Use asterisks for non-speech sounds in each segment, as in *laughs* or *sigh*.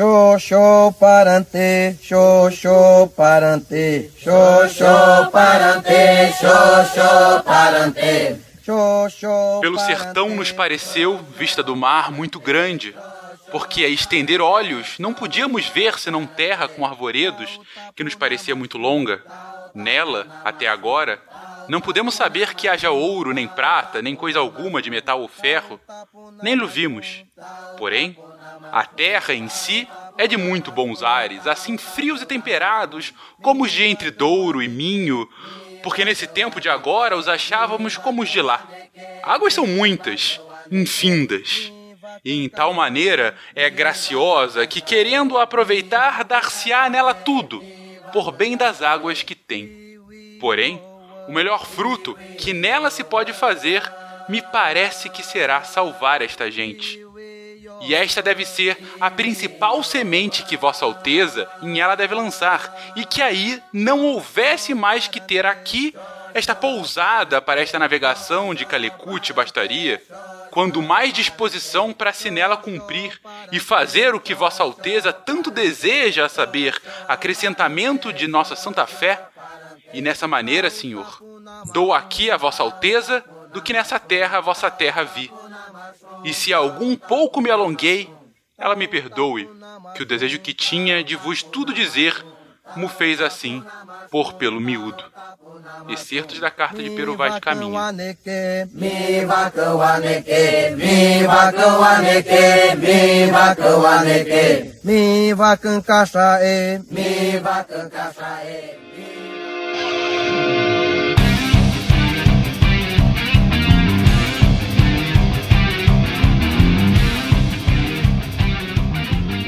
Xoxô parante, xoxô parante, xoxô parante, xoxô parante. Pelo sertão nos pareceu, vista do mar, muito grande, porque a estender olhos não podíamos ver senão terra com arvoredos, que nos parecia muito longa. Nela, até agora, não podemos saber que haja ouro, nem prata, nem coisa alguma de metal ou ferro, nem lo vimos. Porém, a terra em si é de muito bons ares, assim frios e temperados, como os de entre Douro e Minho, porque nesse tempo de agora os achávamos como os de lá. Águas são muitas, infindas, e em tal maneira é graciosa que, querendo aproveitar, dar-se-á nela tudo, por bem das águas que tem. Porém, o melhor fruto que nela se pode fazer, me parece que será salvar esta gente. E esta deve ser a principal semente que Vossa Alteza em ela deve lançar, e que aí não houvesse mais que ter aqui esta pousada para esta navegação de Calecute bastaria, quando mais disposição para se nela cumprir e fazer o que Vossa Alteza tanto deseja a saber, acrescentamento de nossa santa fé. E nessa maneira, Senhor, dou aqui a Vossa Alteza do que nessa terra a vossa terra vi e se algum pouco me alonguei, ela me perdoe, que o desejo que tinha de vos tudo dizer mo fez assim, por pelo miúdo. Excertos da carta de Peru vai de caminho.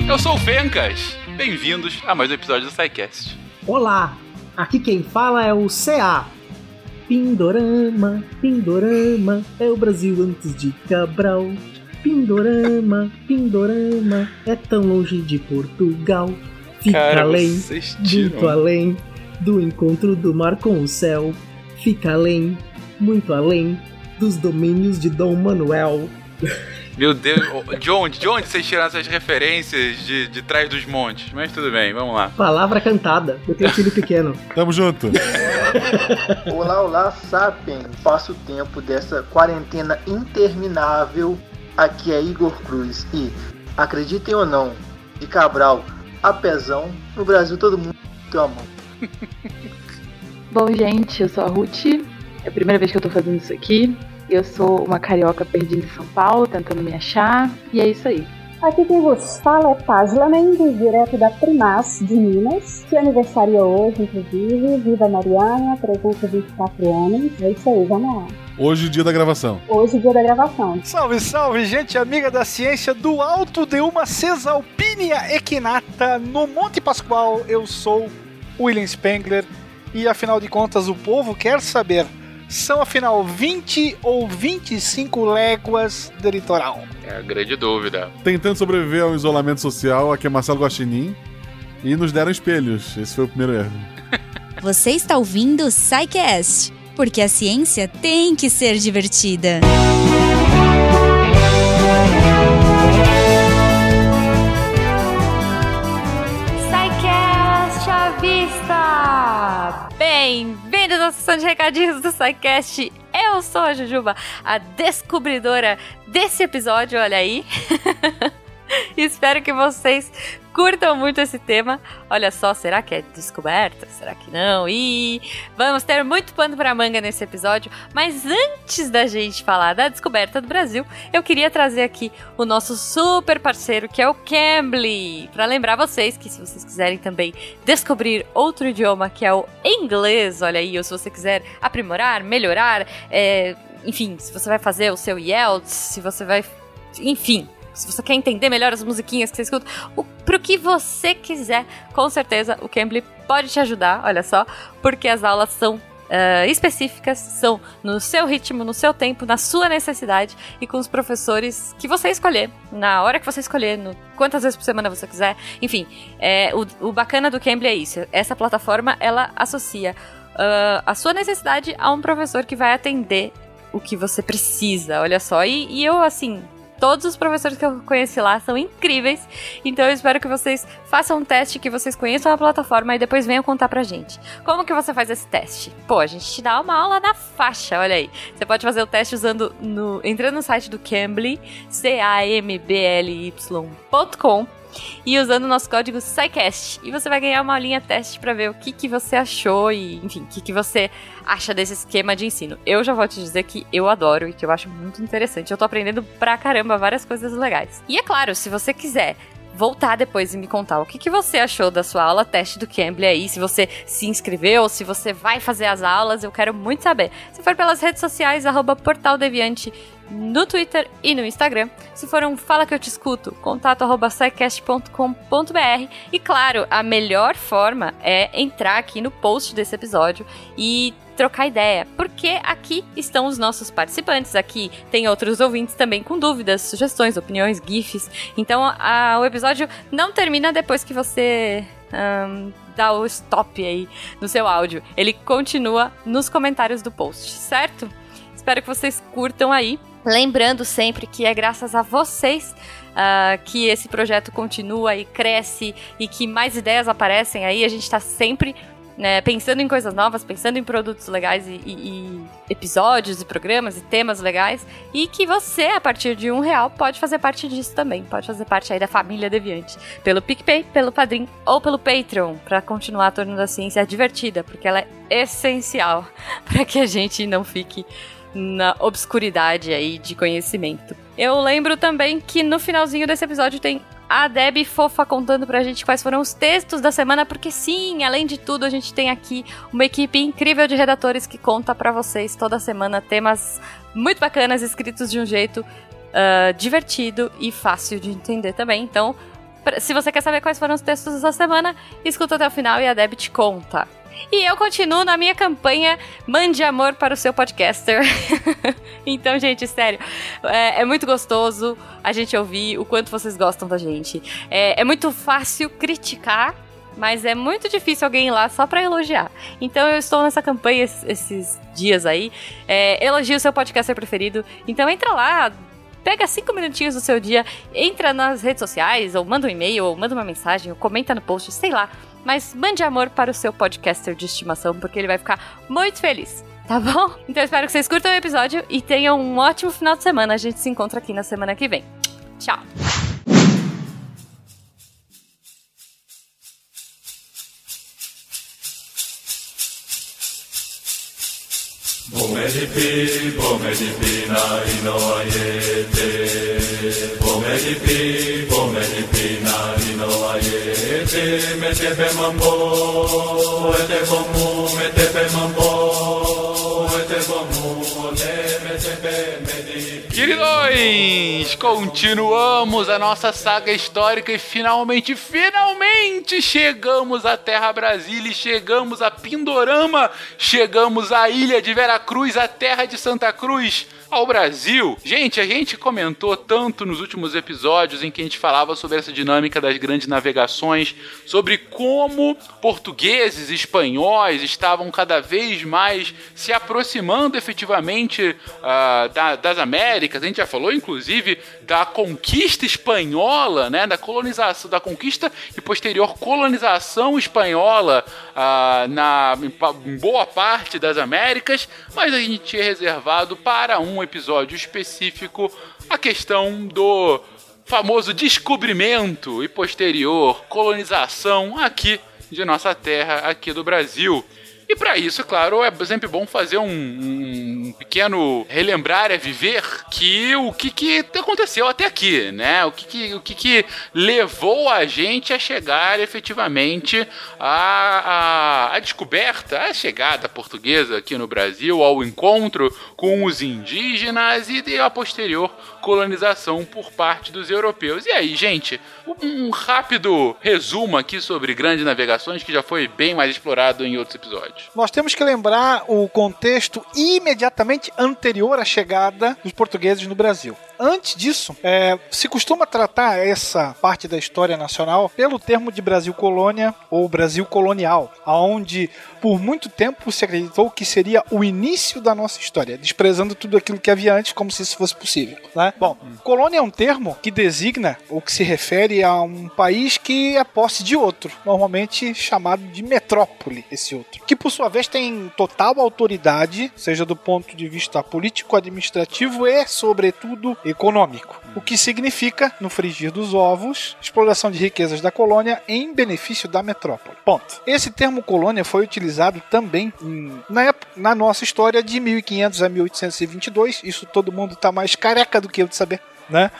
Eu sou o Fencas. Bem-vindos a mais um episódio do SciCast. Olá, aqui quem fala é o CA. Pindorama, Pindorama, é o Brasil antes de Cabral. Pindorama, Pindorama, é tão longe de Portugal. Fica Cara, além, muito além do encontro do mar com o céu. Fica além, muito além dos domínios de Dom Manuel. *laughs* Meu Deus, de onde? De onde vocês tiraram essas referências de, de trás dos montes? Mas tudo bem, vamos lá. Palavra cantada. Eu tenho filho pequeno. *laughs* Tamo junto. Olá, olá, Sapien. Passo o tempo dessa quarentena interminável. Aqui é Igor Cruz e, acreditem ou não, de Cabral a Pezão, no Brasil todo mundo mão. Bom, gente, eu sou a Ruth. É a primeira vez que eu tô fazendo isso aqui. Eu sou uma carioca perdida em São Paulo, tentando me achar. E é isso aí. Aqui quem vos fala é Pajla Mendes, direto da Primas de Minas, que aniversaria hoje, inclusive. Viva Mariana, 324 anos. É isso aí, vamos lá. Hoje, dia da gravação. Hoje, dia da gravação. Salve, salve, gente amiga da ciência do alto de uma Cesalpínia equinata no Monte Pascoal. Eu sou William Spengler e afinal de contas o povo quer saber são afinal 20 ou 25 léguas de litoral? É a grande dúvida. Tentando sobreviver ao isolamento social, aqui é Marcelo Guaxinim. E nos deram espelhos. Esse foi o primeiro erro. *laughs* Você está ouvindo o SciCast, porque a ciência tem que ser divertida. SciCast À sessão de recadinhos do SciCast. Eu sou a Jujuba, a descobridora desse episódio, olha aí. *laughs* *laughs* Espero que vocês curtam muito esse tema. Olha só, será que é descoberta? Será que não? E vamos ter muito pano para manga nesse episódio. Mas antes da gente falar da descoberta do Brasil, eu queria trazer aqui o nosso super parceiro, que é o Cambly, para lembrar vocês que se vocês quiserem também descobrir outro idioma, que é o inglês, olha aí, ou se você quiser aprimorar, melhorar, é, enfim, se você vai fazer o seu IELTS, se você vai, enfim, se você quer entender melhor as musiquinhas que você escuta, o, pro que você quiser, com certeza o Cambly pode te ajudar, olha só, porque as aulas são uh, específicas, são no seu ritmo, no seu tempo, na sua necessidade e com os professores que você escolher, na hora que você escolher, no, quantas vezes por semana você quiser. Enfim, é, o, o bacana do Cambly é isso, essa plataforma ela associa uh, a sua necessidade a um professor que vai atender o que você precisa, olha só. E, e eu, assim, Todos os professores que eu conheci lá são incríveis. Então eu espero que vocês façam um teste, que vocês conheçam a plataforma e depois venham contar pra gente. Como que você faz esse teste? Pô, a gente te dá uma aula na faixa, olha aí. Você pode fazer o teste usando no entrando no site do Cambly, C A M B L Y.com e usando o nosso código SciCast. E você vai ganhar uma aulinha teste para ver o que, que você achou e, enfim, o que, que você acha desse esquema de ensino. Eu já vou te dizer que eu adoro e que eu acho muito interessante. Eu tô aprendendo pra caramba várias coisas legais. E é claro, se você quiser voltar depois e me contar o que, que você achou da sua aula teste do Cambly aí, se você se inscreveu, se você vai fazer as aulas, eu quero muito saber. Se for pelas redes sociais, arroba no Twitter e no Instagram. Se for um Fala Que Eu Te Escuto, contato arroba E claro, a melhor forma é entrar aqui no post desse episódio e trocar ideia, porque aqui estão os nossos participantes, aqui tem outros ouvintes também com dúvidas, sugestões, opiniões, gifs. Então a, o episódio não termina depois que você um, dá o stop aí no seu áudio. Ele continua nos comentários do post, certo? Espero que vocês curtam aí. Lembrando sempre que é graças a vocês uh, que esse projeto continua e cresce e que mais ideias aparecem aí. A gente está sempre né, pensando em coisas novas, pensando em produtos legais e, e, e, episódios e programas e temas legais. E que você, a partir de um real, pode fazer parte disso também. Pode fazer parte aí da família Deviante. Pelo PicPay, pelo Padrim ou pelo Patreon, para continuar tornando a ciência divertida, porque ela é essencial *laughs* para que a gente não fique na obscuridade aí de conhecimento. Eu lembro também que no finalzinho desse episódio tem a Deb fofa contando pra gente quais foram os textos da semana, porque sim, além de tudo, a gente tem aqui uma equipe incrível de redatores que conta para vocês toda semana temas muito bacanas, escritos de um jeito uh, divertido e fácil de entender também. Então, se você quer saber quais foram os textos da semana, escuta até o final e a Deb te conta. E eu continuo na minha campanha Mande Amor para o seu podcaster. *laughs* então, gente, sério, é, é, muito gostoso a gente ouvir o quanto vocês gostam da gente. É, é muito fácil criticar mas é muito difícil alguém ir lá só para elogiar. Então eu estou nessa campanha esses, dias aí. É, elogie o seu podcaster preferido. Então entra lá, pega cinco minutinhos do seu dia, entra nas redes sociais, ou manda um e-mail, ou manda uma mensagem, ou comenta no post, sei lá mas mande amor para o seu podcaster de estimação, porque ele vai ficar muito feliz. Tá bom? *laughs* Então espero que vocês curtam o episódio e tenham um ótimo final de semana. A gente se encontra aqui na semana que vem. Tchau! Ο ΜΕΖΙΠΗ, Ο ΜΕΖΙΠΗ, ΝΑΡΙ, ΝΟΑΙΕΤΕ Ο ΜΕΖΙΠΗ, Ο ΜΕΖΙΠΗ, ΝΑΡΙ, ΝΟΑΙΕΤΕ ΜΕΖΙΠΕΜΑΜΠΟ, ΕΤΕΒΟΜΠΟ, ΕΤΕΒΟΜΠΟ, ΕΤΕΒΟΜΠΟ Queridões, continuamos a nossa saga histórica e finalmente, finalmente chegamos à Terra Brasília e chegamos a Pindorama, chegamos à ilha de Veracruz Cruz, a terra de Santa Cruz, ao Brasil. Gente, a gente comentou tanto nos últimos episódios em que a gente falava sobre essa dinâmica das grandes navegações, sobre como portugueses e espanhóis estavam cada vez mais se aproximando efetivamente uh, da, das Américas. A gente já falou, inclusive, da conquista espanhola, né, da colonização, da conquista e posterior colonização espanhola uh, na, em, boa parte das Américas, mas a gente tinha reservado para um episódio específico a questão do famoso descobrimento e posterior colonização aqui de nossa terra, aqui do Brasil. E para isso, claro, é sempre bom fazer um, um, pequeno relembrar, é viver, que o que, que aconteceu até aqui, né? O que, que, o que, que levou a gente a chegar efetivamente à, à descoberta, à chegada portuguesa aqui no Brasil, ao encontro com os indígenas e a posterior colonização por parte dos europeus. E aí, gente, um rápido resumo aqui sobre grandes navegações que já foi bem mais explorado em outros episódios. Nós temos que lembrar o contexto imediatamente anterior à chegada dos portugueses no Brasil. Antes disso, é, se costuma tratar essa parte da história nacional pelo termo de Brasil colônia ou Brasil colonial, aonde por muito tempo se acreditou que seria o início da nossa história, desprezando tudo aquilo que havia antes como se isso fosse possível. Né? Bom, colônia é um termo que designa ou que se refere a um país que é posse de outro, normalmente chamado de metrópole, esse outro, que por sua vez tem total autoridade, seja do ponto de vista político, administrativo e, sobretudo, econômico. O que significa, no frigir dos ovos, exploração de riquezas da colônia em benefício da metrópole. Ponto. Esse termo colônia foi utilizado também em, na, época, na nossa história de 1500 a 1822. Isso todo mundo está mais careca do que eu de saber, né?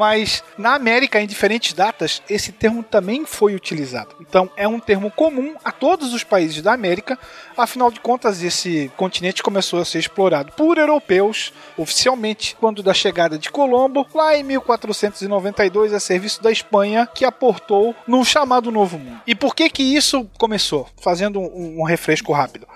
Mas na América, em diferentes datas, esse termo também foi utilizado. Então, é um termo comum a todos os países da América, afinal de contas, esse continente começou a ser explorado por europeus, oficialmente, quando da chegada de Colombo, lá em 1492, a serviço da Espanha, que aportou no chamado Novo Mundo. E por que que isso começou? Fazendo um, um refresco rápido.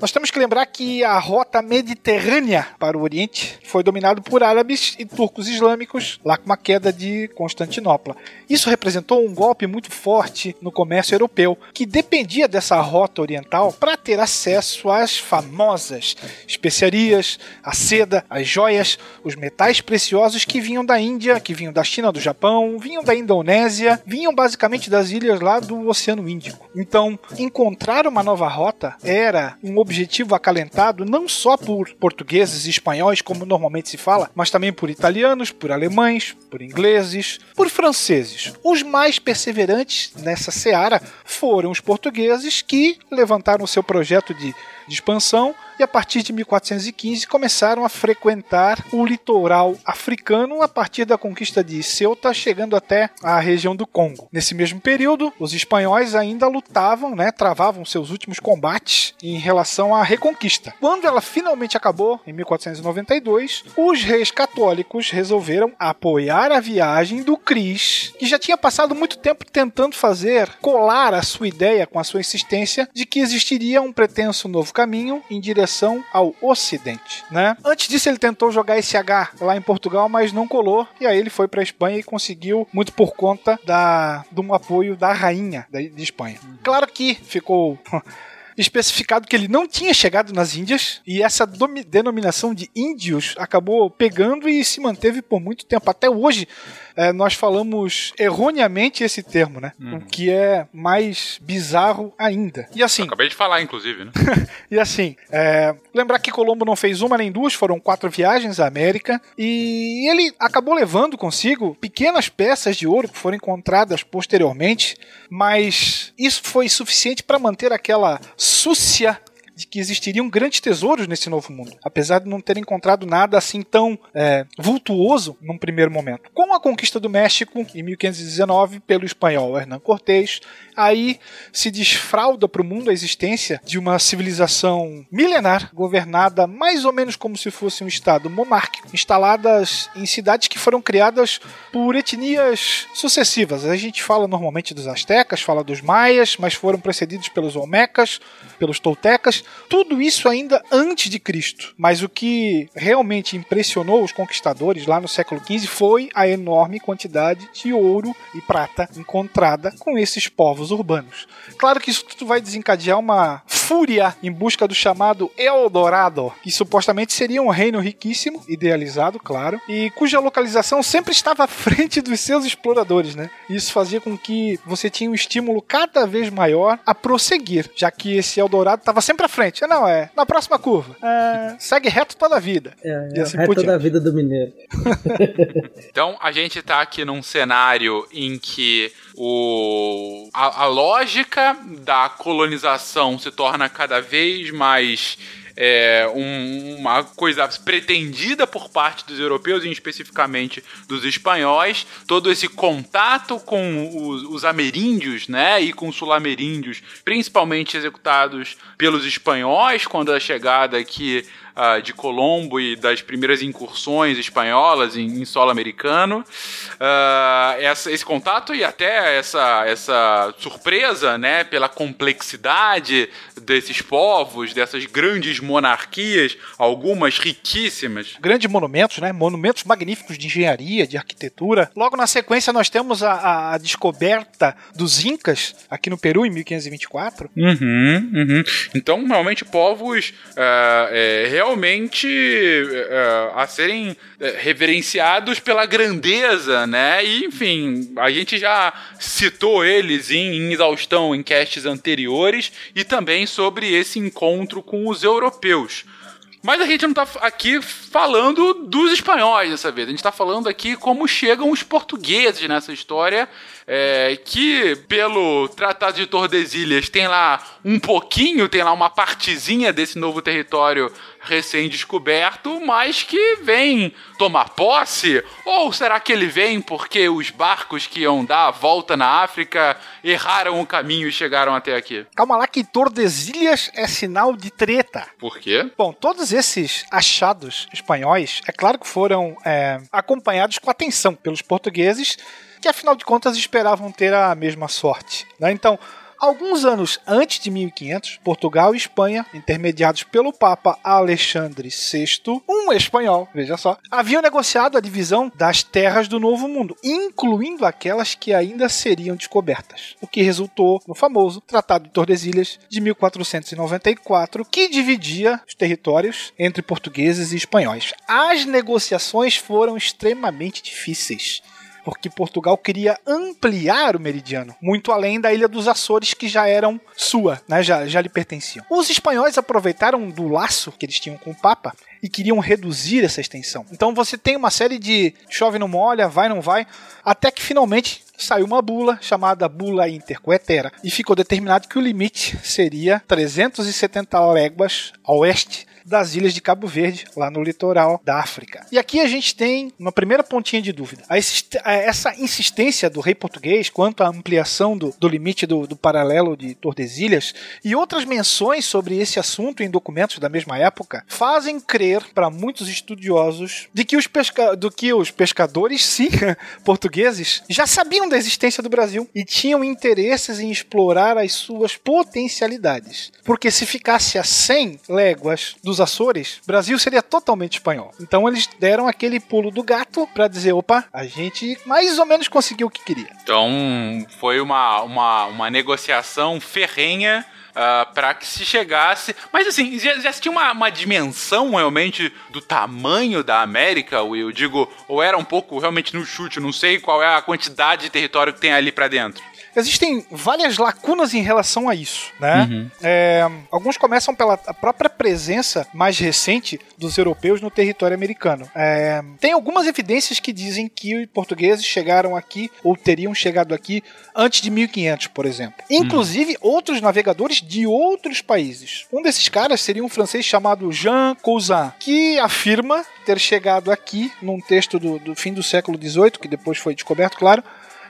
Nós temos que lembrar que a rota mediterrânea para o Oriente foi dominada por árabes e turcos islâmicos, lá com a queda de Constantinopla. Isso representou um golpe muito forte no comércio europeu, que dependia dessa rota oriental para ter acesso às famosas especiarias, a seda, as joias, os metais preciosos que vinham da Índia, que vinham da China, do Japão, vinham da Indonésia, vinham basicamente das ilhas lá do Oceano Índico. Então, encontrar uma nova rota era um objetivo acalentado não só por portugueses e espanhóis, como normalmente se fala, mas também por italianos, por alemães, por ingleses, por franceses. Os mais perseverantes nessa seara foram os portugueses que levantaram seu projeto de, de expansão e a partir de 1415 começaram a frequentar o litoral africano a partir da conquista de Ceuta, chegando até a região do Congo. Nesse mesmo período, os espanhóis ainda lutavam, né, travavam seus últimos combates em relação à reconquista. Quando ela finalmente acabou, em 1492, os reis católicos resolveram apoiar a viagem do Cris, que já tinha passado muito tempo tentando fazer colar a sua ideia com a sua insistência de que existiria um pretenso novo caminho em direção ao Ocidente, né? Antes disso ele tentou jogar esse H lá em Portugal, mas não colou, e aí ele foi para Espanha e conseguiu muito por conta da de um apoio da rainha de Espanha. Claro que ficou *laughs* especificado que ele não tinha chegado nas Índias e essa denominação de índios acabou pegando e se manteve por muito tempo. Até hoje é, nós falamos erroneamente esse termo, né? Uhum. O que é mais bizarro ainda. E assim. Eu acabei de falar, inclusive, né? *laughs* e assim, é, lembrar que Colombo não fez uma nem duas, foram quatro viagens à América e ele acabou levando consigo pequenas peças de ouro que foram encontradas posteriormente, mas isso foi suficiente para manter aquela súcia de que existiriam grandes tesouros nesse novo mundo, apesar de não ter encontrado nada assim tão é, vultuoso num primeiro momento. Com a conquista do México em 1519 pelo espanhol Hernán Cortés, aí se desfralda para o mundo a existência de uma civilização milenar governada mais ou menos como se fosse um estado monárquico, instaladas em cidades que foram criadas por etnias sucessivas. A gente fala normalmente dos astecas, fala dos maias, mas foram precedidos pelos olmecas, pelos toltecas, tudo isso ainda antes de Cristo. Mas o que realmente impressionou os conquistadores lá no século XV foi a enorme quantidade de ouro e prata encontrada com esses povos urbanos. Claro que isso tudo vai desencadear uma fúria em busca do chamado Eldorado, que supostamente seria um reino riquíssimo, idealizado, claro, e cuja localização sempre estava à frente dos seus exploradores, né? Isso fazia com que você tinha um estímulo cada vez maior a prosseguir, já que esse Eldorado estava sempre à frente. Não, é na próxima curva. É, segue reto toda a vida. É, é assim o resto por da diante. vida do mineiro. *laughs* Então a gente tá aqui num cenário em que o, a, a lógica da colonização se torna cada vez mais é, um- uma coisa pretendida por parte dos europeus, e especificamente dos espanhóis, todo esse contato com os, os ameríndios, né, e com os sul-ameríndios, principalmente executados pelos espanhóis quando a chegada aqui ah, de Colombo e das primeiras incursões espanholas em, em solo americano. Ah, essa- esse contato e até essa, essa surpresa né, pela complexidade desses povos, dessas grandes monarquias, algumas riquíssimas. Grandes monumentos, né? Monumentos magníficos de engenharia, de arquitetura. Logo na sequência, nós temos a, a- a descoberta dos Incas aqui no Peru em 1524. Uhum, uhum. Então, realmente, povos ah, é, realmente realmente é, a serem é, reverenciados pela grandeza, né? E, enfim, a gente já citou eles em, em exaustão em castes anteriores e também sobre esse encontro com os europeus. Mas a gente não tá aqui falando dos espanhóis dessa vez. A gente tá falando aqui como chegam os portugueses nessa história é, que pelo Tratado de Tordesilhas tem lá um pouquinho, tem lá uma partezinha desse novo território recém-descoberto, mas que vem tomar posse? Ou será que ele vem porque os barcos que iam dar a volta na África erraram o caminho e chegaram até aqui? Calma lá que Tordesilhas é sinal de treta. Por quê? Bom, todos esses achados espanhóis, é claro que foram é, acompanhados com atenção pelos portugueses que afinal de contas esperavam ter a mesma sorte. Né? Então, Alguns anos antes de 1500, Portugal e Espanha, intermediados pelo Papa Alexandre VI, um espanhol, veja só, haviam negociado a divisão das terras do Novo Mundo, incluindo aquelas que ainda seriam descobertas, o que resultou no famoso Tratado de Tordesilhas de 1494, que dividia os territórios entre portugueses e espanhóis. As negociações foram extremamente difíceis porque Portugal queria ampliar o meridiano, muito além da ilha dos Açores, que já eram sua, né, já, já lhe pertenciam. Os espanhóis aproveitaram do laço que eles tinham com o Papa e queriam reduzir essa extensão. Então você tem uma série de chove não molha, vai não vai, até que finalmente saiu uma bula chamada Bula Intercoetera e ficou determinado que o limite seria 370 léguas a oeste das ilhas de Cabo Verde, lá no litoral da África. E aqui a gente tem uma primeira pontinha de dúvida. essa insistência do rei português quanto à ampliação do, do limite do, do, paralelo de Tordesilhas e outras menções sobre esse assunto em documentos da mesma época fazem crer para muitos estudiosos de que os, pesca, do que os pescadores, sim, *laughs* portugueses, já sabiam da existência do Brasil e tinham interesses em explorar as suas potencialidades. Porque se ficasse a 100 léguas dos dos Açores, Brasil seria totalmente espanhol. Então eles deram aquele pulo do gato para dizer, opa, a gente mais ou menos conseguiu o que queria. Então foi uma, uma, uma negociação ferrenha Uh, ah, para que se chegasse. Mas assim, já, já tinha uma, uma, dimensão realmente do tamanho da América, Will? Digo, ou era um pouco realmente no chute, não sei qual é a quantidade de território que tem ali para dentro. Existem várias lacunas em relação a isso, né? Uhum. É, alguns começam pela própria presença mais recente dos europeus no território americano. É, tem algumas evidências que dizem que os portugueses chegaram aqui ou teriam chegado aqui antes de 1500, por exemplo. Inclusive uhum. outros navegadores de outros países. Um desses caras seria um francês chamado Jean Cousin, que afirma ter chegado aqui num texto do, do fim do século XVIII, que depois foi descoberto, claro,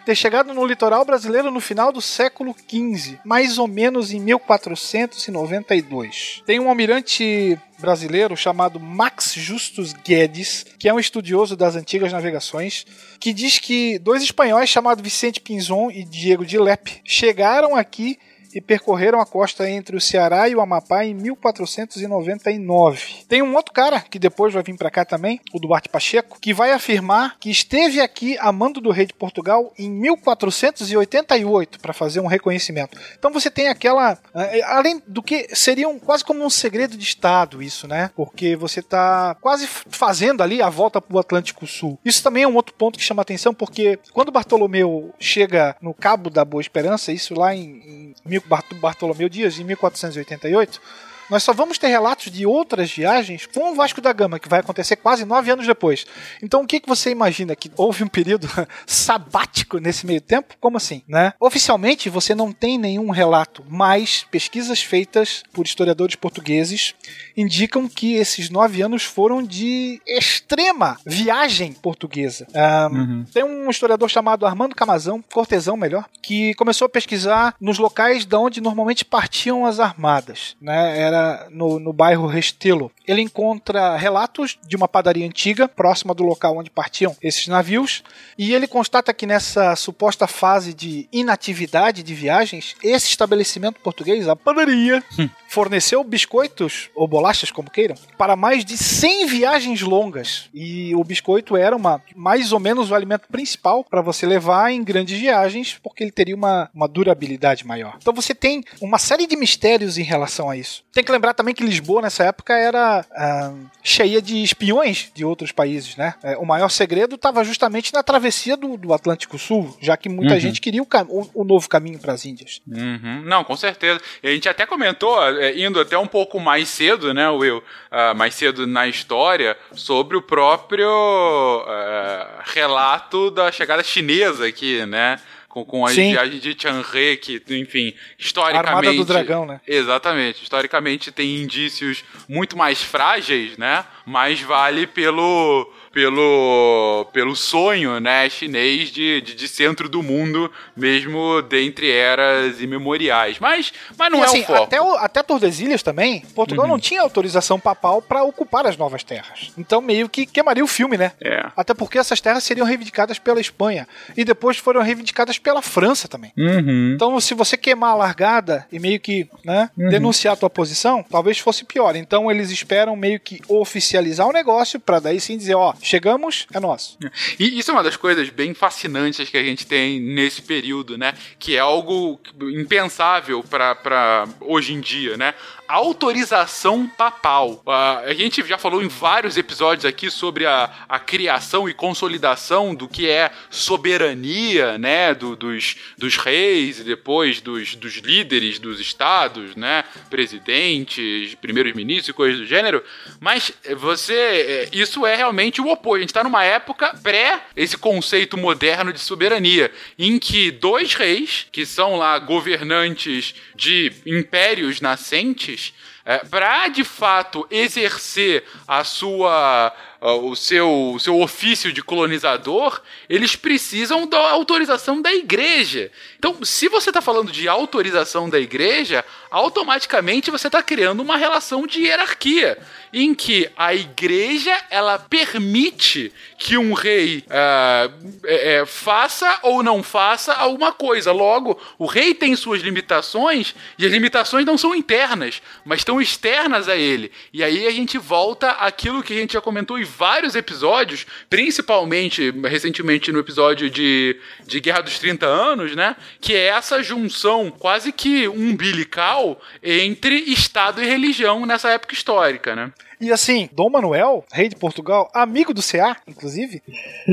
ter chegado no litoral brasileiro no final do século XV, mais ou menos em 1492. Tem um almirante brasileiro chamado Max Justus Guedes, que é um estudioso das antigas navegações, que diz que dois espanhóis chamados Vicente Pinzon e Diego de Lepe chegaram aqui e percorreram a costa entre o Ceará e o Amapá em 1499. Tem um outro cara que depois vai vir para cá também, o Duarte Pacheco, que vai afirmar que esteve aqui a mando do rei de Portugal em 1488 para fazer um reconhecimento. Então você tem aquela, eh, além do que seria um, quase como um segredo de estado isso, né? Porque você está quase fazendo ali a volta para o Atlântico Sul. Isso também é um outro ponto que chama atenção porque quando Bartolomeu chega no Cabo da Boa Esperança, isso lá em, em Bartolomeu Dias, em 1488, nós só vamos ter relatos de outras viagens com o Vasco da Gama, que vai acontecer quase nove anos depois. Então, o que, que você imagina? Que houve um período *laughs* sabático nesse meio tempo? Como assim? Né? Oficialmente, você não tem nenhum relato, mas pesquisas feitas por historiadores portugueses indicam que esses nove anos foram de extrema viagem portuguesa. Um, uhum. Tem um historiador chamado Armando Camazão, cortesão melhor, que começou a pesquisar nos locais de onde normalmente partiam as armadas. Né? Era no, no bairro Restelo. Ele encontra relatos de uma padaria antiga, próxima do local onde partiam esses navios, e ele constata que nessa suposta fase de inatividade de viagens, esse estabelecimento português, a padaria, hum. Forneceu biscoitos ou bolachas, como queiram, para mais de 100 viagens longas. E o biscoito era uma mais ou menos o alimento principal para você levar em grandes viagens, porque ele teria uma, uma durabilidade maior. Então você tem uma série de mistérios em relação a isso. Tem que lembrar também que Lisboa nessa época era ah, cheia de espiões de outros países, né? É, o maior segredo estava justamente na travessia do, do, Atlântico Sul, já que muita uhum. gente queria o, o, o novo caminho para as Índias. Uhum. Não, com certeza. A gente até comentou, indo até um pouco mais cedo, né, Will? Uh, mais cedo na história, sobre o próprio uh, relato da chegada chinesa aqui, né? com, com as Sim. viagens de Tianhe, que, enfim, historicamente. Armada do dragão, né? Exatamente. Historicamente tem indícios muito mais frágeis, né? Mas vale pelo pelo, pelo sonho né, chinês de, de, de, centro do mundo, mesmo dentre eras imemoriais. Mas, mas não e, é assim, o foco. Até, o, até Tordesilhas também, Portugal uhum. não tinha autorização papal para ocupar as novas terras. Então meio que queimaria o filme, né? É. Até porque essas terras seriam reivindicadas pela Espanha e depois foram reivindicadas pela França também. Uhum. Então se você queimar a largada e meio que né, uhum. denunciar a tua posição, talvez fosse pior. Então eles esperam meio que oficializar o negócio para daí sim dizer, ó, chegamos, é nosso. E isso é uma das coisas bem fascinantes que a gente tem nesse período, né? Que é algo impensável para hoje em dia, né? Autorização papal. Uh, a gente já falou em vários episódios aqui sobre a, a criação e consolidação do que é soberania, né, do, dos, dos reis e depois dos, dos líderes dos estados, né, presidentes, primeiros ministros e coisas do gênero. Mas você, é, isso é realmente o oposto. A gente está numa época pré esse conceito moderno de soberania, em que dois reis, que são lá governantes de impérios nascentes, é, para de fato exercer a sua o, seu, o seu ofício de colonizador, eles precisam da autorização da igreja. Então, se você está falando de autorização da igreja, automaticamente você está criando uma relação de hierarquia, em que a igreja ela permite que um rei uh, é, faça ou não faça alguma coisa. Logo, o rei tem suas limitações e as limitações não são internas, mas estão externas a ele. E aí a gente volta àquilo que a gente já comentou em vários episódios, principalmente recentemente no episódio de, de Guerra dos 30 Anos, né? Que é essa junção quase que umbilical entre Estado e religião nessa época histórica, né? E assim, Dom Manuel, rei de Portugal, amigo do CA, inclusive,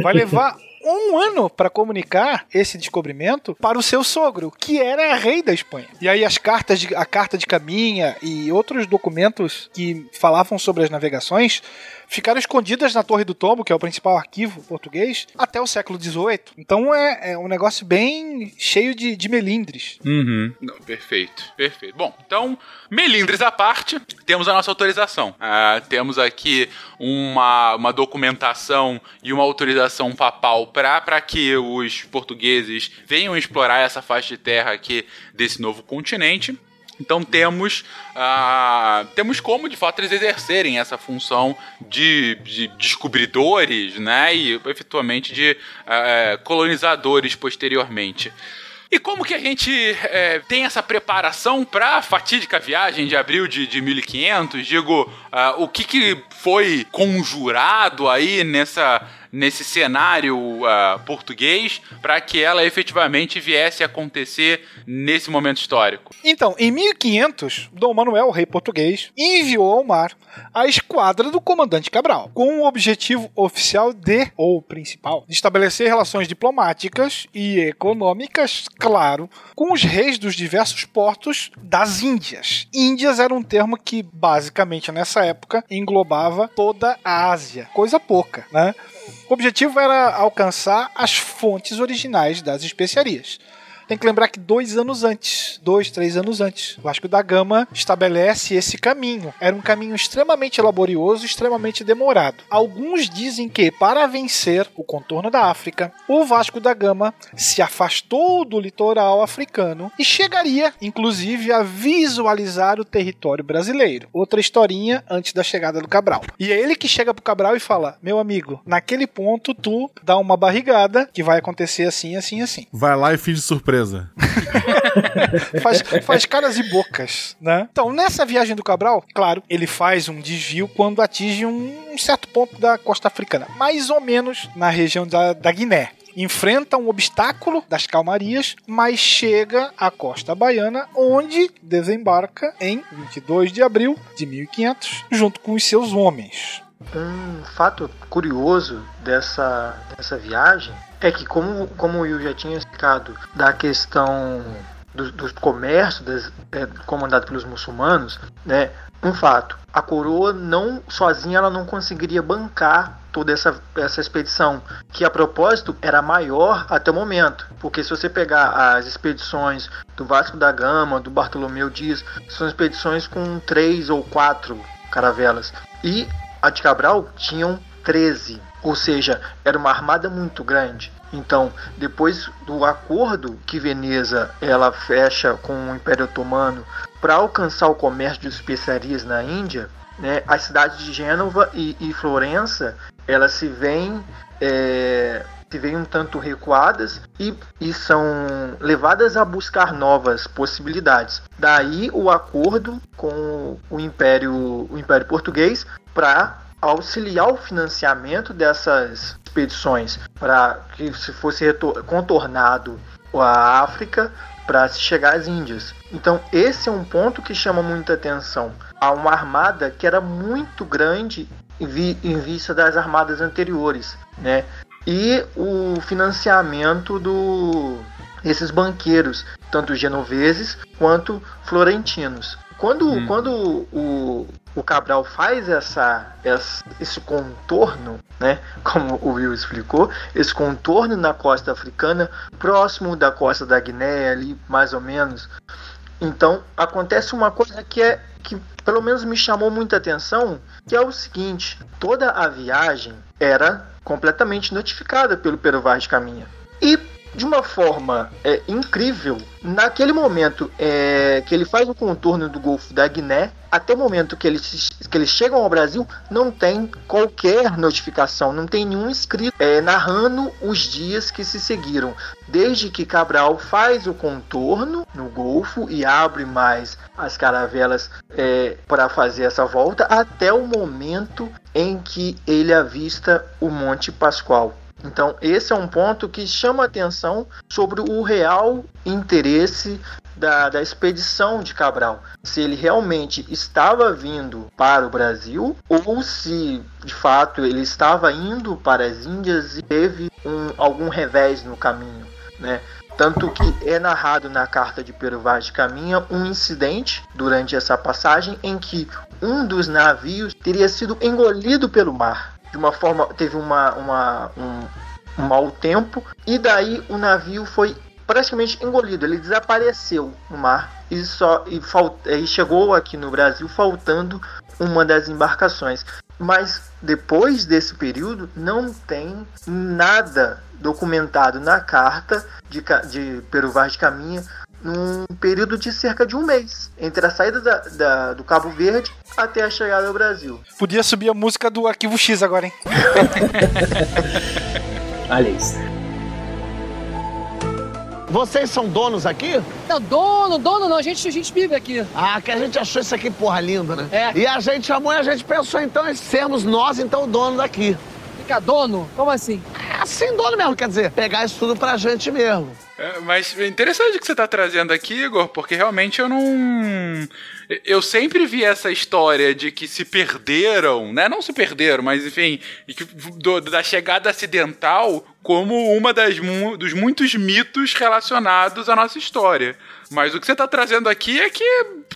vai levar *laughs* um ano para comunicar esse descobrimento para o seu sogro, que era rei da Espanha. E aí as cartas de, a carta de caminha e outros documentos que falavam sobre as navegações ficaram escondidas na Torre do Tombo, que é o principal arquivo português, até o século XVIII. Então é, é um negócio bem cheio de, de melindres. Uhum. Não, perfeito, perfeito. Bom, então, melindres à parte, temos a nossa autorização. Uh, temos aqui uma, uma documentação e uma autorização papal para que os portugueses venham explorar essa faixa de terra aqui desse novo continente. Então temos, uh, temos como de fato eles exercerem essa função de, de descobridores, né, e efetivamente de uh, colonizadores posteriormente. E como que a gente é, tem essa preparação para a fatídica viagem de abril de, de 1500? Digo, uh, o que, que foi conjurado aí nessa nesse cenário uh, português para que ela efetivamente viesse a acontecer nesse momento histórico? Então, em 1500, Dom Manuel, rei português, enviou ao mar a esquadra do comandante Cabral, com o objetivo oficial de, ou principal, de estabelecer relações diplomáticas e econômicas, claro, com os reis dos diversos portos das Índias. Índias era um termo que, basicamente, nessa época, englobava toda a Ásia. Coisa pouca, né? O objetivo era alcançar as fontes originais das especiarias. Tem que lembrar que dois anos antes, dois, três anos antes, o Vasco da Gama estabelece esse caminho. Era um caminho extremamente laborioso, extremamente demorado. Alguns dizem que, para vencer o contorno da África, o Vasco da Gama se afastou do litoral africano e chegaria, inclusive, a visualizar o território brasileiro. Outra historinha antes da chegada do Cabral. E é ele que chega pro Cabral e fala: Meu amigo, naquele ponto tu dá uma barrigada que vai acontecer assim, assim, assim. Vai lá e finge surpresa surpresa. *laughs* faz, faz caras e bocas, né? Então, nessa viagem do Cabral, claro, ele faz um desvio quando atinge um certo ponto da costa africana, mais ou menos na região da, da Guiné enfrenta um obstáculo das calmarias, mas chega à costa baiana, onde desembarca em 22 de abril de 1500, junto com os seus homens. Um fato curioso dessa, dessa viagem é que, como, como o Will já tinha explicado, da questão do, do comércio das, é, comandado pelos muçulmanos, né, um fato, a coroa não sozinha ela não conseguiria bancar toda essa, essa expedição, que a propósito era maior até o momento, porque se você pegar as expedições do Vasco da Gama, do Bartolomeu Dias, são expedições com três ou quatro caravelas, e a de Cabral tinham 13, ou seja, era uma armada muito grande. Então, depois do acordo que Veneza ela fecha com o Império Otomano para alcançar o comércio de especiarias na Índia, né, as cidades de Gênova e, e Florença elas se veem é, se veem um tanto recuadas e, e são levadas a buscar novas possibilidades. Daí o acordo com o Império, o Império Português para auxiliar o financiamento dessas expedições para que se fosse contornado a África para se chegar às Índias. Então esse é um ponto que chama muita atenção. Há uma armada que era muito grande em vista das armadas anteriores, né? E o financiamento do esses banqueiros, tanto genoveses quanto florentinos. Quando, hum. quando o, o Cabral faz essa, essa, esse contorno, né, como o Will explicou, esse contorno na costa africana, próximo da costa da Guiné, ali mais ou menos. Então acontece uma coisa que é que pelo menos me chamou muita atenção, que é o seguinte: toda a viagem era completamente notificada pelo Pero Vaz de Caminha. E de uma forma é, incrível. Naquele momento é, que ele faz o contorno do Golfo da Guiné, até o momento que eles, que eles chegam ao Brasil, não tem qualquer notificação, não tem nenhum escrito é, narrando os dias que se seguiram. Desde que Cabral faz o contorno no Golfo e abre mais as caravelas é, para fazer essa volta, até o momento em que ele avista o Monte Pascoal. Então, esse é um ponto que chama atenção sobre o real interesse da, da expedição de Cabral. Se ele realmente estava vindo para o Brasil ou se de fato ele estava indo para as Índias e teve um, algum revés no caminho. Né? Tanto que é narrado na carta de Pero Vaz de Caminha um incidente durante essa passagem em que um dos navios teria sido engolido pelo mar de uma forma teve uma, uma um, um mau tempo e daí o navio foi praticamente engolido, ele desapareceu no mar e só e, falt, e chegou aqui no Brasil faltando uma das embarcações. Mas depois desse período não tem nada documentado na carta de, de Peru Vaz de Caminha num período de cerca de um mês, entre a saída da, da, do Cabo Verde até a chegada ao Brasil. Podia subir a música do Arquivo X agora, hein? *laughs* Olha isso. Vocês são donos aqui? Não, dono, dono não, a gente, a gente vive aqui. Ah, que a gente achou isso aqui porra linda, né? É. E a gente chamou e a gente pensou então em sermos nós, então, o dono daqui. Ficar dono? Como assim? É assim, dono mesmo, quer dizer, pegar isso tudo pra gente mesmo. É, mas é interessante o que você está trazendo aqui, Igor, porque realmente eu não. Eu sempre vi essa história de que se perderam, né? Não se perderam, mas enfim, do, da chegada acidental como uma das dos muitos mitos relacionados à nossa história. Mas o que você está trazendo aqui é que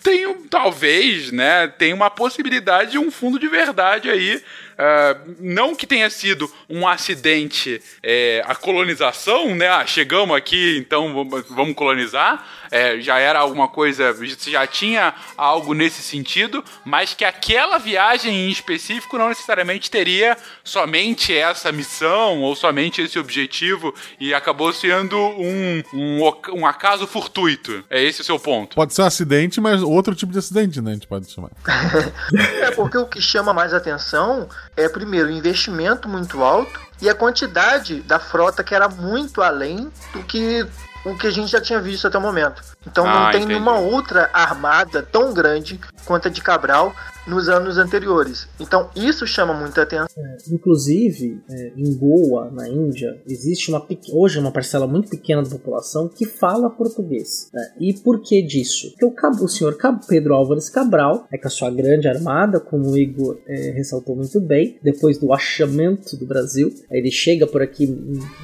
tem, talvez, né, tem uma possibilidade de um fundo de verdade aí Uh, não que tenha sido um acidente é, a colonização, né? Ah, chegamos aqui, então vamos colonizar. É, já era alguma coisa, já tinha algo nesse sentido, mas que aquela viagem em específico não necessariamente teria somente essa missão ou somente esse objetivo e acabou sendo um, um, um acaso fortuito. É esse o seu ponto. Pode ser um acidente, mas outro tipo de acidente, né? A gente pode chamar. *laughs* é porque o que chama mais atenção é, primeiro, o investimento muito alto e a quantidade da frota que era muito além do que o que a gente já tinha visto até o momento. Então Ah, não tem entendi. nenhuma outra armada tão grande quanto a de Cabral nos anos anteriores. Então isso chama muita atenção. Inclusive, é, em Goa, na Índia, existe uma hoje uma parcela muito pequena da população que fala português. né? E por que disso? Porque o, o senhor Pedro Álvares Cabral, é com a sua grande armada, como o Igor é, ressaltou muito bem, depois do achamento do Brasil, ele chega por aqui,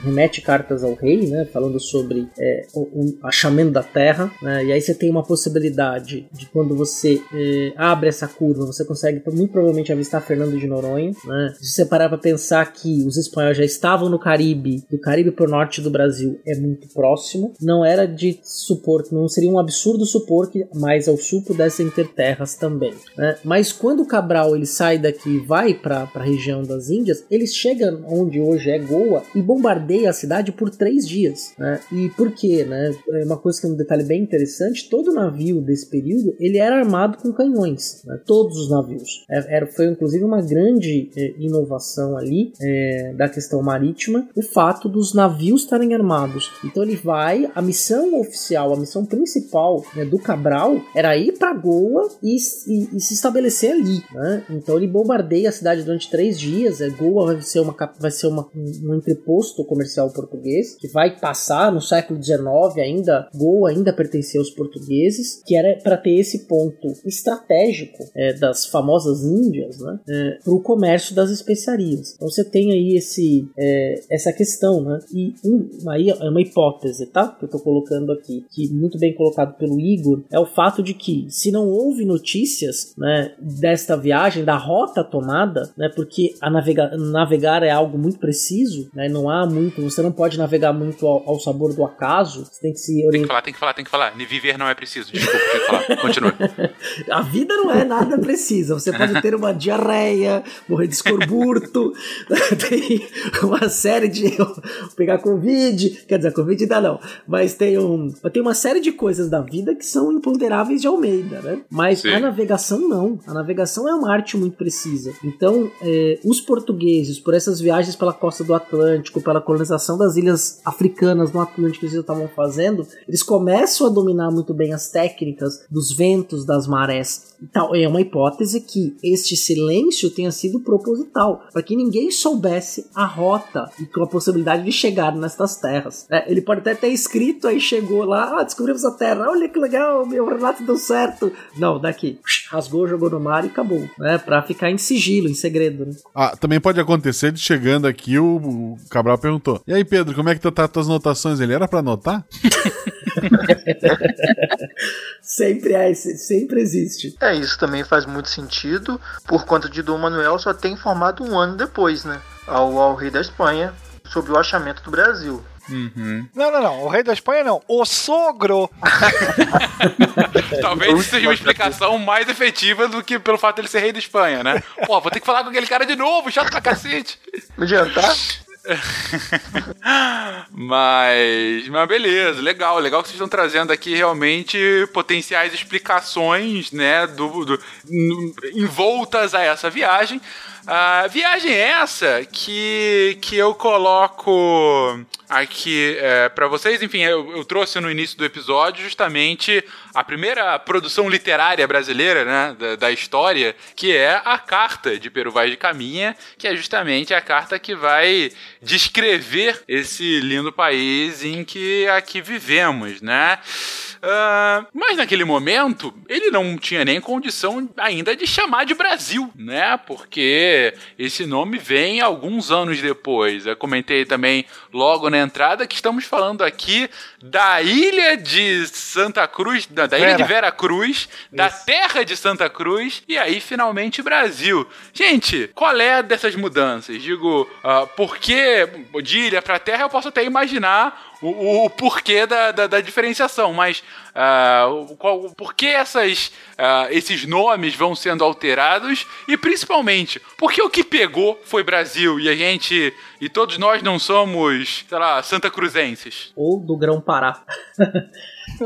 remete cartas ao rei, né, falando sobre é, o, o achamento da terra, né, e aí você tem uma possibilidade de quando você é, abre essa curva, você consegue muito provavelmente avistar Fernando de Noronha, né? Se você parar para pensar que os espanhóis já estavam no Caribe, do Caribe pro norte do Brasil é muito próximo, não era de supor, não seria um absurdo supor que mais ao sul pudessem ter terras também, né? Mas quando o Cabral ele sai daqui e vai para a região das Índias, ele chega onde hoje é Goa e bombardeia a cidade por três dias, né? E por quê, né? É uma coisa que é um detalhe bem interessante, todo navio desse período, ele era armado com canhões, né? todos os navios. É- Era, foi inclusive uma grande é, inovação ali é, da questão marítima, o fato dos navios estarem armados. Então ele vai, a missão oficial, a missão principal né, do Cabral era ir para Goa e, e- e se estabelecer ali. né? Então ele bombardeia a cidade durante três dias. É, Goa vai ser, uma, vai ser uma- um, um entreposto comercial português que vai passar no século XIX ainda. Goa ainda pertencia aos portugueses, que era para ter esse ponto estratégico é, das famosas Índias, né, para o comércio das especiarias. Então você tem aí esse, é, essa questão, né? E um, aí é uma hipótese, tá? Que eu tô colocando aqui, que muito bem colocado pelo Igor, é o fato de que se não houve notícias, né, desta viagem, da rota tomada, né, porque a navega navegar é algo muito preciso, né, não há muito, você não pode navegar muito ao, ao sabor do acaso, você tem que se Tem que orientar. falar, tem que falar, tem que falar. Viver não é preciso. Desculpa, tem que falar. Continua. *laughs* A vida não é nada precisa. Você pode ter uma *laughs* diarreia, morrer de escorburto, *laughs* tem uma série de. pegar Covid, quer dizer, Covid ainda não, mas tem, um, tem uma série de coisas da vida que são imponderáveis de Almeida, né? Mas Sim. a navegação não. A navegação é uma arte muito precisa. Então, eh, os portugueses, por essas viagens pela costa do Atlântico, pela colonização das ilhas africanas no Atlântico que eles estavam fazendo, eles começam a dominar muito bem as técnicas dos ventos, das marés. E tal. É uma hipótese que este silêncio tenha sido proposital, para que ninguém soubesse a rota e com a possibilidade de chegar nestas terras. É, ele pode até ter escrito, aí chegou lá, ah, descobrimos a terra, olha que legal, meu relato deu certo. Não, daqui, rasgou, jogou no mar e acabou, né? Pra ficar em sigilo, em segredo, né? Ah, também pode acontecer de chegando aqui, o, o Cabral perguntou: E aí, Pedro, como é que tá, tá tuas anotações? Ele era pra anotar? *laughs* *laughs* Sempre é, sempre existe. É, isso também faz muito sentido, por conta de Dom Manuel só ter informado um ano depois, né? Ao, ao rei da Espanha sobre o achamento do Brasil. Não, não, não. O rei da Espanha não. O sogro. *laughs* Talvez isso seja uma explicação mais efetiva do que pelo fato dele ser rei da Espanha, né? Pô, vou ter que falar com aquele cara de novo, chato pra cacete. Não adiantar? *laughs* Mas, mas beleza, legal, legal que vocês estão trazendo aqui realmente potenciais explicações, né, do, do- envoltas a essa viagem. A viagem é essa que, que eu coloco aqui é, para vocês. Enfim, eu, eu trouxe no início do episódio justamente a primeira produção literária brasileira né, da, da história, que é a Carta de Peru Vaz de Caminha, que é justamente a carta que vai descrever esse lindo país em que aqui vivemos, né? Ah, mas naquele momento, ele não tinha nem condição ainda de chamar de Brasil, né? Porque esse nome vem alguns anos depois. Eu comentei também logo na entrada que estamos falando aqui da ilha de Santa Cruz, da, ilha de Vera. Cruz, da terra de Santa Cruz e aí finalmente Brasil. Gente, qual é dessas mudanças? Digo, ah, porque de ilha para terra eu posso até imaginar o, o- porquê da, da, da diferenciação, mas o, qual, o porquê essas, ah, esses nomes vão sendo alterados e principalmente porque o que pegou foi Brasil e a gente e todos nós não somos, sei lá, Santa Cruzenses. Ou do Grão Pará.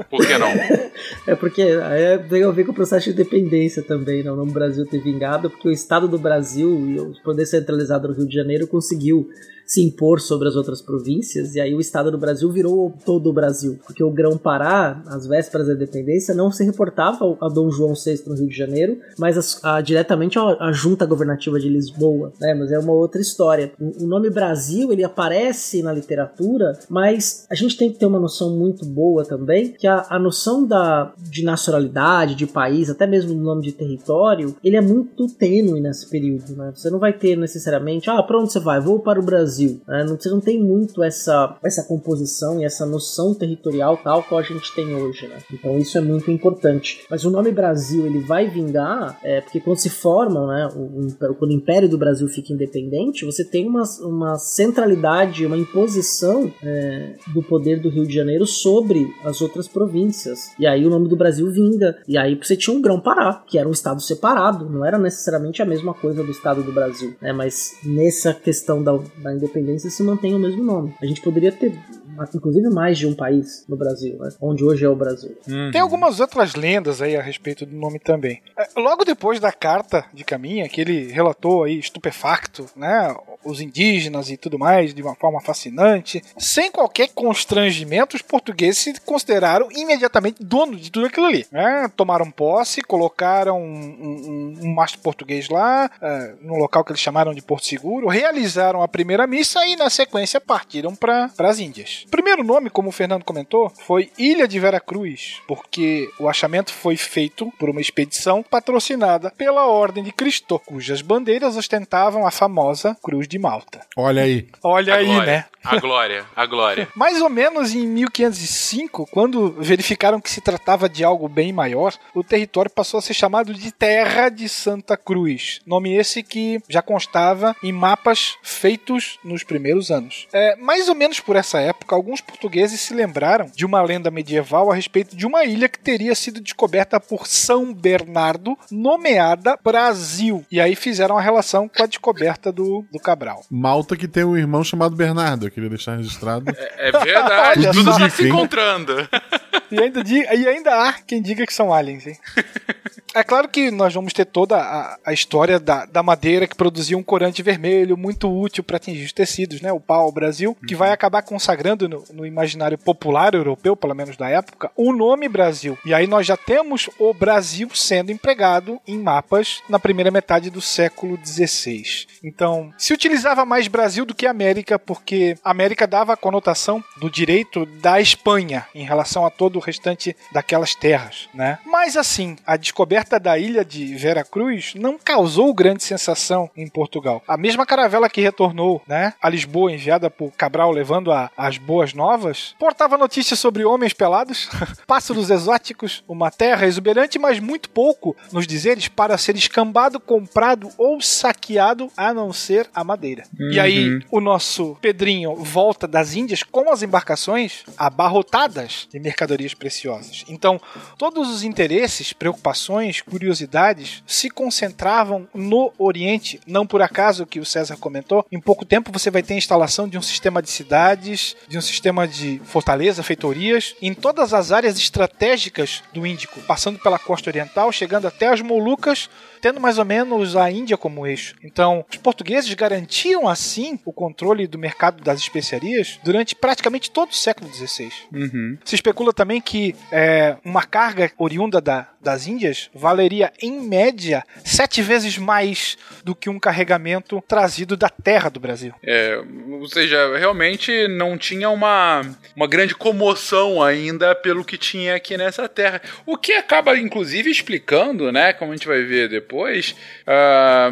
Por que não? *laughs* É porque é, tem a ver com o processo de independência também, não? O nome Brasil ter vingado, porque o Estado do Brasil e o poder centralizado do Rio de Janeiro conseguiu se impor sobre as outras províncias, e aí o estado do Brasil virou todo o Brasil, porque o Grão-Pará, às vésperas da independência, não se reportava a Dom João VI no Rio de Janeiro, mas a, a, diretamente à junta governativa de Lisboa, né? Mas é uma outra história. O, o nome Brasil, ele aparece na literatura, mas a gente tem que ter uma noção muito boa também, que a, a noção da, de nacionalidade, de país, até mesmo no nome de território, ele é muito tênue nesse período, né? Você não vai ter necessariamente, ah, pra onde você vai? Vou para o Brasil. Né? Você não tem muito essa, essa composição e essa noção territorial tal qual a gente tem hoje, né? Então isso é muito importante. Mas o nome Brasil, ele vai vingar, é, porque quando se formam, né, o, o, quando o Império do Brasil fica independente, você tem uma, uma centralidade, uma imposição é, do poder do Rio de Janeiro sobre as outras províncias. E aí o nome do Brasil vinga. E aí você tinha um Grão-Pará, que era um estado separado, não era necessariamente a mesma coisa do estado do Brasil, né? Mas nessa questão da, da independência se mantém o mesmo nome. A gente poderia ter inclusive mais de um país no Brasil, né? onde hoje é o Brasil. Uhum. Tem algumas outras lendas aí a respeito do nome também. É, logo depois da carta de Caminha, que ele relatou aí estupefacto, né, os indígenas e tudo mais de uma forma fascinante, sem qualquer constrangimento, os portugueses se consideraram imediatamente donos de tudo aquilo ali. Né? Tomaram posse, colocaram um, um, um mastro português lá, uh, no local que eles chamaram de Porto Seguro, realizaram a primeira missa e, na sequência, partiram para as Índias. O primeiro nome, como o Fernando comentou, foi Ilha de Veracruz, porque o achamento foi feito por uma expedição patrocinada pela Ordem de Cristo, cujas bandeiras ostentavam a famosa Cruz de Malta. Olha aí. Olha A aí, glória, né? A glória, a glória. *laughs* Mais ou menos em 1505, quando verificaram que se tratava de algo bem maior, o território passou a ser chamado de Terra de Santa Cruz. Nome esse que já constava em mapas feitos nos primeiros anos. É, mais ou menos por essa época, alguns portugueses se lembraram de uma lenda medieval a respeito de uma ilha que teria sido descoberta por São Bernardo, nomeada Brasil. E aí fizeram a relação com a descoberta do, do Cabral. Malta que tem um irmão chamado Bernardo, eu queria deixar registrado. É verdade, *laughs* Olha tudo está se encontrando. E ainda, e ainda há quem diga que são aliens, hein? *laughs* É claro que nós vamos ter toda a, a história da, da madeira que produzia um corante vermelho muito útil para atingir os tecidos, né? O pau-brasil, que vai acabar consagrando no, no imaginário popular europeu, pelo menos da época, o nome Brasil. E aí nós já temos o Brasil sendo empregado em mapas na primeira metade do século XVI. Então, se utilizava mais Brasil do que América, porque América dava a conotação do direito da Espanha em relação a todo o restante daquelas terras, né? Mas assim, a descoberta da ilha de Veracruz não causou grande sensação em Portugal. A mesma caravela que retornou, né, a Lisboa enviada por Cabral levando a- as boas novas, portava notícias sobre homens pelados, *laughs* pássaros exóticos, uma terra exuberante, mas muito pouco nos dizeres para ser escambado, comprado ou saqueado, a não ser a madeira. E aí Uhum. o nosso Pedrinho volta das Índias com as embarcações abarrotadas de mercadorias preciosas. Então, todos os interesses, preocupações, curiosidades se concentravam no Oriente. Não por acaso que o César comentou, em pouco tempo você vai ter a instalação de um sistema de cidades, de um sistema de fortaleza, feitorias, em todas as áreas estratégicas do Índico, passando pela costa oriental, chegando até as Molucas, tendo mais ou menos a Índia como eixo. Então, os portugueses garantiam assim o controle do mercado das especiarias durante praticamente todo o século XVI. Uhum. Se especula também que é, uma carga oriunda da- das Índias valeria, em média, sete vezes mais do que um carregamento trazido da terra do Brasil. É, ou seja, realmente não tinha uma, uma grande comoção ainda pelo que tinha aqui nessa terra. O que acaba, inclusive, explicando, né, como a gente vai ver depois, ah,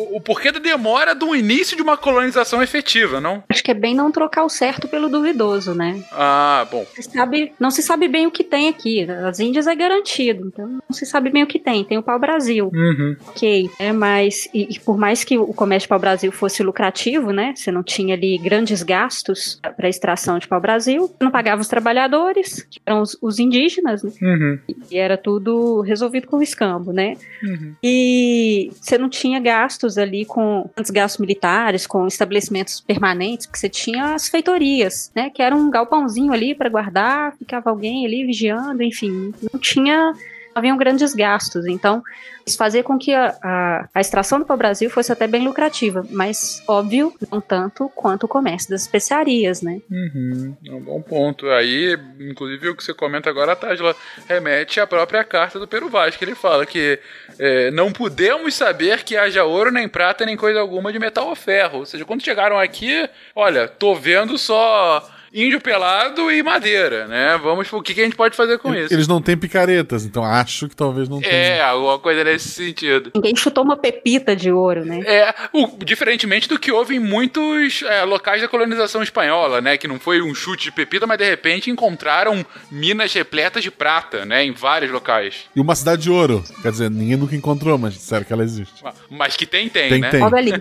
o, o porquê da demora do início de uma colonização efetiva, não? Acho que é bem não trocar o certo pelo duvidoso, né? Ah, bom. Se sabe, não se sabe bem o que tem aqui. As Índias é garantido, então não se sabe bem o que tem. Tem o pau-brasil. Uhum. Ok, é, mas e, e por mais que o comércio de pau-brasil fosse lucrativo, né? Você não tinha ali grandes gastos para extração de pau-brasil, você não pagava os trabalhadores, que eram os, os indígenas, né? Uhum. E era tudo resolvido com escambo, né? Uhum. E você não tinha gastos ali com tantos gastos militares, com estabelecimentos permanentes, que você tinha as feitorias, né? Que era um galpãozinho ali para guardar, ficava alguém ali vigiando, enfim, não tinha haviam grandes gastos. Então, isso fazia com que a, a, a extração do pau-brasil fosse até bem lucrativa, mas, óbvio, não tanto quanto o comércio das especiarias, né? Uhum, é um bom ponto. Aí, inclusive, o que você comenta agora, Tásila, remete à própria carta do Peru Vaz, que ele fala que é, não podemos saber que haja ouro, nem prata, nem coisa alguma de metal ou ferro. Ou seja, quando chegaram aqui, olha, tô vendo só índio pelado e madeira, né? Vamos, o que, que a gente pode fazer com isso? Eles não têm picaretas, então acho que talvez não tenha. É, alguma coisa nesse sentido. Ninguém chutou uma pepita de ouro, né? É, o, diferentemente do que houve em muitos é, locais da colonização espanhola, né? Que não foi um chute de pepita, mas de repente encontraram minas repletas de prata, né? Em vários locais. E uma cidade de ouro. Quer dizer, ninguém nunca encontrou, mas disseram que ela existe. Mas que tem, tem, Tem, né? tem. Olha ali. *laughs*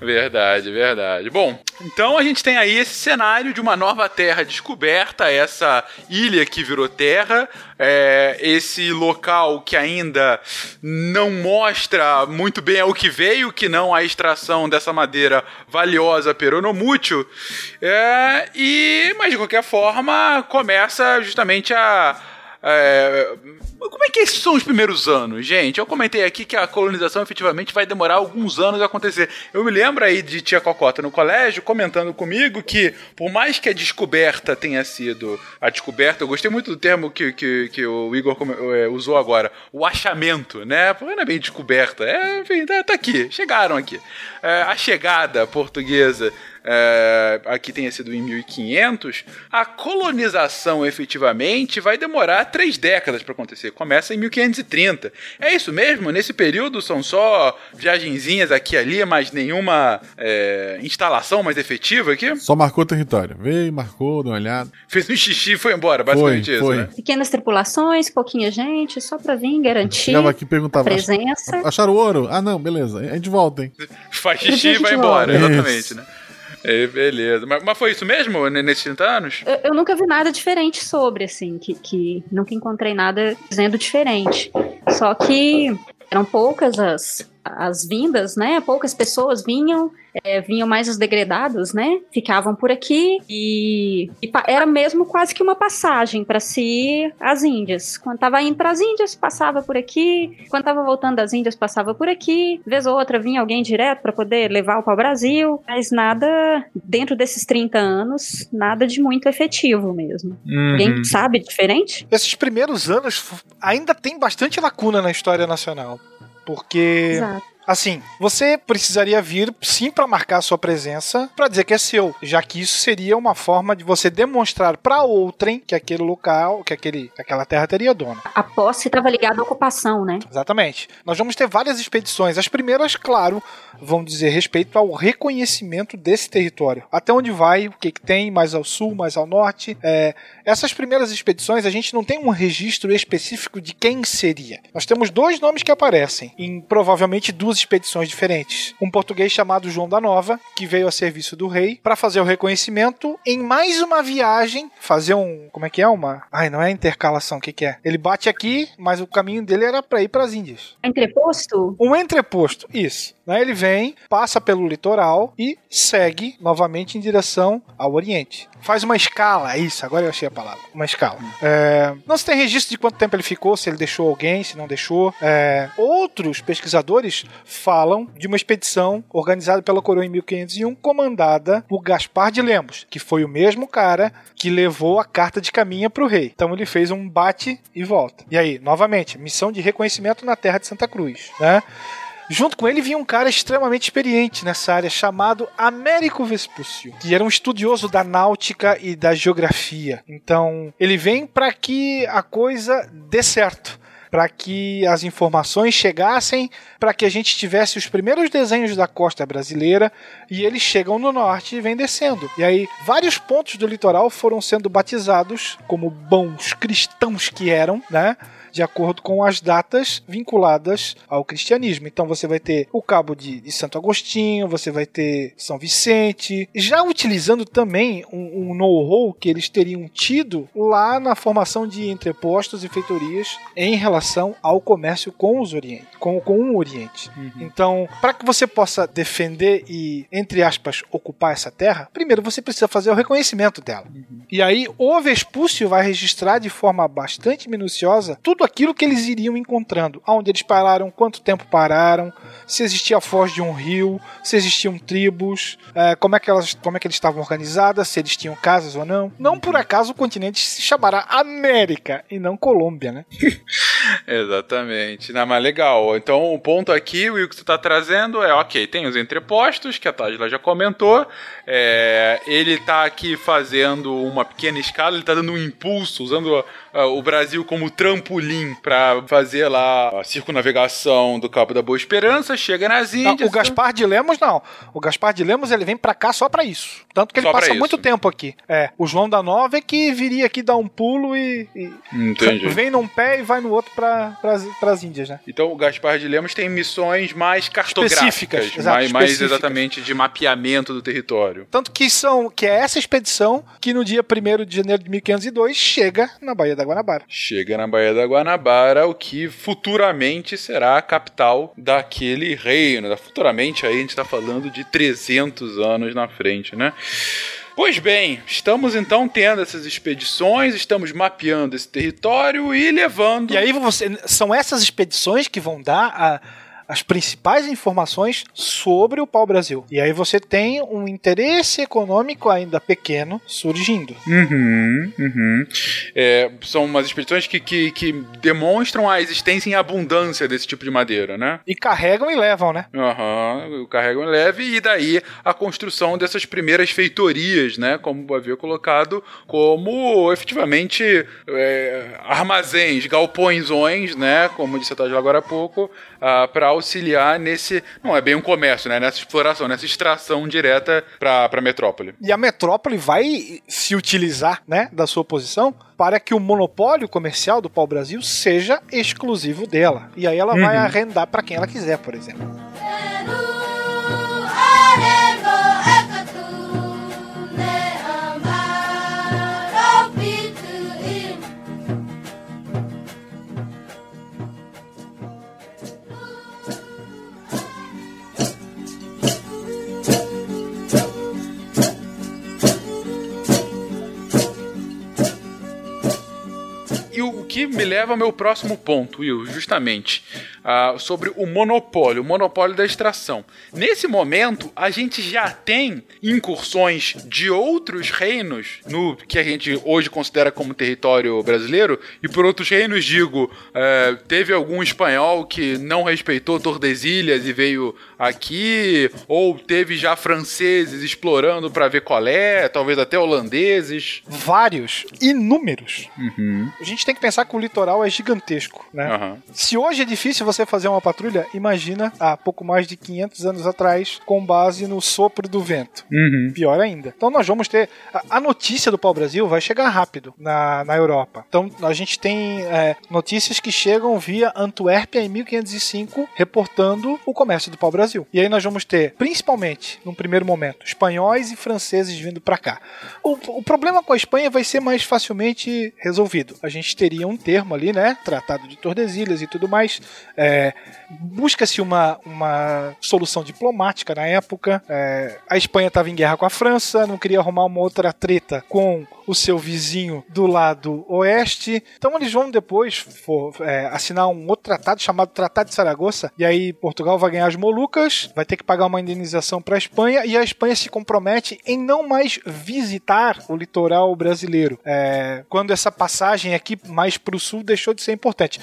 Verdade, verdade. Bom, então a gente tem aí esse cenário de uma nova terra descoberta, essa ilha que virou terra, é, esse local que ainda não mostra muito bem ao que veio, que não a extração dessa madeira valiosa peronomútil. É, e, mas de qualquer forma, começa justamente a. é, como é que esses são os primeiros anos, gente? Eu comentei aqui que a colonização efetivamente vai demorar alguns anos a acontecer. Eu me lembro aí de tia Cocota no colégio comentando comigo que, por mais que a descoberta tenha sido a descoberta, eu gostei muito do termo que, que, que o Igor é, usou agora, o achamento, né? Porque não é bem descoberta, é, enfim, tá, tá aqui, chegaram aqui. É, a chegada portuguesa é, aqui tenha sido em 1500, a colonização efetivamente vai demorar três décadas para acontecer. Começa em 1530. É isso mesmo? Nesse período são só viagenzinhas aqui e ali, mas nenhuma é, instalação mais efetiva aqui? Só marcou o território. Veio, marcou, deu uma olhada. Fez um xixi e foi embora, basicamente Foi, isso, foi. né? Pequenas tripulações, pouquinha gente, só pra vir garantir Chegava aqui a perguntava. presença. Acharam ouro? Ah, não, beleza. A gente volta, hein? Faz xixi e vai embora, exatamente, né? É, beleza. Mas, mas foi isso mesmo nesses 30 anos? Eu, eu nunca vi nada diferente sobre, assim, que, que nunca encontrei nada dizendo diferente. Só que eram poucas as, as vindas, né? Poucas pessoas vinham, é, vinham mais os degredados, né? Ficavam por aqui e, e era mesmo quase que uma passagem para se ir às Índias. Quando tava indo para as Índias, passava por aqui. Quando tava voltando das Índias, passava por aqui. Vez ou outra vinha alguém direto para poder levar para o Brasil, mas nada dentro desses 30 anos, nada de muito efetivo mesmo. Uhum. Alguém sabe diferente? Esses primeiros anos ainda tem bastante lacuna na história nacional. Porque, Exato. assim, você precisaria vir sim para marcar a sua presença, para dizer que é seu, já que isso seria uma forma de você demonstrar para outrem que aquele local, que aquele, que aquela terra teria dono. A posse estava ligada à ocupação, né? Exatamente. Nós vamos ter várias expedições. As primeiras, claro, vão dizer respeito ao reconhecimento desse território. Até onde vai, o que, que tem, mais ao sul, mais ao norte. É, essas primeiras expedições, a gente não tem um registro específico de quem seria. Nós temos dois nomes que aparecem em provavelmente duas expedições diferentes. Um português chamado João da Nova, que veio a serviço do rei para fazer o reconhecimento em mais uma viagem, fazer um, como é que é uma? Ai, não é intercalação, o que que é? Ele bate aqui, mas o caminho dele era para ir para as Índias. Entreposto? Um entreposto, isso. Né? Ele vem, passa pelo litoral e segue novamente em direção ao Oriente. Faz uma escala, isso, agora eu achei a palavra. Uma escala. É, não se tem registro de quanto tempo ele ficou, se ele deixou alguém, se não deixou. É, outros pesquisadores falam de uma expedição organizada pela coroa em 1501, comandada por Gaspar de Lemos, que foi o mesmo cara que levou a carta de caminha para o rei. Então ele fez um bate e volta. E aí, novamente, missão de reconhecimento na terra de Santa Cruz. Né? Junto com ele vinha um cara extremamente experiente nessa área chamado Américo Vespúcio, que era um estudioso da náutica e da geografia. Então, ele vem para que a coisa dê certo, para que as informações chegassem, para que a gente tivesse os primeiros desenhos da costa brasileira e eles chegam no norte e vêm descendo. E aí, vários pontos do litoral foram sendo batizados como bons cristãos que eram, né? De acordo com as datas vinculadas ao cristianismo. Então você vai ter o Cabo de, de Santo Agostinho, você vai ter São Vicente, já utilizando também um, um know-how que eles teriam tido lá na formação de entrepostos e feitorias em relação ao comércio com os Oriente, com, com o Oriente. Então, para que você possa defender e, entre aspas, ocupar essa terra, primeiro você precisa fazer o reconhecimento dela. E aí o Vespúcio vai registrar de forma bastante minuciosa tudo aquilo que eles iriam encontrando, aonde eles pararam, quanto tempo pararam, se existia a foz de um rio, se existiam tribos, eh, como, é que elas, como é que eles estavam organizadas, se eles tinham casas ou não. Não por acaso o continente se chamará América e não Colômbia, né? *laughs* Exatamente. Não, mas legal. Então, o ponto aqui, o que você está trazendo é, ok, tem os entrepostos, que a Tadla já comentou, é, ele está aqui fazendo uma pequena escala, ele está dando um impulso, usando ah, o Brasil como trampolim para fazer lá a circunavegação do Cabo da Boa Esperança, chega nas Não, Índias. o Gaspar de Lemos não. O Gaspar de Lemos ele vem pra cá só pra isso. Tanto que ele Só passa muito tempo aqui. É, o João da Nova é que viria aqui dar um pulo e, e vem num pé e vai no outro pra, pras, pras Índias, né? Então o Gaspar de Lemos tem missões mais cartográficas, Específicas, mais, mais específicas. exatamente de mapeamento do território. Tanto que são que é essa expedição que no dia 1 de janeiro de 1502 chega na Baía da Guanabara. Chega na Baía da Guanabara, o que futuramente será a capital daquele reino. Futuramente aí a gente está falando de 300 anos na frente, né? Pois bem, estamos então tendo essas expedições, estamos mapeando esse território e levando. E aí você, são essas expedições que vão dar a- as principais informações sobre o pau-brasil. E aí você tem um interesse econômico ainda pequeno surgindo. Uhum, uhum. É, são umas expedições que, que, que demonstram a existência em abundância desse tipo de madeira, né? E carregam e levam, né? Aham, carregam leve e daí a construção dessas primeiras feitorias, né? Como havia colocado, como efetivamente é, armazéns, galpõezões, né? Como disse a Tadla agora há pouco, para auxiliar nesse. Não é bem um comércio, né? Nessa exploração, nessa extração direta para a metrópole. E a metrópole vai se utilizar, né, da sua posição para que o monopólio comercial do pau-brasil seja exclusivo dela. E aí ela vai Uhum. arrendar para quem ela quiser, por exemplo. O que me leva ao meu próximo ponto, Will, justamente, ah, sobre o monopólio, o monopólio da extração. Nesse momento, a gente já tem incursões de outros reinos no que a gente hoje considera como território brasileiro, e por outros reinos digo, eh, teve algum espanhol que não respeitou Tordesilhas e veio aqui, ou teve já franceses explorando para ver qual é, talvez até holandeses. Vários, inúmeros. Uhum. A gente tem que pensar que o litoral é gigantesco, né? Aham. Se hoje é difícil você fazer uma patrulha, imagina há pouco mais de 500 anos atrás, com base no sopro do vento. Uhum. Pior ainda. Então nós vamos ter. A, a notícia do pau-brasil vai chegar rápido na, na Europa. Então a gente tem é, notícias que chegam via Antuérpia em 1505, reportando o comércio do pau-brasil. E aí nós vamos ter, principalmente, num primeiro momento, espanhóis e franceses vindo para cá. O, o problema com a Espanha vai ser mais facilmente resolvido. A gente teria um termo ali, né? Tratado de Tordesilhas e tudo mais. É, Busca-se uma, uma solução diplomática na época. É, a Espanha estava em guerra com a França, não queria arrumar uma outra treta com o seu vizinho do lado oeste. Então eles vão depois for, é, assinar um outro tratado chamado Tratado de Saragoça. E aí Portugal vai ganhar as Molucas, vai ter que pagar uma indenização para a Espanha e a Espanha se compromete em não mais visitar o litoral brasileiro. É, quando essa passagem aqui mais para o sul deixou de ser importante.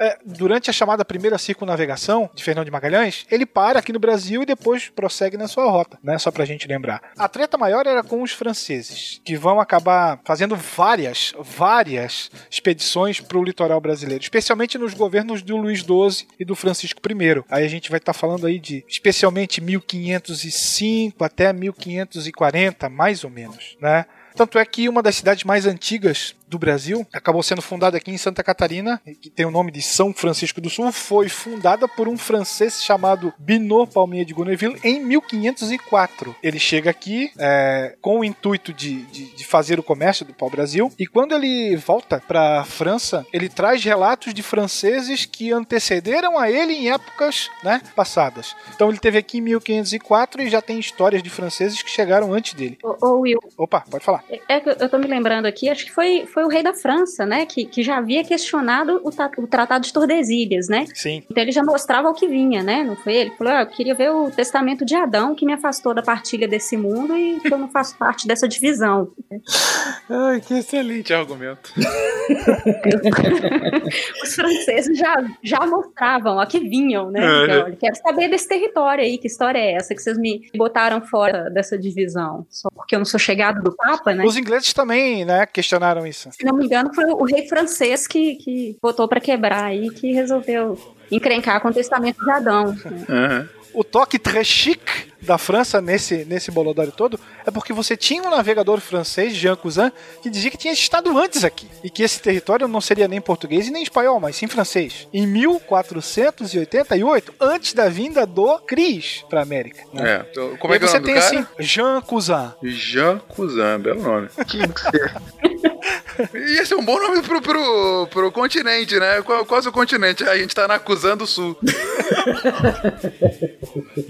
É, durante a chamada primeira circunnavegação de Fernão de Magalhães, ele para aqui no Brasil e depois prossegue na sua rota, né? Só pra gente lembrar. A treta maior era com os franceses, que vão acabar fazendo várias, várias expedições pro litoral brasileiro, especialmente nos governos do Luís XII e do Francisco I. Aí a gente vai estar falando aí de especialmente 1505 até 1540, mais ou menos, né? Tanto é que uma das cidades mais antigas do Brasil, acabou sendo fundada aqui em Santa Catarina, que tem o nome de São Francisco do Sul, foi fundada por um francês chamado Binot Palmier de Goneville em 1504. Ele chega aqui é, com o intuito de, de, de fazer o comércio do pau-brasil e quando ele volta para França, ele traz relatos de franceses que antecederam a ele em épocas né, passadas. Então ele teve aqui em 1504 e já tem histórias de franceses que chegaram antes dele. Ô, ô, Will, Opa, pode falar. é que eu tô me lembrando aqui, acho que foi, foi o rei da França, né? Que, que já havia questionado o, ta- o Tratado de Tordesilhas, né? Sim. Então ele já mostrava o que vinha, né? Não foi ele? Falou, ah, eu queria ver o testamento de Adão que me afastou da partilha desse mundo e que eu não faço parte dessa divisão. Ai, que excelente argumento. *laughs* Os franceses já, já mostravam ó, que vinham, né? É. Então, quero saber desse território aí, que história é essa que vocês me botaram fora dessa divisão? Só porque eu não sou chegado do Papa, né? Os ingleses também, né, questionaram isso. Se não me engano, foi o rei francês que, que botou pra quebrar aí, que resolveu encrencar com o testamento de Adão. né? O toque très chic da França nesse, nesse bolodório todo é porque você tinha um navegador francês, Jean Cousin, que dizia que tinha estado antes aqui. E que esse território não seria nem português e nem espanhol, mas sim francês. Em 1488, antes da vinda do Cris pra América. né? É. então, Como é que é aí o você nome do tem cara? assim, Jean Cousin. Jean Cousin, belo nome. Que ser. *laughs* Ia ser um bom nome pro, pro, pro continente, né? Qual, qual é o continente? A gente tá na Cousin do Sul. *laughs*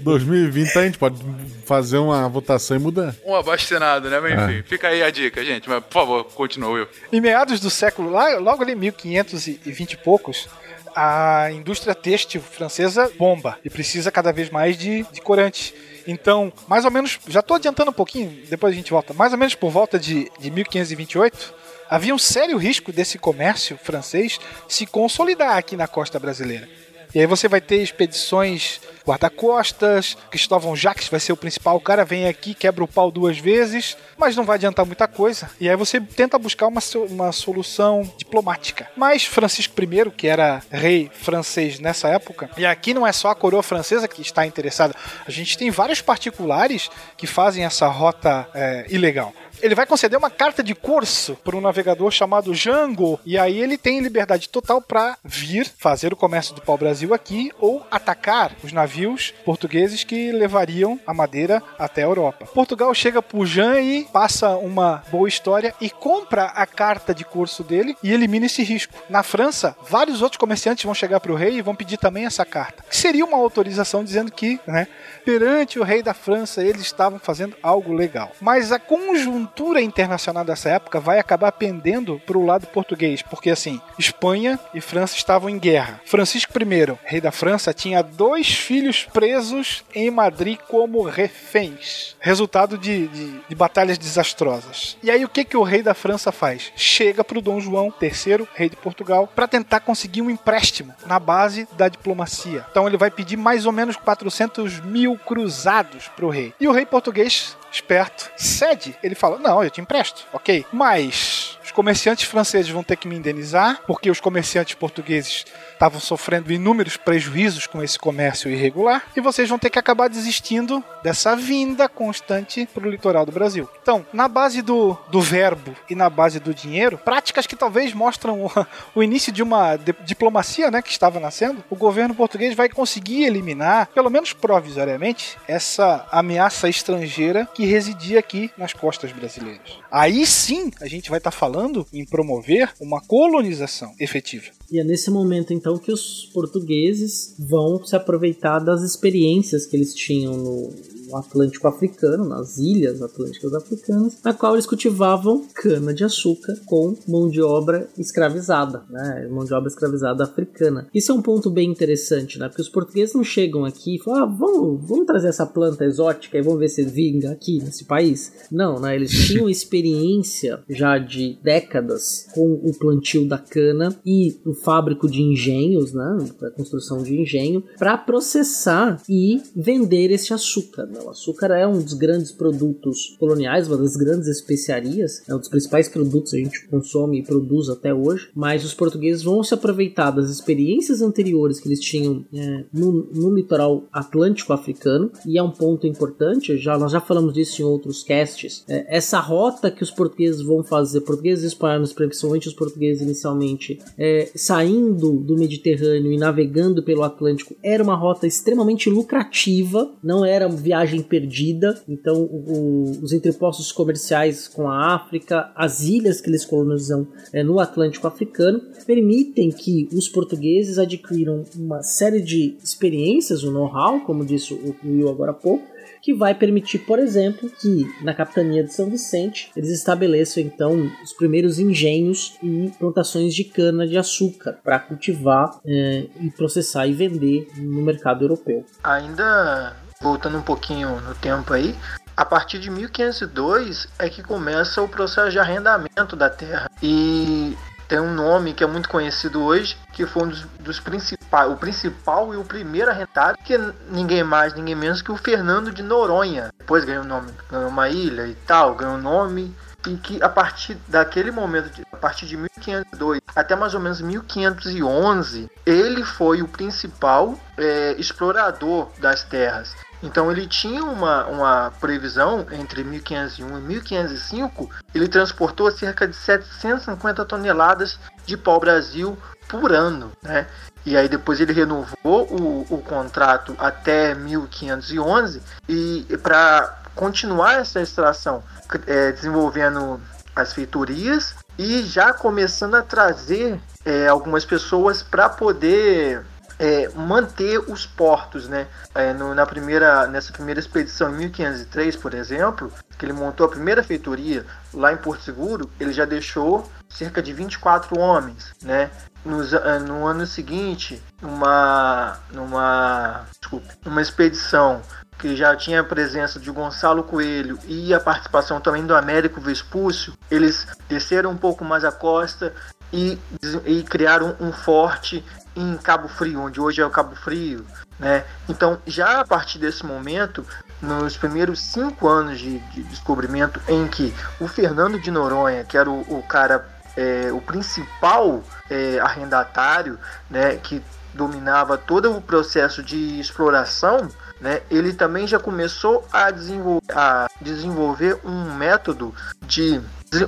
2020 a gente pode fazer uma votação e mudar. Um abaixo-senado, né? Mas enfim, É. fica aí a dica, gente. Mas, por favor, continua, Will. Em meados do século, lá, logo ali 1520 e poucos, a indústria têxtil francesa bomba e precisa cada vez mais de, de corante. Então, mais ou menos, já estou adiantando um pouquinho, depois a gente volta, mais ou menos por volta de, de 1528, havia um sério risco desse comércio francês se consolidar aqui na costa brasileira. E aí você vai ter expedições guarda-costas, Cristóvão Jacques vai ser o principal, o cara vem aqui, quebra o pau duas vezes, mas não vai adiantar muita coisa. E aí você tenta buscar uma, uma solução diplomática. Mas Francisco I, que era rei francês nessa época, e aqui não é só a coroa francesa que está interessada, a gente tem vários particulares que fazem essa rota é, ilegal ele vai conceder uma carta de curso para um navegador chamado Jango. E aí ele tem liberdade total para vir fazer o comércio do pau-brasil aqui ou atacar os navios portugueses que levariam a madeira até a Europa. Portugal chega pro Jean e passa uma boa história e compra a carta de curso dele e elimina esse risco. Na França, vários outros comerciantes vão chegar pro rei e vão pedir também essa carta. Que seria uma autorização dizendo que, né, perante o rei da França, eles estavam fazendo algo legal. Mas a conjuntura internacional dessa época vai acabar pendendo para o lado português, porque assim, Espanha e França estavam em guerra. Francisco I, rei da França, tinha dois filhos presos em Madrid como reféns, resultado de, de- de batalhas desastrosas. E aí o que, que o rei da França faz? Chega para o Dom João III, rei de Portugal, para tentar conseguir um empréstimo na base da diplomacia. Então ele vai pedir mais ou menos 400 mil cruzados para o rei. E o rei português, esperto, cede. Ele fala: Não, eu te empresto, ok. Mas os comerciantes franceses vão ter que me indenizar, porque os comerciantes portugueses estavam sofrendo inúmeros prejuízos com esse comércio irregular, e vocês vão ter que acabar desistindo dessa vinda constante para o litoral do Brasil. Então, na base do, do verbo e na base do dinheiro, práticas que talvez mostram o, *laughs* o início de uma di- diplomacia né, que estava nascendo, o governo português vai conseguir eliminar, pelo menos provisoriamente, essa ameaça estrangeira que residia aqui nas costas brasileiras. Aí sim a gente vai estar falando em promover uma colonização efetiva. E é nesse momento, então, que os portugueses vão se aproveitar das experiências que eles tinham no, no Atlântico Africano, nas ilhas atlânticas africanas, na qual eles cultivavam cana-de-açúcar com mão de obra escravizada, né? Mão de obra escravizada africana. Isso é um ponto bem interessante, né? Porque os portugueses não chegam aqui e falam, ah, vamos, vamos trazer essa planta exótica e vamos ver se vinga aqui nesse país. Não, né? Eles tinham *laughs* experiência já de décadas com o plantio da cana e o fábrico de engenhos, né? A construção de engenho, para processar e vender esse açúcar. Né? O açúcar é um dos grandes produtos coloniais, uma das grandes especiarias, é um dos principais produtos que a gente consome e produz até hoje. Mas os portugueses vão se aproveitar das experiências anteriores que eles tinham é, no, no, litoral atlântico africano, e é um ponto importante, já, nós já falamos disso em outros casts. É, essa rota que os portugueses vão fazer, portugueses e espanhóis, principalmente os portugueses inicialmente, é, saindo do Mediterrâneo e navegando pelo Atlântico, era uma rota extremamente lucrativa, não era viagem perdida. Então, o, os entrepostos comerciais com a África, as ilhas que eles colonizam é, no Atlântico africano, permitem que os portugueses adquiram uma série de experiências, o know-how, como disse o Will agora há pouco, que vai permitir, por exemplo, que na capitania de São Vicente eles estabeleçam então os primeiros engenhos e plantações de cana de açúcar para cultivar é, e processar e vender no mercado europeu. Ainda voltando um pouquinho no tempo aí, a partir de 1502 é que começa o processo de arrendamento da terra. E tem um nome que é muito conhecido hoje, que foi um dos, dos principais, o principal e o primeiro arrendado, que é ninguém mais, ninguém menos que o Fernando de Noronha. Depois ganhou o nome, ganhou uma ilha e tal, ganhou o nome e que a partir daquele momento, a partir de 1502 até mais ou menos 1511, ele foi o principal é, explorador das terras. Então ele tinha uma, uma previsão entre 1501 e 1505, ele transportou cerca de 750 toneladas de pau-brasil por ano, né? E aí depois ele renovou o, o contrato até 1511 e para continuar essa extração, é, desenvolvendo as feitorias e já começando a trazer é, algumas pessoas para poder é, manter os portos, né? É, no, na primeira, nessa primeira expedição em 1503, por exemplo, que ele montou a primeira feitoria lá em Porto Seguro, ele já deixou cerca de 24 homens, né? Nos, é, no ano seguinte, uma, numa, desculpa, uma expedição que já tinha a presença de Gonçalo Coelho e a participação também do Américo Vespúcio, eles desceram um pouco mais a costa e, e criaram um forte em Cabo Frio, onde hoje é o Cabo Frio, né? Então, já a partir desse momento, nos primeiros cinco anos de, de descobrimento, em que o Fernando de Noronha, que era o, o cara, é, o principal é, arrendatário, né, que dominava todo o processo de exploração, né, ele também já começou a desenvolver, a desenvolver um método de,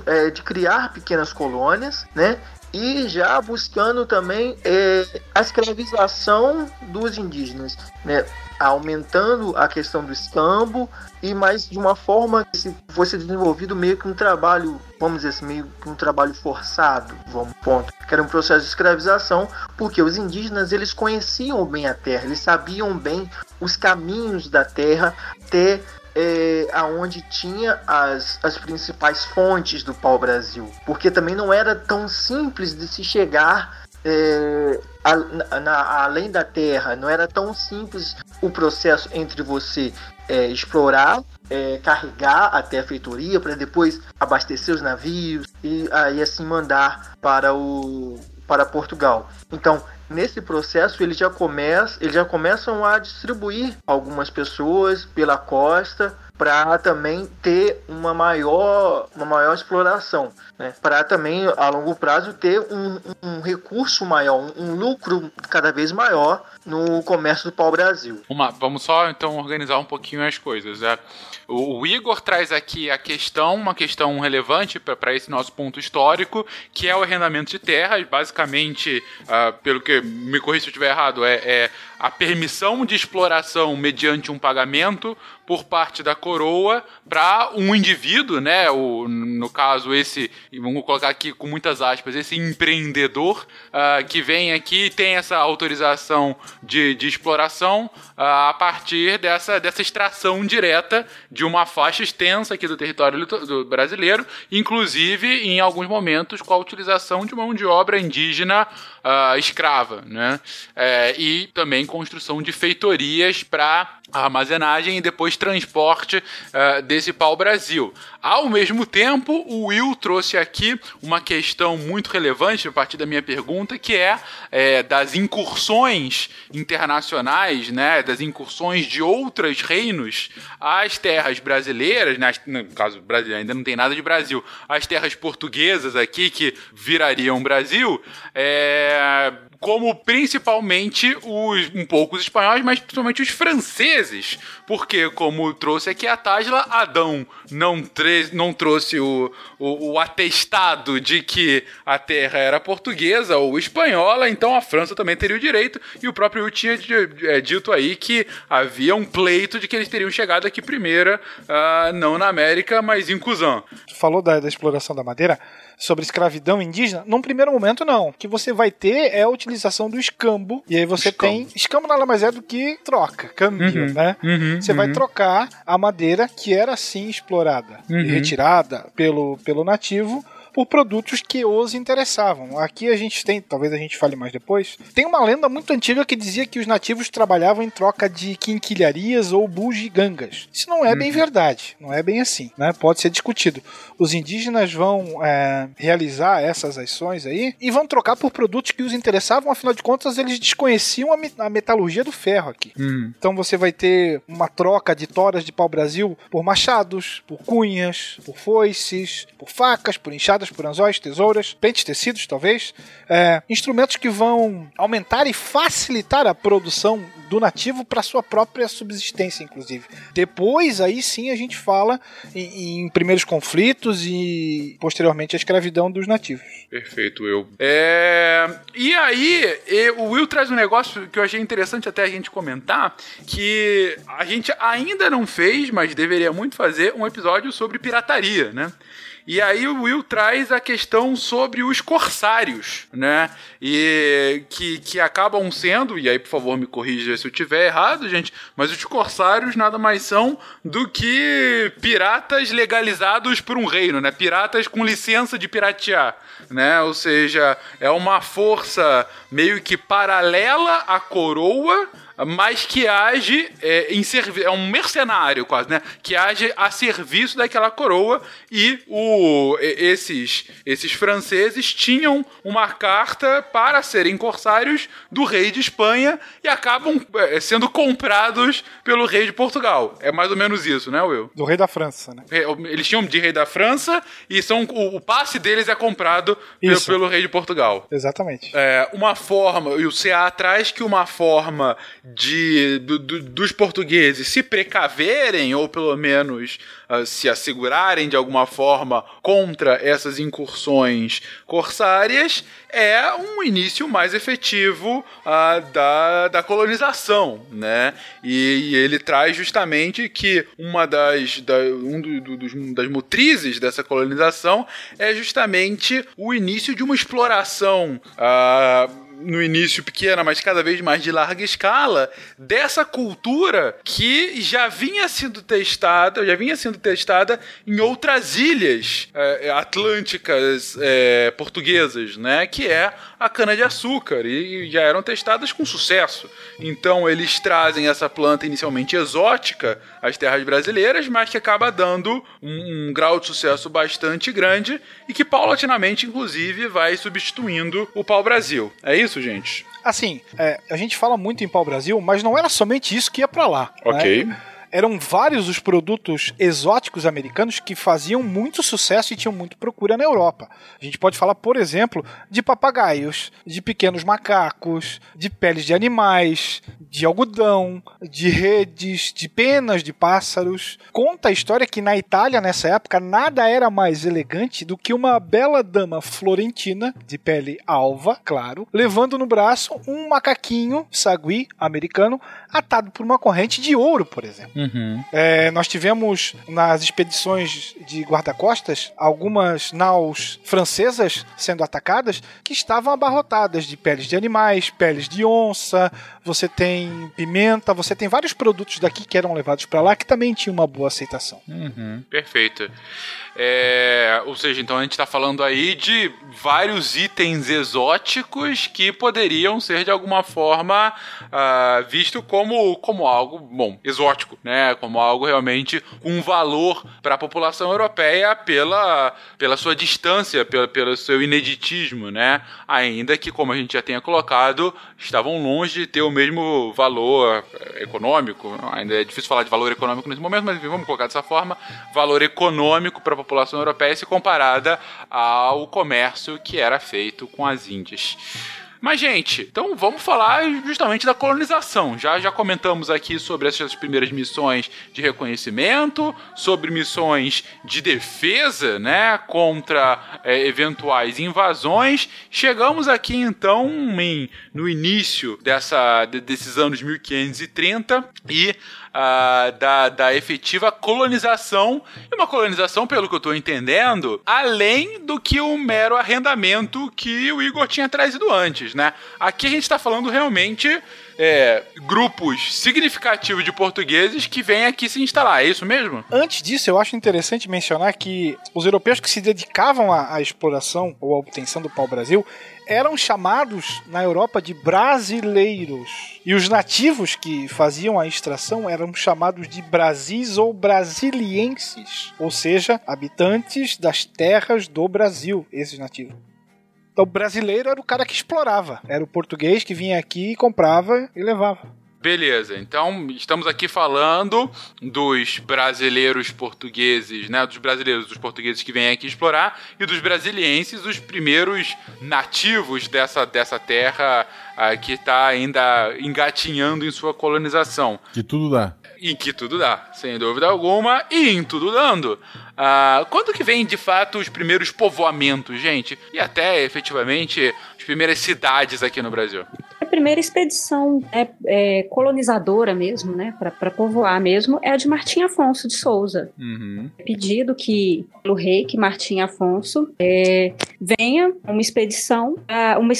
é, de criar pequenas colônias, né, e já buscando também é, a escravização dos indígenas, né? aumentando a questão do escambo e mais de uma forma que fosse desenvolvido meio que um trabalho, vamos dizer assim, meio que um trabalho forçado, vamos ponto, que era um processo de escravização, porque os indígenas eles conheciam bem a terra, eles sabiam bem os caminhos da terra, até é, aonde tinha as, as principais fontes do pau-brasil, porque também não era tão simples de se chegar é, a, na, além da terra, não era tão simples o processo entre você é, explorar, é, carregar até a feitoria para depois abastecer os navios e aí assim mandar para o para Portugal. Então nesse processo eles já começam, eles já começam a distribuir algumas pessoas pela costa para também ter uma maior, uma maior exploração, né? para também a longo prazo ter um, um recurso maior, um, um, lucro cada vez maior no comércio do pau-brasil. Vamos só então organizar um pouquinho as coisas. É, o, Igor traz aqui a questão, uma questão relevante para esse nosso ponto histórico, que é o arrendamento de terras. Basicamente, uh, pelo que me corrija se eu estiver errado, é, é a permissão de exploração mediante um pagamento por parte da coroa para um indivíduo, né? O, no caso, esse, vamos colocar aqui com muitas aspas, esse empreendedor uh, que vem aqui e tem essa autorização de, de exploração uh, a partir dessa, dessa extração direta de uma faixa extensa aqui do território do brasileiro, inclusive em alguns momentos com a utilização de mão de obra indígena ah, escrava, né? É, e também construção de feitorias para armazenagem e depois transporte ah, desse pau-brasil. Ao mesmo tempo, o Will trouxe aqui uma questão muito relevante a partir da minha pergunta, que é, é, das incursões internacionais, né, das incursões de outros reinos às terras brasileiras, né, no caso ainda não tem nada de Brasil, as terras portuguesas aqui que virariam Brasil, é, como principalmente os um pouco os espanhóis, mas principalmente os franceses, porque como trouxe aqui a Tasla, Adão não, não trouxe o, o, o atestado de que a terra era portuguesa ou espanhola, então a França também teria o direito, e o próprio Will tinha é, dito aí que havia um pleito de que eles teriam chegado aqui primeiro, ah, não na América, mas em. Tu falou da, da exploração da madeira sobre escravidão indígena. Num primeiro momento, não. O que você vai ter é a utilização do escambo. E aí você tem. Escambo nada mais é do que troca, câmbio, Uhum, né? uhum, você vai uhum. trocar a madeira que era assim explorada Uhum. e retirada pelo, pelo nativo. Por produtos que os interessavam. Aqui a gente tem, talvez a gente fale mais depois, tem uma lenda muito antiga que dizia que os nativos trabalhavam em troca de quinquilharias ou bugigangas. Isso não é bem verdade, não é bem assim, né? Pode ser discutido. Os indígenas vão é, realizar essas ações aí e vão trocar por produtos que os interessavam, afinal de contas eles desconheciam a, me- a metalurgia do ferro aqui. Então você vai ter uma troca de toras de pau-brasil por machados, por cunhas, por foices, por facas, por enxadas, por anzóis, tesouras, pentes tecidos, talvez. É, instrumentos que vão aumentar e facilitar a produção do nativo para sua própria subsistência, inclusive. Depois, aí sim, a gente fala em, em primeiros conflitos e posteriormente a escravidão dos nativos. Perfeito, Will. É, E aí, o Will traz um negócio que eu achei interessante até a gente comentar, que a gente ainda não fez, mas deveria muito fazer, um episódio sobre pirataria, né? E aí o Will traz a questão sobre os corsários, né? E que, que acabam sendo, e aí por favor me corrija se eu tiver errado, gente, mas os corsários nada mais são do que piratas legalizados por um reino, né? Piratas com licença de piratear, né? Ou seja, é uma força meio que paralela à coroa, mas que age é, em servi é um mercenário quase, né? Que age a serviço daquela coroa e o, esses, esses franceses tinham uma carta para serem corsários do rei de Espanha e acabam é, sendo comprados pelo rei de Portugal. É mais ou menos isso, né, Will? Do rei da França, né? Eles tinham de rei da França e são o, o passe deles é comprado pelo, pelo rei de Portugal. Exatamente. É, uma forma, e o CA traz que uma forma de do- do- dos portugueses se precaverem, ou pelo menos ah, se assegurarem de alguma forma contra essas incursões corsárias, é um início mais efetivo ah, da, da colonização, né? E, e ele traz justamente que uma das, da, um do- do- dos- das motrizes dessa colonização é justamente o início de uma exploração ah, no início pequena, mas cada vez mais de larga escala, dessa cultura que já vinha sendo testada, já vinha sendo testada em outras ilhas eh, atlânticas eh, portuguesas, né? Que é a cana-de-açúcar, e já eram testadas com sucesso. Então eles trazem essa planta inicialmente exótica às terras brasileiras, mas que acaba dando um, um grau de sucesso bastante grande e que paulatinamente, inclusive, vai substituindo o pau-brasil. É isso, gente? Assim, é, a gente fala muito em pau-brasil, mas não era somente isso que ia pra lá. Ok. né? Eram vários os produtos exóticos americanos que faziam muito sucesso e tinham muito procura na Europa. A gente pode falar, por exemplo, de papagaios, de pequenos macacos, de peles de animais, de algodão, de redes, de penas de pássaros. Conta a história que na Itália, nessa época, nada era mais elegante do que uma bela dama florentina, de pele alva, claro, levando no braço um macaquinho sagui americano atado por uma corrente de ouro, por exemplo. Uhum. É, nós tivemos nas expedições de guarda-costas algumas naus francesas sendo atacadas que estavam abarrotadas de peles de animais, peles de onça, você tem pimenta, você tem vários produtos daqui que eram levados para lá que também tinham uma boa aceitação. Uhum. Perfeito. É, ou seja, então a gente está falando aí de vários itens exóticos que poderiam ser de alguma forma uh, visto como, como algo, bom, exótico, né? Como algo realmente com valor para a população europeia pela, pela sua distância, pela, pelo seu ineditismo, né? Ainda que, como a gente já tenha colocado, estavam longe de ter o mesmo valor econômico. Ainda é difícil falar de valor econômico nesse momento, mas vamos colocar dessa forma: valor econômico para a população europeia se comparada ao comércio que era feito com as Índias. Mas, gente, então vamos falar justamente da colonização. Já, já comentamos aqui sobre essas primeiras missões de reconhecimento, sobre missões de defesa, né, contra é, eventuais invasões. Chegamos aqui, então, em, no início dessa, desses anos 1530 e uh, da, da efetiva colonização. E uma colonização, pelo que eu estou entendendo, além do que o mero arrendamento que o Igor tinha trazido antes, né? Aqui a gente está falando realmente é, grupos significativos de portugueses que vêm aqui se instalar, é isso mesmo? Antes disso, eu acho interessante mencionar que os europeus que se dedicavam à, à exploração ou à obtenção do pau-brasil eram chamados na Europa de brasileiros. E os nativos que faziam a extração eram chamados de brasis ou brasilienses, ou seja, habitantes das terras do Brasil, esses nativos. Então, o brasileiro era o cara que explorava, era o português que vinha aqui, comprava e levava. Beleza, então estamos aqui falando dos brasileiros portugueses, né? Dos brasileiros, dos portugueses que vêm aqui explorar e dos brasilienses, os primeiros nativos dessa, dessa terra uh, que está ainda engatinhando em sua colonização. Que tudo dá. Em que tudo dá, sem dúvida alguma, e em tudo dando. Uh, quando que vem de fato os primeiros povoamentos, gente? E até efetivamente as primeiras cidades aqui no Brasil? A primeira expedição é, é colonizadora mesmo, né, para povoar mesmo, é a de Martim Afonso de Souza. Uhum. É pedido que pelo rei que Martim Afonso é, venha uma expedição, uma,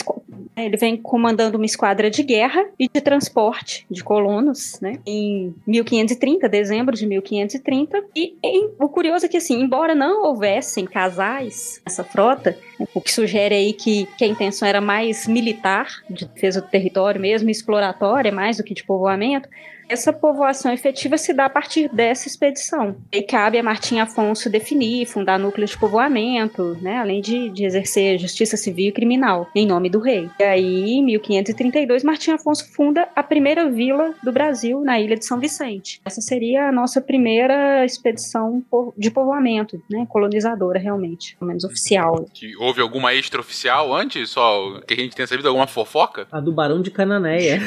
ele vem comandando uma esquadra de guerra e de transporte de colonos, né, em 1530, dezembro de 1530. E em, o curioso é que assim, embora não houvessem casais nessa frota, o que sugere aí que, que a intenção era mais militar, de defesa do território mesmo, exploratória, mais do que de povoamento, essa povoação efetiva se dá a partir dessa expedição. E cabe a Martim Afonso definir, fundar núcleos de povoamento, né, além de, de exercer justiça civil e criminal, em nome do rei. E aí, em 1532, Martim Afonso funda a primeira vila do Brasil, na ilha de São Vicente. Essa seria a nossa primeira expedição de povoamento, né, colonizadora, realmente, pelo menos oficial. Que houve alguma extraoficial antes, só que a gente tenha sabido alguma fofoca? A do Barão de Cananéia.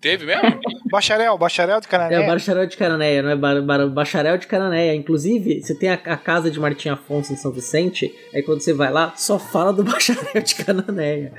Teve mesmo? bacharel, bacharel de Cananéia. É, bacharel de Cananéia, não é bar, bacharel de Cananéia. Inclusive, você tem a, a, casa de Martim Afonso em São Vicente, aí quando você vai lá, só fala do *laughs* bacharel de Cananéia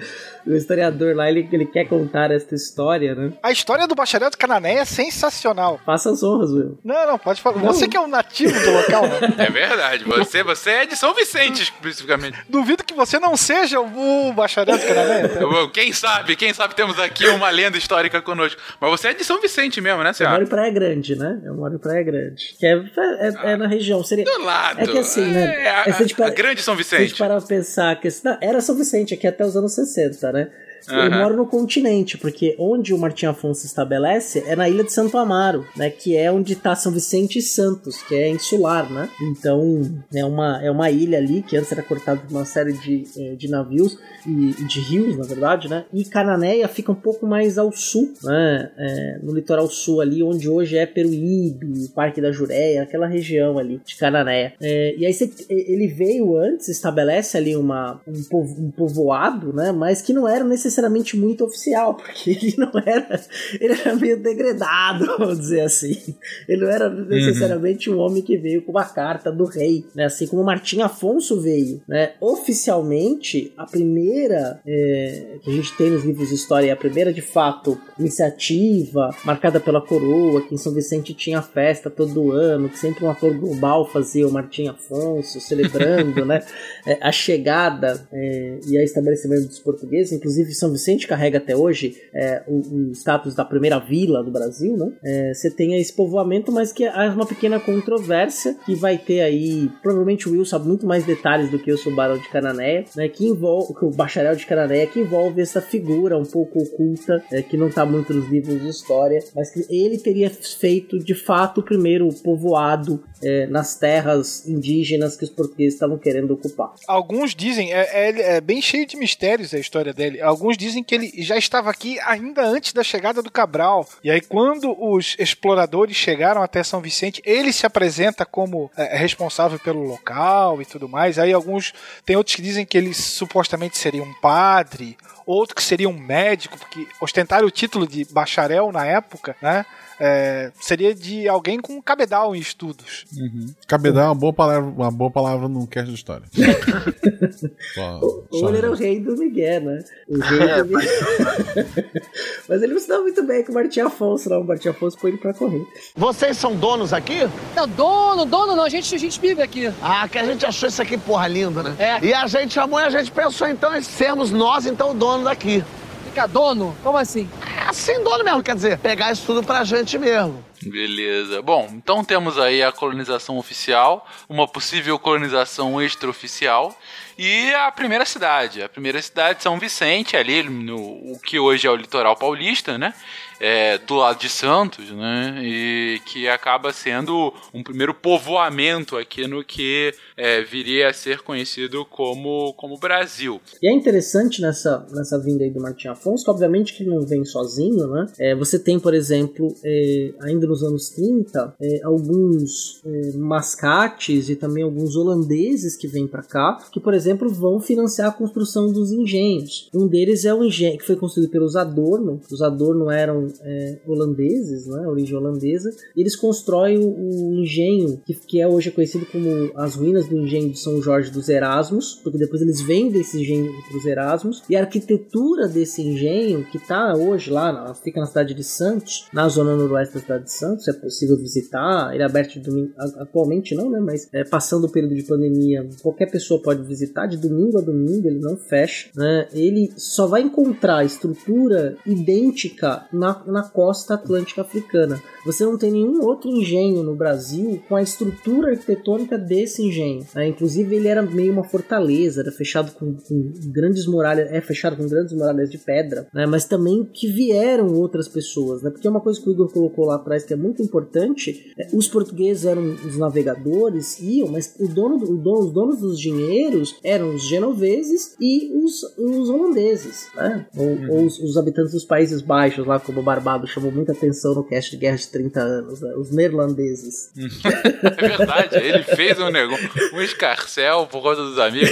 o historiador lá, ele, ele quer contar essa história, né? A história do bacharel de Canané é sensacional. Faça as honras, Will. Não, não, pode falar. Não. Você que é um nativo do local. Né? *laughs* É verdade. Você, você é de São Vicente, especificamente. Duvido que você não seja o bacharel de Canané. Então. Quem sabe, quem sabe temos aqui uma lenda histórica conosco. Mas você é de São Vicente mesmo, né, senhora? Eu moro em Praia Grande, né? Eu moro em Praia Grande. Que é, é, é na região. Seria... Do lado. É que assim, né? É, a, a, a grande São Vicente. Se a gente parar pra pensar que... Não, era São Vicente aqui até os anos 60, né? Yeah. Uhum. Eu moro no continente, porque onde o Martim Afonso estabelece é na ilha de Santo Amaro, né? Que é onde está São Vicente e Santos, que é insular, né? Então é uma, é uma ilha ali que antes era cortada por uma série de, eh, de navios e, de rios, na verdade, né? E Cananéia fica um pouco mais ao sul, né? É, no litoral sul ali, onde hoje é Peruíbe, Parque da Jureia, aquela região ali de Cananéia. É, e aí ele veio antes, estabelece ali uma, um, povo, um povoado, né? Mas que não era necessariamente necessariamente muito oficial, porque *laughs* ele não era. Ele era meio degradado, *laughs* vamos dizer assim. Ele não era necessariamente um homem que veio com uma carta do rei, né? Assim como Martim Afonso veio, né? Oficialmente, a primeira é, que a gente tem nos livros de história, a primeira de fato iniciativa marcada pela coroa, que em São Vicente tinha festa todo ano, que sempre um ator global fazia o Martim Afonso, celebrando, *laughs* né? É, a chegada é, e a estabelecimento dos portugueses. Inclusive, São Vicente carrega até hoje é, o, o, status da primeira vila do Brasil, né? É, você tem esse povoamento, mas que há uma pequena controvérsia que vai ter aí. Provavelmente o Will sabe muito mais detalhes do que eu sou o Barão de Cananéia, né? Que envolve o bacharel de Cananéia, que envolve essa figura um pouco oculta, é, que não está muito nos livros de história, mas que ele teria feito de fato o primeiro povoado é, nas terras indígenas que os portugueses estavam querendo ocupar. Alguns dizem, é, é, é, bem cheio de mistérios a história dele. Alguns dizem que ele já estava aqui ainda antes da chegada do Cabral. E aí, quando os exploradores chegaram até São Vicente, ele se apresenta como é, responsável pelo local e tudo mais. Aí alguns tem outros que dizem que ele supostamente seria um padre, outro que seria um médico, porque ostentaram o título de bacharel na época, né? É, seria de alguém com cabedal em estudos. Uhum. Cabedal é uma boa palavra, uma boa palavra num cast de história. *laughs* só, Ou ele era o rei do Miguel, né? O rei do *laughs* Miguel. *laughs* Mas ele não se dá muito bem com o Martim Afonso, não. O Martim Afonso põe ele pra correr. Vocês são donos aqui? Não, dono, dono não. A gente, a gente vive aqui. Ah, que a gente achou isso aqui porra linda, né? É. E a gente chamou e a gente pensou então em sermos nós, então, o dono daqui. Ficar dono? Como assim? É assim, dono mesmo, quer dizer, pegar isso tudo pra gente mesmo. Beleza. Bom, então temos aí a colonização oficial, uma possível colonização extraoficial e a primeira cidade. A primeira cidade, São Vicente, ali no o que hoje é o litoral paulista, né? É, do lado de Santos, né? E que acaba sendo um primeiro povoamento aqui no que é, viria a ser conhecido como, como Brasil. E é interessante nessa, nessa vinda aí do Martim Afonso, que obviamente que não vem sozinho, né? É, você tem, por exemplo, é, ainda nos anos 30, é, alguns é, mascates e também alguns holandeses que vêm para cá, que, por exemplo, vão financiar a construção dos engenhos. Um deles é o engenho que foi construído pelos Adorno. Os Adorno eram é, holandeses, né, origem holandesa, eles constroem o, o engenho, que, que, é hoje conhecido como as ruínas do engenho de São Jorge dos Erasmus, porque depois eles vendem esse engenho para os Erasmus, e a arquitetura desse engenho, que está hoje lá, fica na cidade de Santos, na zona noroeste da cidade de Santos, é possível visitar, ele é aberto de domingo, atualmente não, né, mas é, passando o período de pandemia, qualquer pessoa pode visitar, de domingo a domingo, ele não fecha, né, ele só vai encontrar estrutura idêntica na na costa atlântica africana. Você não tem nenhum outro engenho no Brasil com a estrutura arquitetônica desse engenho. Né? Inclusive, ele era meio uma fortaleza, era fechado com, com, grandes muralhas, é fechado com grandes muralhas de pedra, né? mas também que vieram outras pessoas, né? porque é uma coisa que o Igor colocou lá atrás que é muito importante: é, os portugueses eram os navegadores, iam, mas o dono, o dono, os donos dos dinheiros eram os genoveses e os, os holandeses, né? ou, uhum. ou os, os habitantes dos Países Baixos, lá como Bar Barbado chamou muita atenção no cast de Guerra de 30 anos, né? os neerlandeses. *laughs* é verdade, ele fez um negócio, um escarcel por conta dos amigos.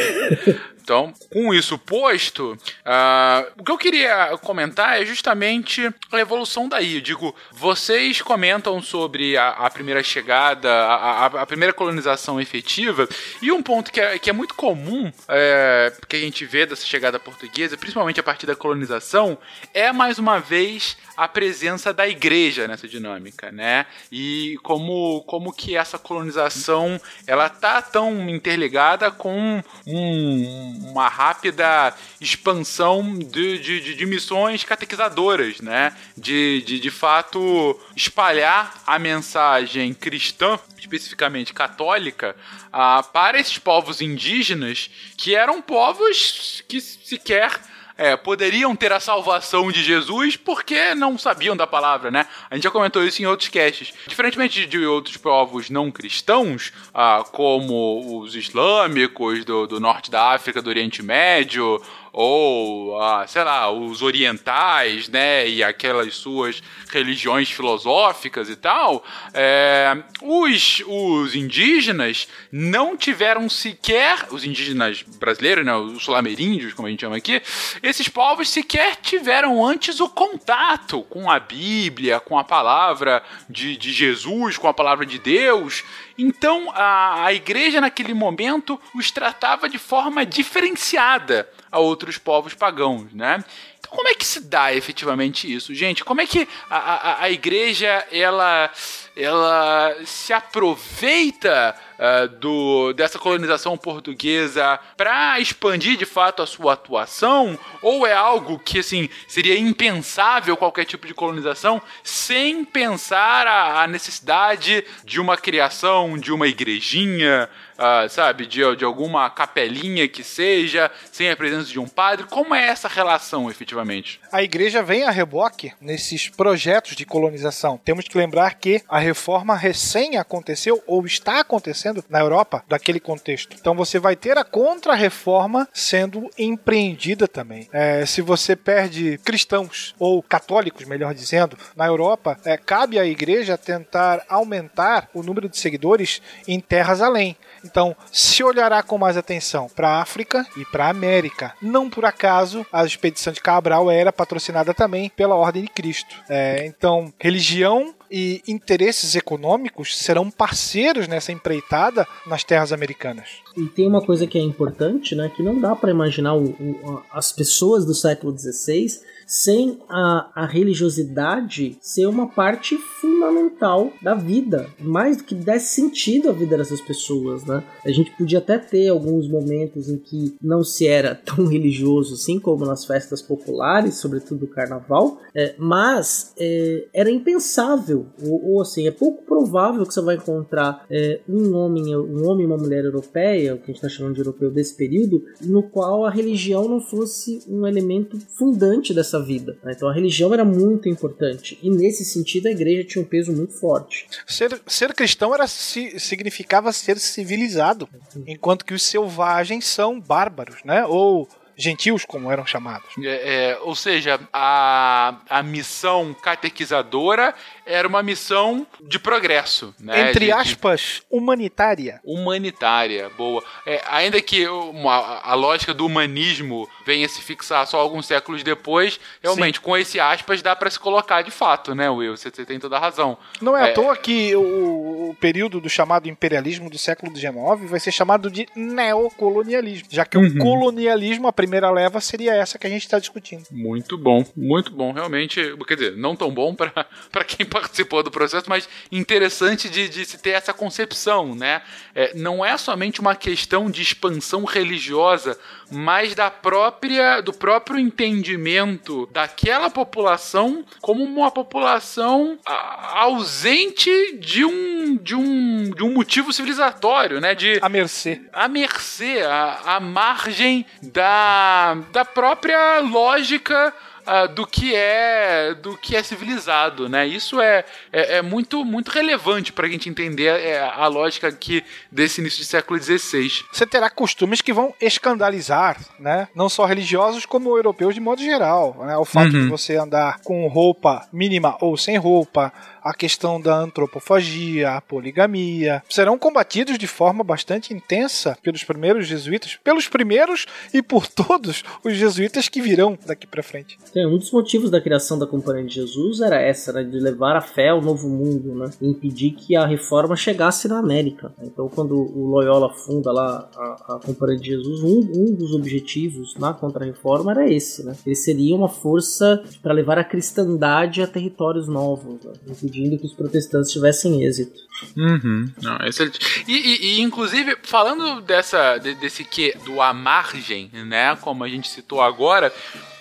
Então, com isso posto, uh, o que eu queria comentar é justamente a evolução daí. Eu digo, vocês comentam sobre a, a primeira chegada, a, a, a, primeira colonização efetiva, e um ponto que é, que é muito comum é, que a gente vê dessa chegada portuguesa, principalmente a partir da colonização, é mais uma vez a presença da igreja nessa dinâmica, né? E como, como que essa colonização ela tá tão interligada com um, uma rápida expansão de, de, de, missões catequizadoras, né? De, de, de fato espalhar a mensagem cristã, especificamente católica, uh, para esses povos indígenas que eram povos que sequer é, poderiam ter a salvação de Jesus porque não sabiam da palavra, né? A gente já comentou isso em outros casts. Diferentemente de outros povos não cristãos, ah, como os islâmicos do, do norte da África, do Oriente Médio, ou, ah, sei lá, os orientais, né, e aquelas suas religiões filosóficas e tal, é, os, os indígenas não tiveram sequer, os indígenas brasileiros, né, os sul-ameríndios, como a gente chama aqui, esses povos sequer tiveram antes o contato com a Bíblia, com a palavra de, de Jesus, com a palavra de Deus. Então a, a igreja naquele momento os tratava de forma diferenciada a outros povos pagãos, né? Então como é que se dá efetivamente isso, gente? Como é que a, a, a igreja ela ela se aproveita uh, do, dessa colonização portuguesa para expandir de fato a sua atuação? Ou é algo que assim seria impensável qualquer tipo de colonização sem pensar a, a necessidade de uma criação de uma igrejinha? uh, sabe, de, de alguma capelinha que seja, sem a presença de um padre? Como é essa relação, efetivamente? A igreja vem a reboque nesses projetos de colonização. Temos que lembrar que a reforma recém aconteceu ou está acontecendo na Europa daquele contexto. Então você vai ter a contra-reforma sendo empreendida também. É, se você perde cristãos ou católicos, melhor dizendo, na Europa, é, cabe à igreja tentar aumentar o número de seguidores em terras além. Então, se olhará com mais atenção para a África e para a América. Não por acaso, a expedição de Cabral era patrocinada também pela Ordem de Cristo. É, então, religião e interesses econômicos serão parceiros nessa empreitada nas terras americanas. E tem uma coisa que é importante, né, que não dá para imaginar o, o, as pessoas do século XVI sem a, a religiosidade ser uma parte fundamental da vida, mais do que desse sentido à vida dessas pessoas, né? A gente podia até ter alguns momentos em que não se era *laughs* tão religioso assim como nas festas populares, sobretudo o carnaval, é, mas é, era impensável, ou, ou, assim, é pouco provável que você vai encontrar é, um homem, um homem e uma mulher europeia, o que a gente está chamando de europeu desse período, no qual a religião não fosse um elemento fundante dessa nossa vida. Né? Então a religião era muito importante e nesse sentido a igreja tinha um peso muito forte. Ser, ser cristão era significava ser civilizado, enquanto que os selvagens são bárbaros, né? Ou gentios, como eram chamados. É, é, ou seja, a, a missão catequizadora era uma missão de progresso. Né? Entre de, aspas, de... humanitária. Humanitária, boa. É, ainda que uma, a lógica do humanismo venha se fixar só alguns séculos depois, realmente, Sim. com esse aspas dá para se colocar de fato, né, Will? Você, você tem toda a razão. Não é, é, à toa que o, o, período do chamado imperialismo do século XIX vai ser chamado de neocolonialismo, já que uhum. o colonialismo, a primeira leva, seria essa que a gente está discutindo. Muito bom, muito bom, realmente. Quer dizer, não tão bom para *laughs* quem participou do processo, mas interessante de, de se ter essa concepção, né? É, não é somente uma questão de expansão religiosa, mas da própria do próprio entendimento daquela população como uma população ausente de um de um, de um motivo civilizatório, né? De a mercê, a mercê, a, a margem da da própria lógica uh, do que é do que é civilizado, né? Isso é, é, é muito muito relevante para a gente entender a, é, a lógica aqui desse início do século XVI. Você terá costumes que vão escandalizar, né? Não só religiosos como europeus de modo geral, né? O fato uhum. de você andar com roupa mínima ou sem roupa, a questão da antropofagia, a poligamia, serão combatidos de forma bastante intensa pelos primeiros jesuítas, pelos primeiros e por todos os jesuítas que virão daqui para frente. É, um dos motivos da criação da Companhia de Jesus era essa, né, de levar a fé ao novo mundo, né, e impedir que a reforma chegasse na América. Então, quando o Loyola funda lá a, a Companhia de Jesus, um, um dos objetivos na contra-reforma era esse, né, ele seria uma força para levar a cristandade a territórios novos, né, impedir impedindo que os protestantes tivessem êxito. Uhum. Não, excelente. E, e, e, inclusive, falando dessa, desse que do à margem, né? Como a gente citou agora,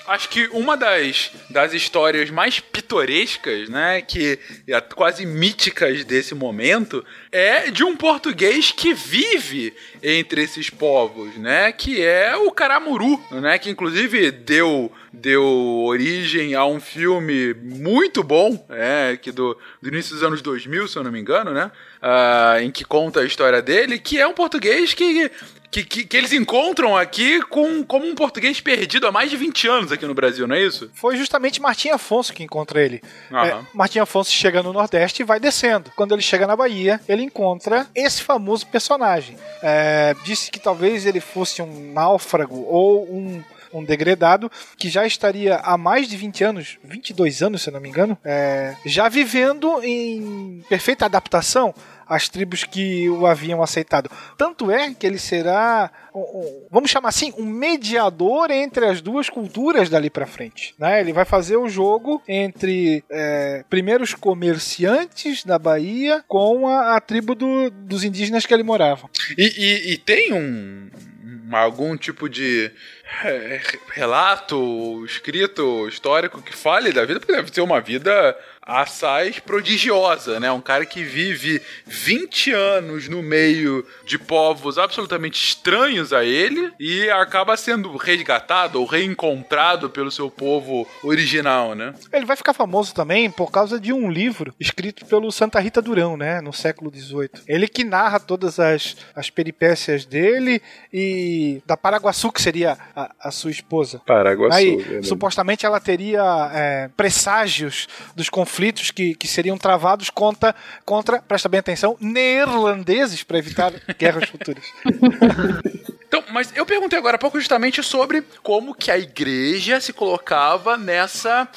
acho que uma das, das histórias mais pitorescas, né, que é quase míticas desse momento, é de um português que vive entre esses povos, né, que é o Caramuru, né, que inclusive deu deu origem a um filme muito bom, é, que do, do início dos anos 2000, se eu não me engano, né, uh, em que conta a história dele, que é um português que que, que, que eles encontram aqui com, como um português perdido há mais de 20 anos aqui no Brasil, não é isso? Foi justamente Martim Afonso que encontra ele. Aham. É, Martim Afonso chega no Nordeste e vai descendo. Quando ele chega na Bahia, ele encontra esse famoso personagem. É, disse que talvez ele fosse um náufrago ou um, um degredado que já estaria há mais de 20 anos, 22 anos, se não me engano, é, já vivendo em perfeita adaptação às tribos que o haviam aceitado. Tanto é que ele será, vamos chamar assim, um mediador entre as duas culturas dali pra frente. Né? Ele vai fazer o jogo entre é, primeiros comerciantes da Bahia com a, a tribo do- dos indígenas que ali moravam. E, e- e tem um, um- algum tipo de é, relato, escrito, histórico que fale da vida, porque deve ser uma vida assaz prodigiosa, né? Um cara que vive 20 anos no meio de povos absolutamente estranhos a ele e acaba sendo resgatado ou reencontrado pelo seu povo original, né? Ele vai ficar famoso também por causa de um livro escrito pelo Santa Rita Durão, né, no século XVIII. Ele que narra todas as, as peripécias dele e da Paraguaçu, que seria a, a sua esposa. Paraguaçu, Aí, supostamente ela teria é, presságios dos conflitos que, que seriam travados contra, contra, presta bem atenção, neerlandeses para evitar *laughs* guerras futuras. Então, mas eu perguntei agora há pouco justamente sobre como que a igreja se colocava nessa,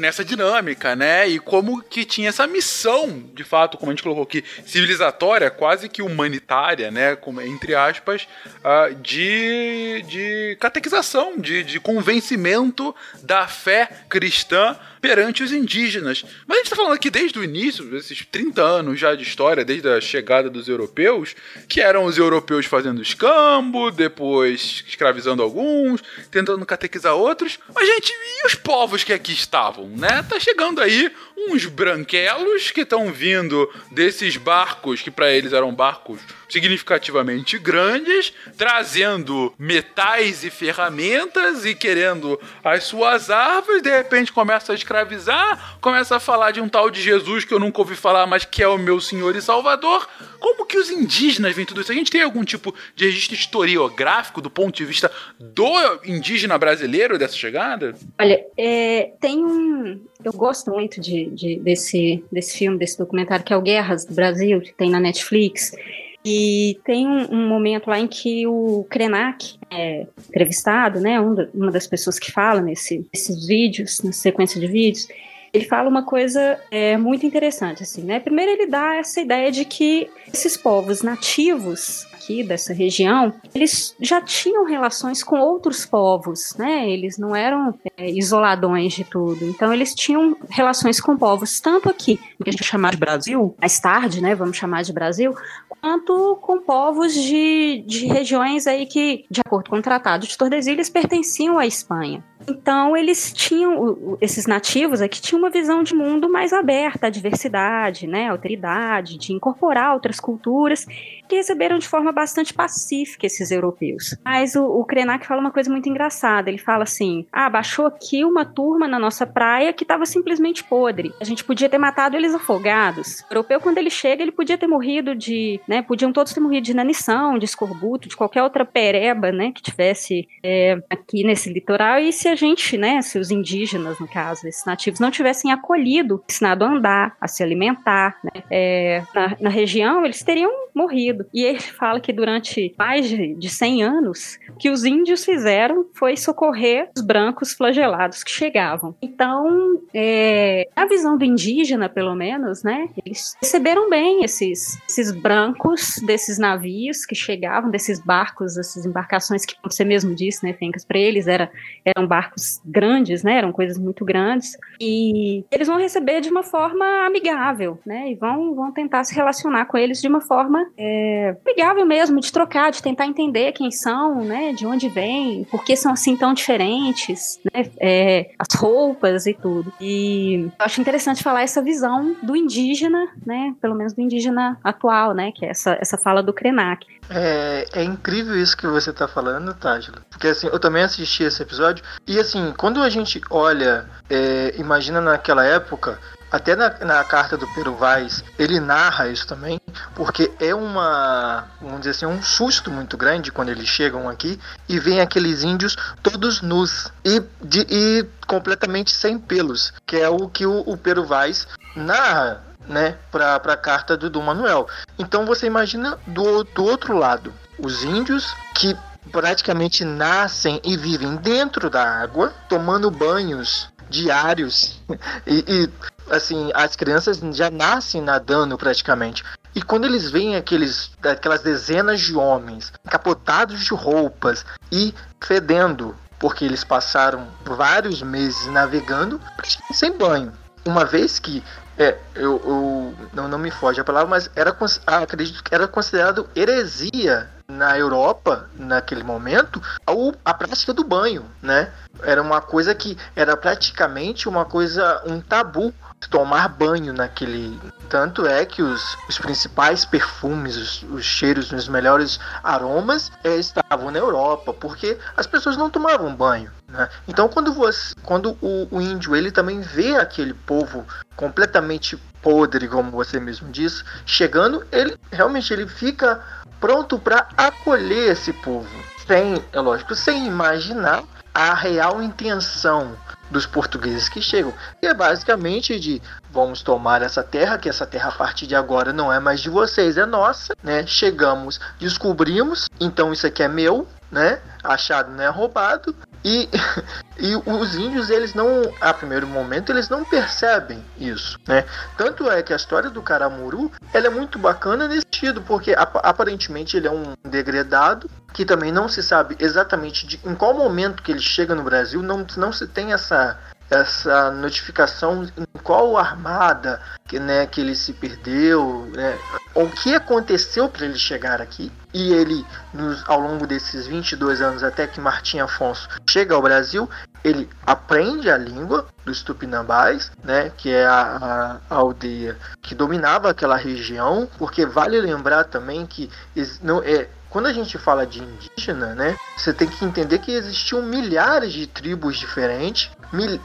nessa dinâmica, né? E como que tinha essa missão, de fato, como a gente colocou aqui, civilizatória, quase que humanitária, né? Como, entre aspas, ah, de, de catequização, de, de convencimento da fé cristã perante os indígenas. Mas a gente tá falando aqui desde o início, desses 30 anos já de história, desde a chegada dos europeus, que eram os europeus fazendo escambo, depois escravizando alguns, tentando catequizar outros. Mas, gente, e os povos que aqui estavam, né? Tá chegando aí uns branquelos que estão vindo desses barcos, que para eles eram barcos significativamente grandes, trazendo metais e ferramentas e querendo as suas árvores, de repente começa a escravizar, começa a falar de um tal de Jesus que eu nunca ouvi falar, mas que é o meu Senhor e Salvador. Como que os indígenas veem tudo isso? A gente tem algum tipo de registro historiográfico do ponto de vista do indígena brasileiro dessa chegada? Olha, é, tem um. Eu gosto muito de, de- desse, desse filme, desse documentário, que é o Guerras do Brasil, que tem na Netflix. E tem um, um momento lá em que o Krenak é entrevistado, né? um uma das pessoas que fala nesse, nesses vídeos, nessa sequência de vídeos. Ele fala uma coisa é, muito interessante, assim, né? Primeiro ele dá essa ideia de que esses povos nativos aqui dessa região, eles já tinham relações com outros povos, né? Eles não eram é, isoladões de tudo. Então eles tinham relações com povos tanto aqui, que a gente chamar de Brasil, mais tarde, né? Vamos chamar de Brasil, quanto com povos de, de regiões aí que, de acordo com o Tratado de Tordesilhas, pertenciam à Espanha. Então eles tinham, esses nativos aqui tinham uma visão de mundo mais aberta à diversidade, né, alteridade, de incorporar outras culturas, que receberam de forma bastante pacífica esses europeus. Mas o, o Krenak fala uma coisa muito engraçada, ele fala assim, ah, baixou aqui uma turma na nossa praia que estava simplesmente podre, a gente podia ter matado eles afogados. O europeu, quando ele chega, ele podia ter morrido de, né, podiam todos ter morrido de inanição, de escorbuto, de qualquer outra pereba, né, que tivesse é, aqui nesse litoral, e se a gente, né, se os indígenas, no caso, esses nativos, não tivessem acolhido, ensinado a andar, a se alimentar, né, é, na, na região, eles teriam morrido. E ele *laughs* fala que durante mais de, de 100 anos, o que os índios fizeram foi socorrer os brancos flagelados que chegavam. Então, é, a visão do indígena, pelo menos, né, eles receberam bem esses, esses brancos desses navios que chegavam, desses barcos, dessas embarcações que, como você mesmo disse, né, Fencas, para eles era, eram barcos grandes, né, eram coisas muito grandes, e eles vão receber de uma forma amigável, né, e vão, vão tentar se relacionar com eles de uma forma é, amigável mesmo, de trocar, de tentar entender quem são, né, de onde vêm, por que são assim tão diferentes, né, é, as roupas e tudo. E eu acho interessante falar essa visão do indígena, né, pelo menos do indígena atual, né, que é essa, essa fala do Krenak. É, é incrível isso que você tá falando, Tágila. Porque assim, eu também assisti esse episódio. E assim, quando a gente olha, é, imagina naquela época, até na, na carta do Pero Vaz, ele narra isso também, porque é uma, vamos dizer assim, um susto muito grande quando eles chegam aqui e vêm aqueles índios todos nus e, de, e completamente sem pelos, que é o que o, o Vaz narra né, para a carta do Dom Manuel. Então você imagina do, do outro lado, os índios que praticamente nascem e vivem dentro da água, tomando banhos diários *laughs* e, e assim as crianças já nascem nadando praticamente. E quando eles veem aqueles, aquelas dezenas de homens capotados de roupas e fedendo, porque eles passaram vários meses navegando sem banho. Uma vez que é, eu, eu não, não me foge a palavra, mas era acredito que era considerado heresia na Europa naquele momento a prática do banho, né? Era uma coisa que era praticamente uma coisa um tabu tomar banho naquele. Tanto é que os, os principais perfumes, os, os cheiros, os melhores aromas é, estavam na Europa, porque as pessoas não tomavam banho. Né? Então, quando, você, quando o, o índio ele também vê aquele povo completamente podre, como você mesmo disse, chegando, ele realmente ele fica pronto para acolher esse povo, sem, é lógico, sem imaginar a real intenção dos portugueses que chegam. E é basicamente de vamos tomar essa terra, que essa terra a partir de agora não é mais de vocês, é nossa, né? Chegamos, descobrimos, então isso aqui é meu, né? Achado não é roubado. E, *laughs* e os índios, eles não, a primeiro momento, eles não percebem isso, né? Tanto é que a história do Caramuru, ela é muito bacana nesse sentido, porque aparentemente ele é um degradado, que também não se sabe exatamente de, em qual momento que ele chega no Brasil, não, não se tem essa essa notificação em qual armada que, né, que ele se perdeu, né, o que aconteceu para ele chegar aqui. E ele, nos, ao longo desses 22 anos, até que Martim Afonso chega ao Brasil, ele aprende a língua dos tupinambás, né, que é a, a, aldeia que dominava aquela região, porque vale lembrar também que não é quando a gente fala de indígena, né, você tem que entender que existiam milhares de tribos diferentes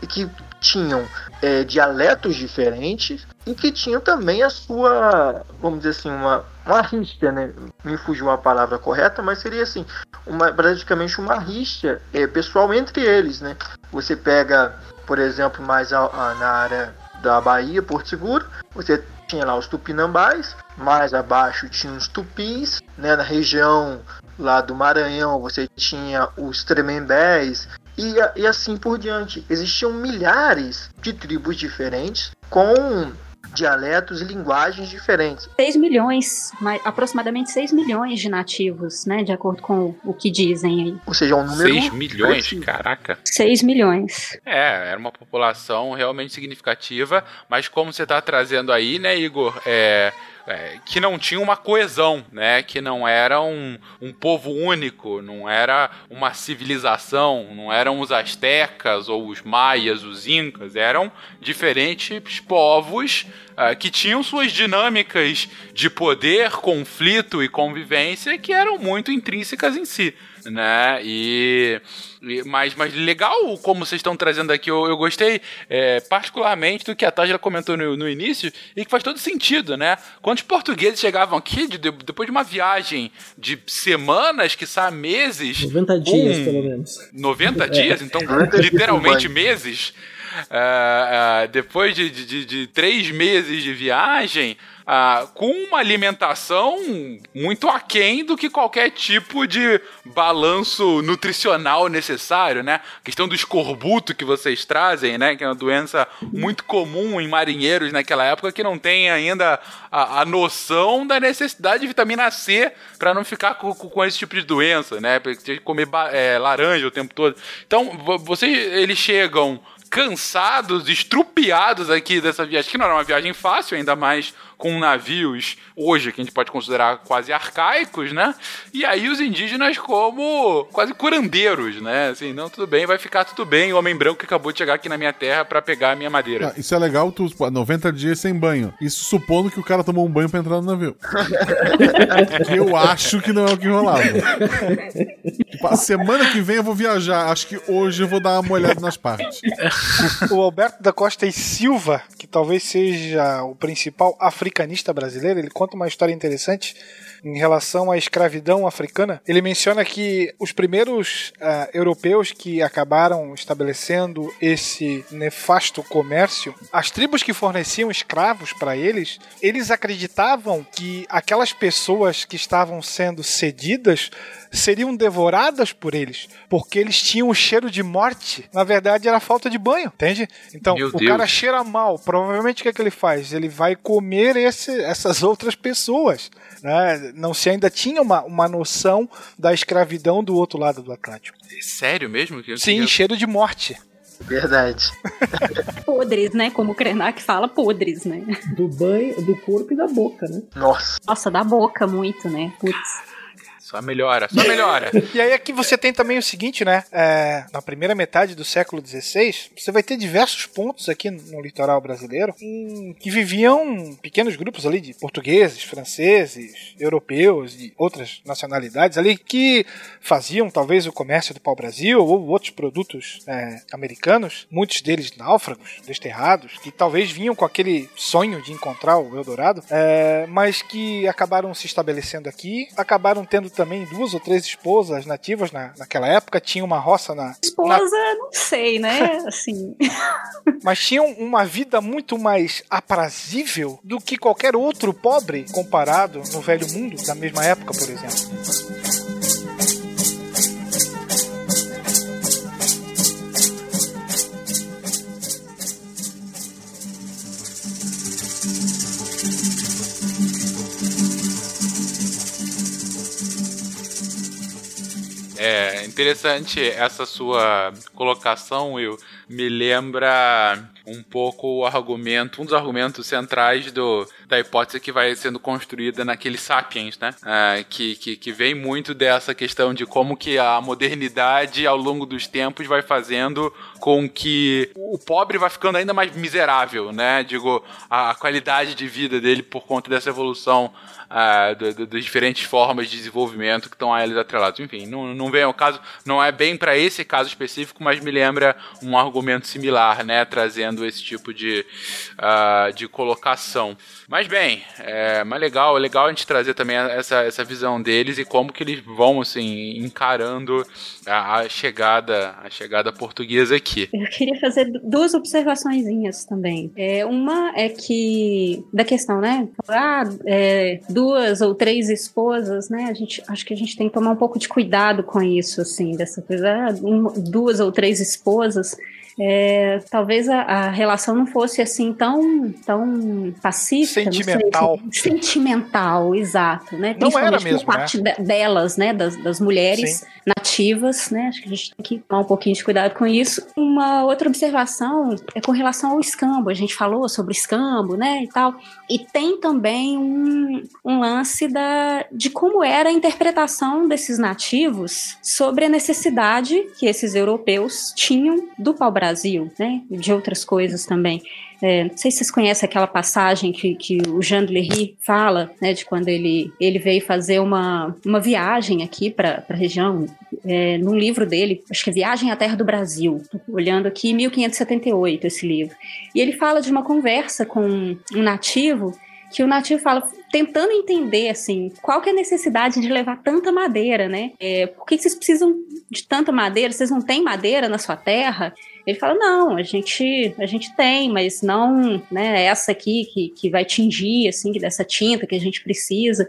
que tinham é, dialetos diferentes e que tinham também a sua, vamos dizer assim, uma, uma rixa, né? Me fugiu a palavra correta, mas seria assim, uma, praticamente uma rixa é, pessoal entre eles, né? Você pega, por exemplo, mais a, a, na área da Bahia, Porto Seguro, você tinha lá os tupinambás, mais abaixo tinha os tupis, né, na região lá do Maranhão você tinha os tremembés e, e assim por diante. Existiam milhares de tribos diferentes com dialetos e linguagens diferentes. 6 milhões, aproximadamente 6 milhões de nativos, né? De acordo com o que dizem aí. Ou seja, um número. 6 milhões? Preciso. Caraca. 6 milhões. É, era uma população realmente significativa, mas como você está trazendo aí, né, Igor? É é, que não tinha uma coesão, né? Que não era um, um povo único, não era uma civilização, não eram os astecas ou os maias, os incas, eram diferentes povos uh, que tinham suas dinâmicas de poder, conflito e convivência que eram muito intrínsecas em si né? E, e mas, mas legal como vocês estão trazendo aqui, eu, eu gostei é, particularmente do que a Tajla comentou no, no, início e que faz todo sentido, né? Quando os portugueses chegavam aqui, de, de, depois de uma viagem de semanas, que sabe meses... 90 dias, um, pelo menos. 90 *laughs* é. dias? Então, literalmente meses... Uh, uh, depois de, de, de, três meses de viagem, uh, com uma alimentação muito aquém do que qualquer tipo de balanço nutricional necessário, né? A questão do escorbuto que vocês trazem, né? Que é uma doença muito comum em marinheiros naquela época que não tem ainda a, a noção da necessidade de vitamina C para não ficar com, com, esse tipo de doença, né? Ter que comer é, laranja o tempo todo. Então, vocês eles chegam cansados, estrupiados aqui dessa viagem, que não era uma viagem fácil, ainda mais com navios hoje que a gente pode considerar quase arcaicos, né? E aí os indígenas como quase curandeiros, né? Assim, não, tudo bem, vai ficar tudo bem. O homem branco que acabou de chegar aqui na minha terra para pegar a minha madeira. Ah, isso é legal, tu 90 dias sem banho. Isso supondo que o cara tomou um banho para entrar no navio. que eu acho que não é o que rolava. tipo, a semana que vem eu vou viajar. Acho que hoje eu vou dar uma olhada nas partes. o Alberto da Costa e Silva, que que talvez seja o principal africanista brasileiro. Ele conta uma história interessante em relação à escravidão africana. Ele menciona que os primeiros uh, europeus que acabaram estabelecendo esse nefasto comércio, as tribos que forneciam escravos para eles, eles acreditavam que aquelas pessoas que estavam sendo cedidas seriam devoradas por eles, porque eles tinham o cheiro de morte. Na verdade, era falta de banho, entende? Então, Meu o Deus. cara cheira mal. Provavelmente, o que, é que ele faz? Ele vai comer esse, essas outras pessoas. Né? Não se ainda tinha uma, uma noção da escravidão do outro lado do Atlântico. Sério mesmo? Que- Sim, cheiro de morte. Verdade. *laughs* Podres, né? Como o Krenak fala, podres, né? Do banho, do corpo e da boca, né? Nossa. Nossa, da boca muito, né? Putz. Só melhora, só melhora. *laughs* E aí aqui você tem também o seguinte, né? É, na primeira metade do século XVI, você vai ter diversos pontos aqui no litoral brasileiro em que viviam pequenos grupos ali de portugueses, franceses, europeus e outras nacionalidades ali que faziam talvez o comércio do pau-brasil ou outros produtos é, americanos, muitos deles náufragos, desterrados, que talvez vinham com aquele sonho de encontrar o Eldorado, é, mas que acabaram se estabelecendo aqui, acabaram tendo também duas ou três esposas nativas na, naquela época, tinha uma roça na, Esposa, não sei, né? *laughs* Assim. mas tinham uma vida muito mais aprazível do que qualquer outro pobre comparado no velho mundo da mesma época, por exemplo. É interessante essa sua colocação, Will. Me lembra um pouco o argumento, um dos argumentos centrais do, da hipótese que vai sendo construída naquele Sapiens, né? Ah, que, que, que vem muito dessa questão de como que a modernidade, ao longo dos tempos, vai fazendo com que o pobre vai ficando ainda mais miserável, né? Digo, a, a qualidade de vida dele por conta dessa evolução ah, do- do- das diferentes formas de desenvolvimento que estão a eles atrelados. Enfim, não, não vem ao caso, não é bem para esse caso específico, mas me lembra um argumento similar, né? Trazendo esse tipo de, ah, de colocação. Mas bem, é mais legal, é legal a gente trazer também essa, essa visão deles e como que eles vão assim encarando a, a chegada a chegada portuguesa aqui. Eu queria fazer du- duas observaçõezinhas também. É, uma é que, da questão, né? Ah, é, duas ou três esposas, né? A gente, acho que a gente tem que tomar um pouco de cuidado com isso, assim, dessa coisa. Ah, duas ou três esposas. É, talvez a, a relação não fosse assim tão, tão pacífica. não sei, Sentimental. sentimental, exato, né? Não era mesmo, por parte de- delas, né? Das, das mulheres Sim. nativas, né? Acho que a gente tem que tomar um pouquinho de cuidado com isso. Uma outra observação é com relação ao escambo. A gente falou sobre escambo, né? E tal. E tem também um, um lance da, de como era a interpretação desses nativos sobre a necessidade que esses europeus tinham do pau-brasil, né? E de outras coisas também. É, não sei se vocês conhecem aquela passagem que, que o Jean de Lery fala, né, de quando ele, ele veio fazer uma, uma viagem aqui para a região, é, num livro dele, acho que é Viagem à Terra do Brasil, olhando aqui, 1578 esse livro. E ele fala de uma conversa com um nativo, que o nativo fala, tentando entender, assim, qual que é a necessidade de levar tanta madeira, né? É, por que vocês precisam de tanta madeira? Vocês não têm madeira na sua terra? Ele fala, não, a gente, a gente tem, mas não, né, essa aqui que, que vai tingir, assim, dessa tinta que a gente precisa.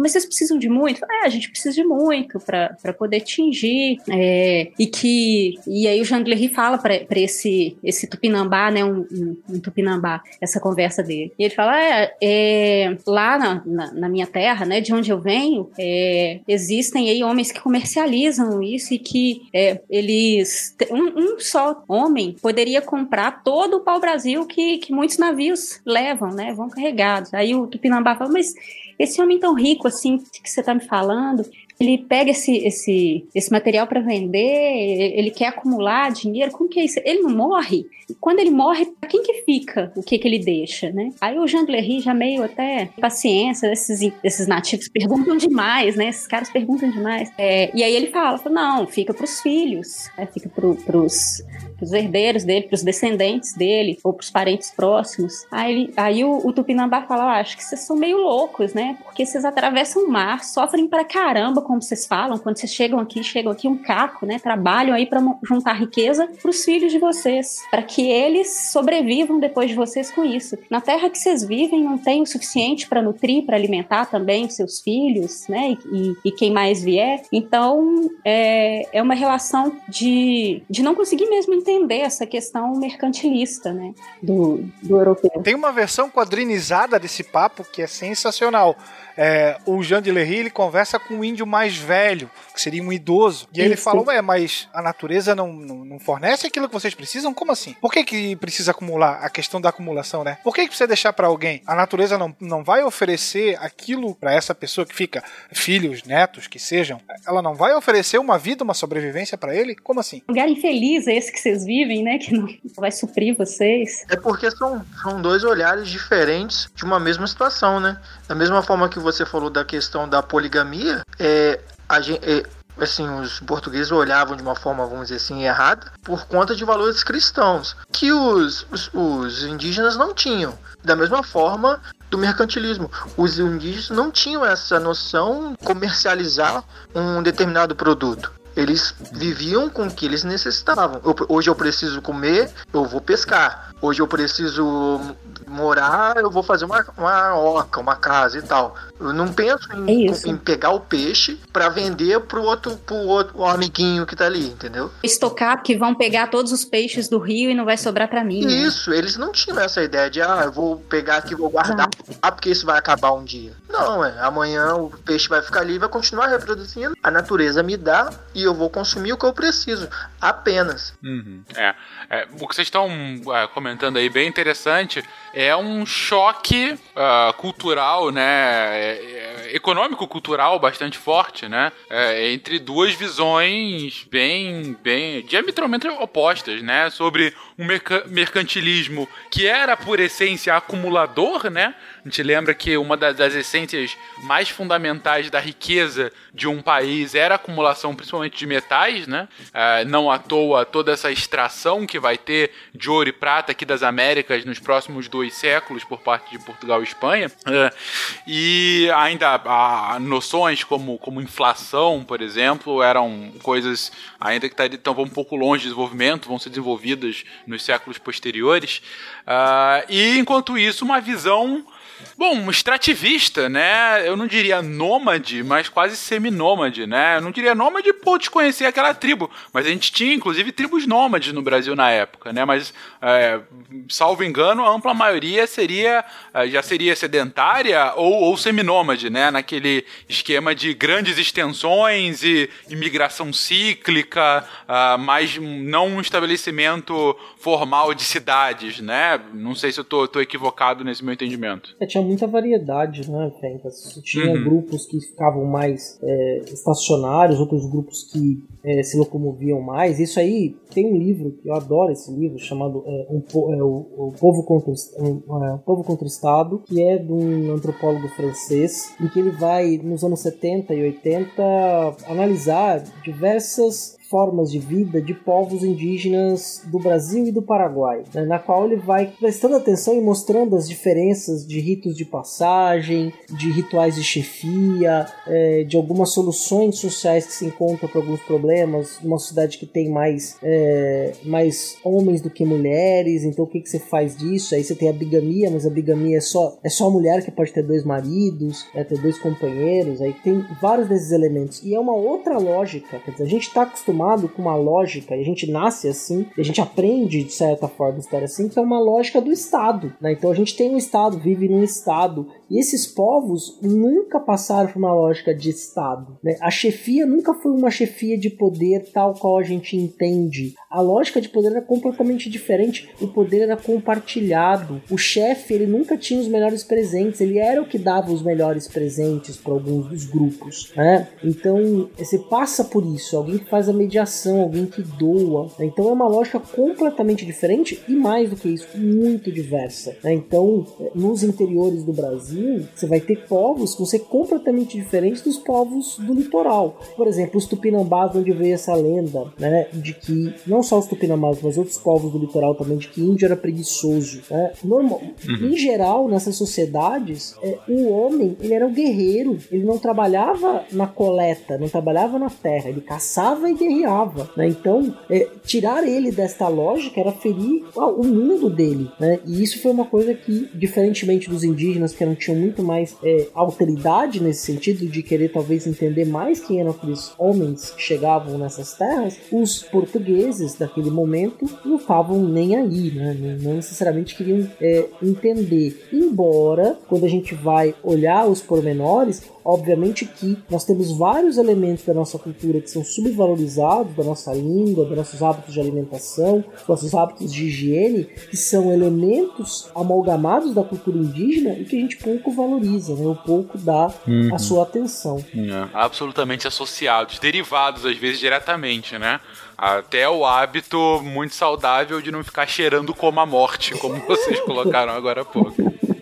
Mas vocês precisam de muito? É, a gente precisa de muito para poder tingir. é, e que e aí o Jean Lery fala para esse esse tupinambá, né, um, um, um tupinambá, essa conversa dele. E ele fala, é, é, lá na, na, na minha terra, né, de onde eu venho, é, existem aí homens que comercializam isso e que é, eles um, um só homem poderia comprar todo o pau-brasil que, que muitos navios levam, né, vão carregados. Aí o tupinambá fala, mas esse homem tão rico assim que você está me falando, ele pega esse, esse, esse material para vender, ele quer acumular dinheiro, como que é isso? Ele não morre? E quando ele morre, para quem que fica o que que ele deixa, né? Aí o Jean Lery já meio até paciência, esses, esses nativos perguntam demais, né? Esses caras perguntam demais. É, e aí ele fala, fala, não, fica para os filhos, né? fica para os pros herdeiros dele, pros descendentes dele, ou pros parentes próximos. Aí, ele, aí o, o Tupinambá fala, ah, acho que vocês são meio loucos, né? Porque vocês atravessam o mar, sofrem pra caramba, como vocês falam, quando vocês chegam aqui, chegam aqui um caco, né? Trabalham aí para juntar riqueza pros filhos de vocês, para que eles sobrevivam depois de vocês com isso. Na terra que vocês vivem não tem o suficiente para nutrir, para alimentar também os seus filhos, né? E, e, quem mais vier. Então, é, é uma relação de, de não conseguir mesmo entender essa questão mercantilista, né? Do, do europeu. Tem uma versão quadrinizada desse papo que é sensacional. É, o Jean de Lery ele conversa com um índio mais velho, que seria um idoso. E ele fala: Ué, mas a natureza não, não, não, fornece aquilo que vocês precisam? Como assim? Por que, que precisa acumular? A questão da acumulação, né? Por que, que precisa deixar para alguém? A natureza não, não vai oferecer aquilo para essa pessoa que fica, filhos, netos, que sejam. Ela não vai oferecer uma vida, uma sobrevivência para ele? Como assim? Um lugar infeliz é esse que vocês vivem, né? Que não vai suprir vocês. É porque são, são dois olhares diferentes de uma mesma situação, né? Da mesma forma que você falou da questão da poligamia, é, a gente, é, assim, os portugueses olhavam de uma forma, vamos dizer assim, errada, por conta de valores cristãos, que os, os, os indígenas não tinham. Da mesma forma do mercantilismo. Os indígenas não tinham essa noção de comercializar um determinado produto. Eles viviam com o que eles necessitavam. Eu, hoje eu preciso comer, eu vou pescar. Hoje eu preciso morar, eu vou fazer uma, uma oca, uma casa e tal. Eu não penso em, é em pegar o peixe para vender pro outro, pro outro amiguinho que tá ali, entendeu? Estocar que vão pegar todos os peixes do rio e não vai sobrar para mim. Né? Isso, né? eles não tinham essa ideia de, ah, eu vou pegar aqui, vou guardar, ah, porque isso vai acabar um dia. Não, é, amanhã o peixe vai ficar ali, vai continuar reproduzindo, a natureza me dá e eu vou consumir o que eu preciso, apenas. Uhum. É, é, o que vocês estão é, comentando aí, bem interessante, é um choque uh, cultural, né? É, é, econômico-cultural bastante forte, né? É, entre duas visões bem, bem diametralmente opostas, né? Sobre um mercantilismo que era por essência acumulador, né? A gente lembra que uma das essências mais fundamentais da riqueza de um país era a acumulação, principalmente de metais, né? Uh, não à toa toda essa extração que vai ter de ouro e prata aqui das Américas nos próximos dois séculos por parte de Portugal e Espanha. Uh, e ainda noções como, como inflação, por exemplo, eram coisas ainda que estão um pouco longe de desenvolvimento, vão ser desenvolvidas nos séculos posteriores. Uh, e enquanto isso, uma visão Bom, extrativista, né? Eu não diria nômade, mas quase seminômade, né? Eu não diria nômade por desconhecer aquela tribo, mas a gente tinha, inclusive, tribos nômades no Brasil na época, né? Mas, é, salvo engano, a ampla maioria seria, é, já seria sedentária ou, ou seminômade, né? Naquele esquema de grandes extensões e imigração cíclica, uh, mas não um estabelecimento formal de cidades, né? Não sei se eu tô, tô equivocado nesse meu entendimento. É, tinha muita variedade, né, Fencas? Tinha uhum. grupos que ficavam mais é, estacionários, outros grupos que é, se locomoviam mais. Isso aí tem um livro, eu adoro esse livro, chamado é, um, é, o, o, Povo contra, um, é, o Povo contra o Estado, que é de um antropólogo francês, em que ele vai, nos anos 70 e 80, analisar diversas formas de vida de povos indígenas do Brasil e do Paraguai, né, na qual ele vai prestando atenção e mostrando as diferenças de ritos de passagem, de rituais de chefia, é, de algumas soluções sociais que se encontram para alguns problemas, uma sociedade que tem mais, é, mais homens do que mulheres, então o que, que você faz disso? Aí você tem a bigamia, mas a bigamia é só, é só a mulher que pode ter dois maridos, é, ter dois companheiros, aí tem vários desses elementos. E é uma outra lógica, quer dizer, a gente está acostumado acostumado com uma lógica, e a gente nasce assim, e a gente aprende de certa forma a estar assim, que é uma lógica do Estado. Né? Então a gente tem um Estado, vive num Estado, e esses povos nunca passaram por uma lógica de Estado. Né? A chefia nunca foi uma chefia de poder tal qual a gente entende. A lógica de poder era completamente diferente. O poder era compartilhado. O chefe ele nunca tinha os melhores presentes, ele era o que dava os melhores presentes para alguns dos grupos. Né? Então você passa por isso. Alguém que faz a mediação, alguém que doa. né? Então é uma lógica completamente diferente e mais do que isso, muito diversa. né? Então, eh, nos interiores do Brasil, você vai ter povos que vão ser completamente diferentes dos povos do litoral. Por exemplo, os tupinambás, onde veio essa lenda, né, de que não só os tupinambás, mas outros povos do litoral também, de que índio era preguiçoso. Né? Normal, Em geral, nessas sociedades, é, o homem ele era um guerreiro, ele não trabalhava na coleta, não trabalhava na terra, ele caçava e guerreava. Né? Então, é, tirar ele desta lógica era ferir o mundo dele. Né? E isso foi uma coisa que, diferentemente dos indígenas, que não tinham muito mais é, autoridade nesse sentido de querer talvez entender mais quem eram aqueles homens que chegavam nessas terras, os portugueses daquele momento não estavam nem aí, né? não necessariamente queriam é, entender. Embora, quando a gente vai olhar os pormenores, obviamente que nós temos vários elementos da nossa cultura que são subvalorizados, da nossa língua, dos nossos hábitos de alimentação, dos nossos hábitos de higiene, que são elementos amalgamados da cultura indígena e que a gente pouco valoriza, né? ou pouco dá Uhum. a sua atenção. É, absolutamente associados, derivados às vezes diretamente, né? Até o hábito muito saudável de não ficar cheirando como a morte, como vocês colocaram agora há pouco. *laughs*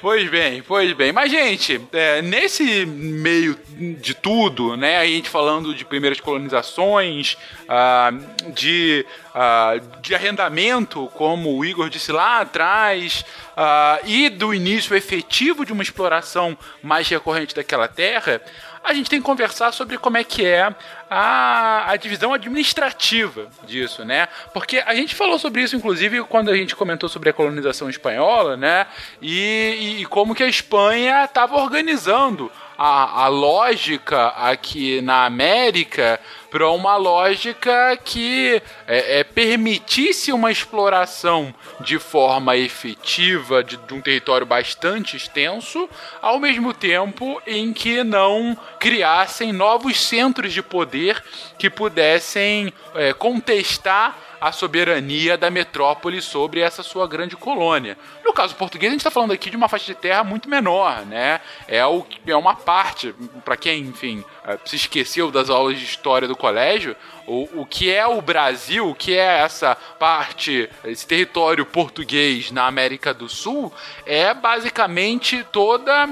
Pois bem, pois bem. Mas, gente, é, nesse meio de tudo, né? A gente falando de primeiras colonizações, ah, de, ah, de arrendamento, como o Igor disse lá atrás, ah, e do início efetivo de uma exploração mais recorrente daquela terra, a gente tem que conversar sobre como é que é a, a divisão administrativa disso, né? Porque a gente falou sobre isso, inclusive, quando a gente comentou sobre a colonização espanhola, né? E, e como que a Espanha estava organizando a, a lógica aqui na América para uma lógica que é, é, permitisse uma exploração de forma efetiva de, de um território bastante extenso, ao mesmo tempo em que não criassem novos centros de poder que pudessem é, contestar a soberania da metrópole sobre essa sua grande colônia. No caso português, a gente está falando aqui de uma faixa de terra muito menor, né? É, o, é uma parte, para quem, enfim, eh, se esqueceu das aulas de história do colégio, o, o que é o Brasil, o que é essa parte, esse território português na América do Sul, é basicamente toda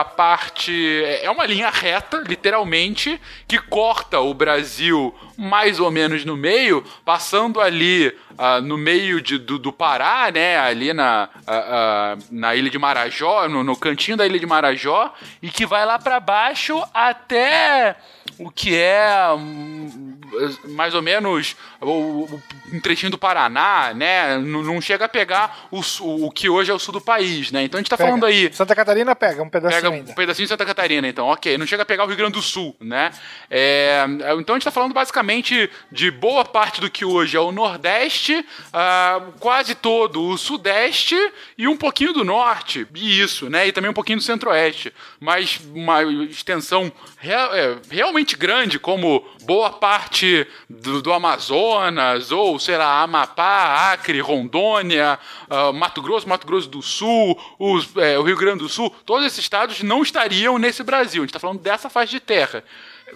a parte. É uma linha reta, literalmente, que corta o Brasil mais ou menos no meio, passando ali ah, no meio de, do, do Pará, né? Ali na, ah, ah, na ilha de Marajó, no, no cantinho da ilha de Marajó, e que vai lá para baixo até o que é hum, mais ou menos o, o- um trechinho do Paraná, né? Não, não chega a pegar o, sul- o que hoje é o sul do país, né? Então a gente tá Pega. falando aí. Santa Catarina pega um pedacinho Pega ainda. um pedacinho de Santa Catarina, então, ok. Não chega a pegar o Rio Grande do Sul, né? É, então a gente tá falando basicamente de boa parte do que hoje é o Nordeste, ah, quase todo o Sudeste e um pouquinho do Norte. E isso, né? E também um pouquinho do Centro-Oeste. Mas uma extensão rea- é, realmente grande, como boa parte do, do Amazonas, ou sei lá, Amapá, Acre, Rondônia, ah, Mato Grosso, Mato Grosso do Sul, os, é, o Rio Grande do Sul, todos esses estados não estariam nesse Brasil. A gente está falando dessa faixa de terra.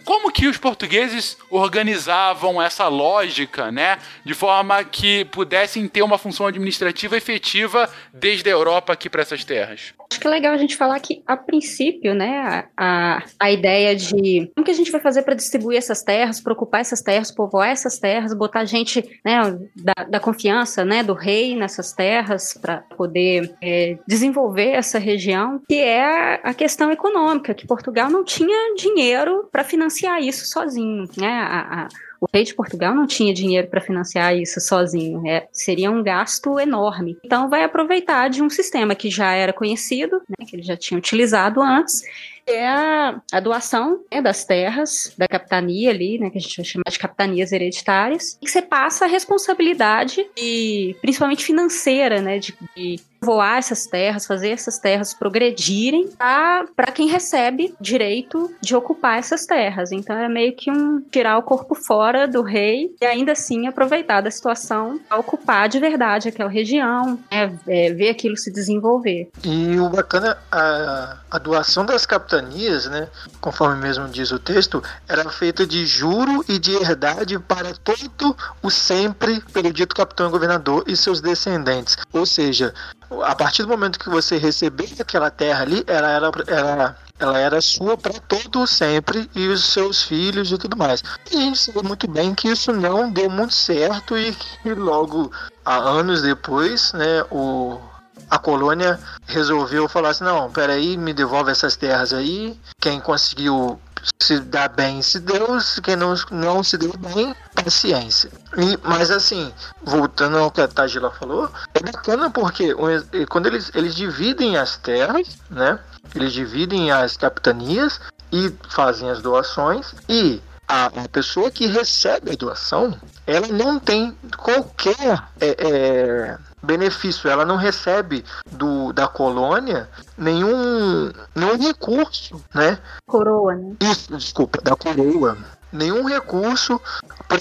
Como que os portugueses organizavam essa lógica, né? De forma que pudessem ter uma função administrativa efetiva desde a Europa aqui para essas terras? Acho que é legal a gente falar que, a princípio, né, a, a ideia de como que a gente vai fazer para distribuir essas terras, para ocupar essas terras, povoar essas terras, botar gente né, da, da confiança né, do rei nessas terras para poder é, desenvolver essa região, que é a questão econômica, que Portugal não tinha dinheiro para financiar isso sozinho, né? A, a, o rei de Portugal não tinha dinheiro para financiar isso sozinho, é, seria um gasto enorme. Então, vai aproveitar de um sistema que já era conhecido, né, que ele já tinha utilizado antes, é a, doação né, das terras da capitania ali, né, que a gente vai chamar de capitanias hereditárias, e você passa a responsabilidade, de, principalmente financeira, né, de, de voar essas terras, fazer essas terras progredirem para quem recebe direito de ocupar essas terras. Então é meio que um tirar o corpo fora do rei e ainda assim aproveitar da situação para ocupar de verdade aquela região, né, é, ver aquilo se desenvolver. E o bacana, a, a doação das capitanias, né, conforme mesmo diz o texto, era feita de juro e de herdade para todo o sempre pelo dito capitão governador e seus descendentes. Ou seja, a partir do momento que você receber aquela terra ali, ela era, ela, ela era sua para todo sempre e os seus filhos e tudo mais. E a gente sabe muito bem que isso não deu muito certo e que logo, há anos depois, né, o, a colônia resolveu falar assim: não, peraí, me devolve essas terras aí. Quem conseguiu se dar bem se deu, quem não, não se deu bem, paciência. E, mas assim, voltando ao que a Tagila falou, é bacana porque quando eles, eles dividem as terras, né? Eles dividem as capitanias e fazem as doações e a, a pessoa que recebe a doação, ela não tem qualquer é, é, benefício, ela não recebe do, da colônia nenhum, nenhum recurso, né? Coroa, né? Isso, desculpa, da coroa. Nenhum recurso para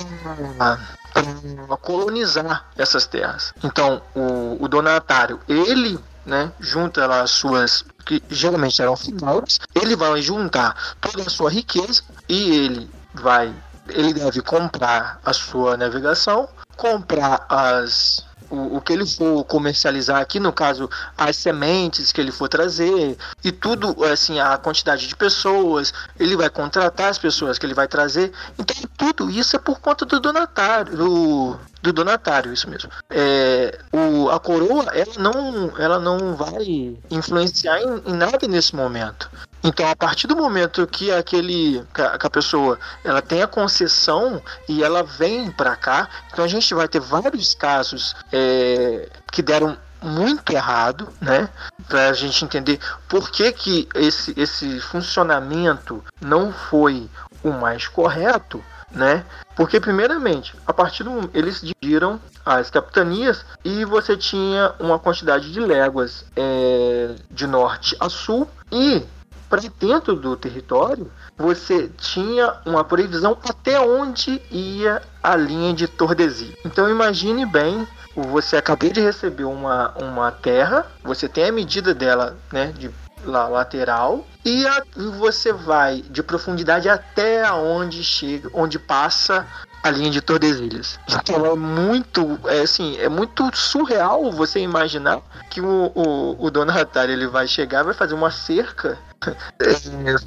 colonizar essas terras. Então, o, o donatário, ele né, junta lá as suas, que geralmente eram finais, ele vai juntar toda a sua riqueza e ele vai, ele deve comprar a sua navegação, comprar as o, o que ele for comercializar aqui, no caso, as sementes que ele for trazer e tudo, assim, a quantidade de pessoas, ele vai contratar as pessoas que ele vai trazer. Então, tudo isso é por conta do donatário, do, do donatário, isso mesmo. É, o, a coroa, ela não, ela não vai influenciar em, em nada nesse momento. Então, a partir do momento que aquele que a, pessoa ela tem a concessão e ela vem para cá, então a gente vai ter vários casos é, que deram muito errado, né? Para a gente entender por que, que esse, esse funcionamento não foi o mais correto, né? Porque primeiramente, a partir do eles dividiram as capitanias e você tinha uma quantidade de léguas é, de norte a sul e para dentro do território, você tinha uma previsão até onde ia a linha de Tordesilhas. Então imagine bem, você acabou de receber uma, uma terra, você tem a medida dela, né, de lateral e a, você vai de profundidade até onde chega, onde passa a linha de Tordesilhas. Então é muito, é assim, é muito surreal você imaginar que o, o, o donatário ele vai chegar, vai fazer uma cerca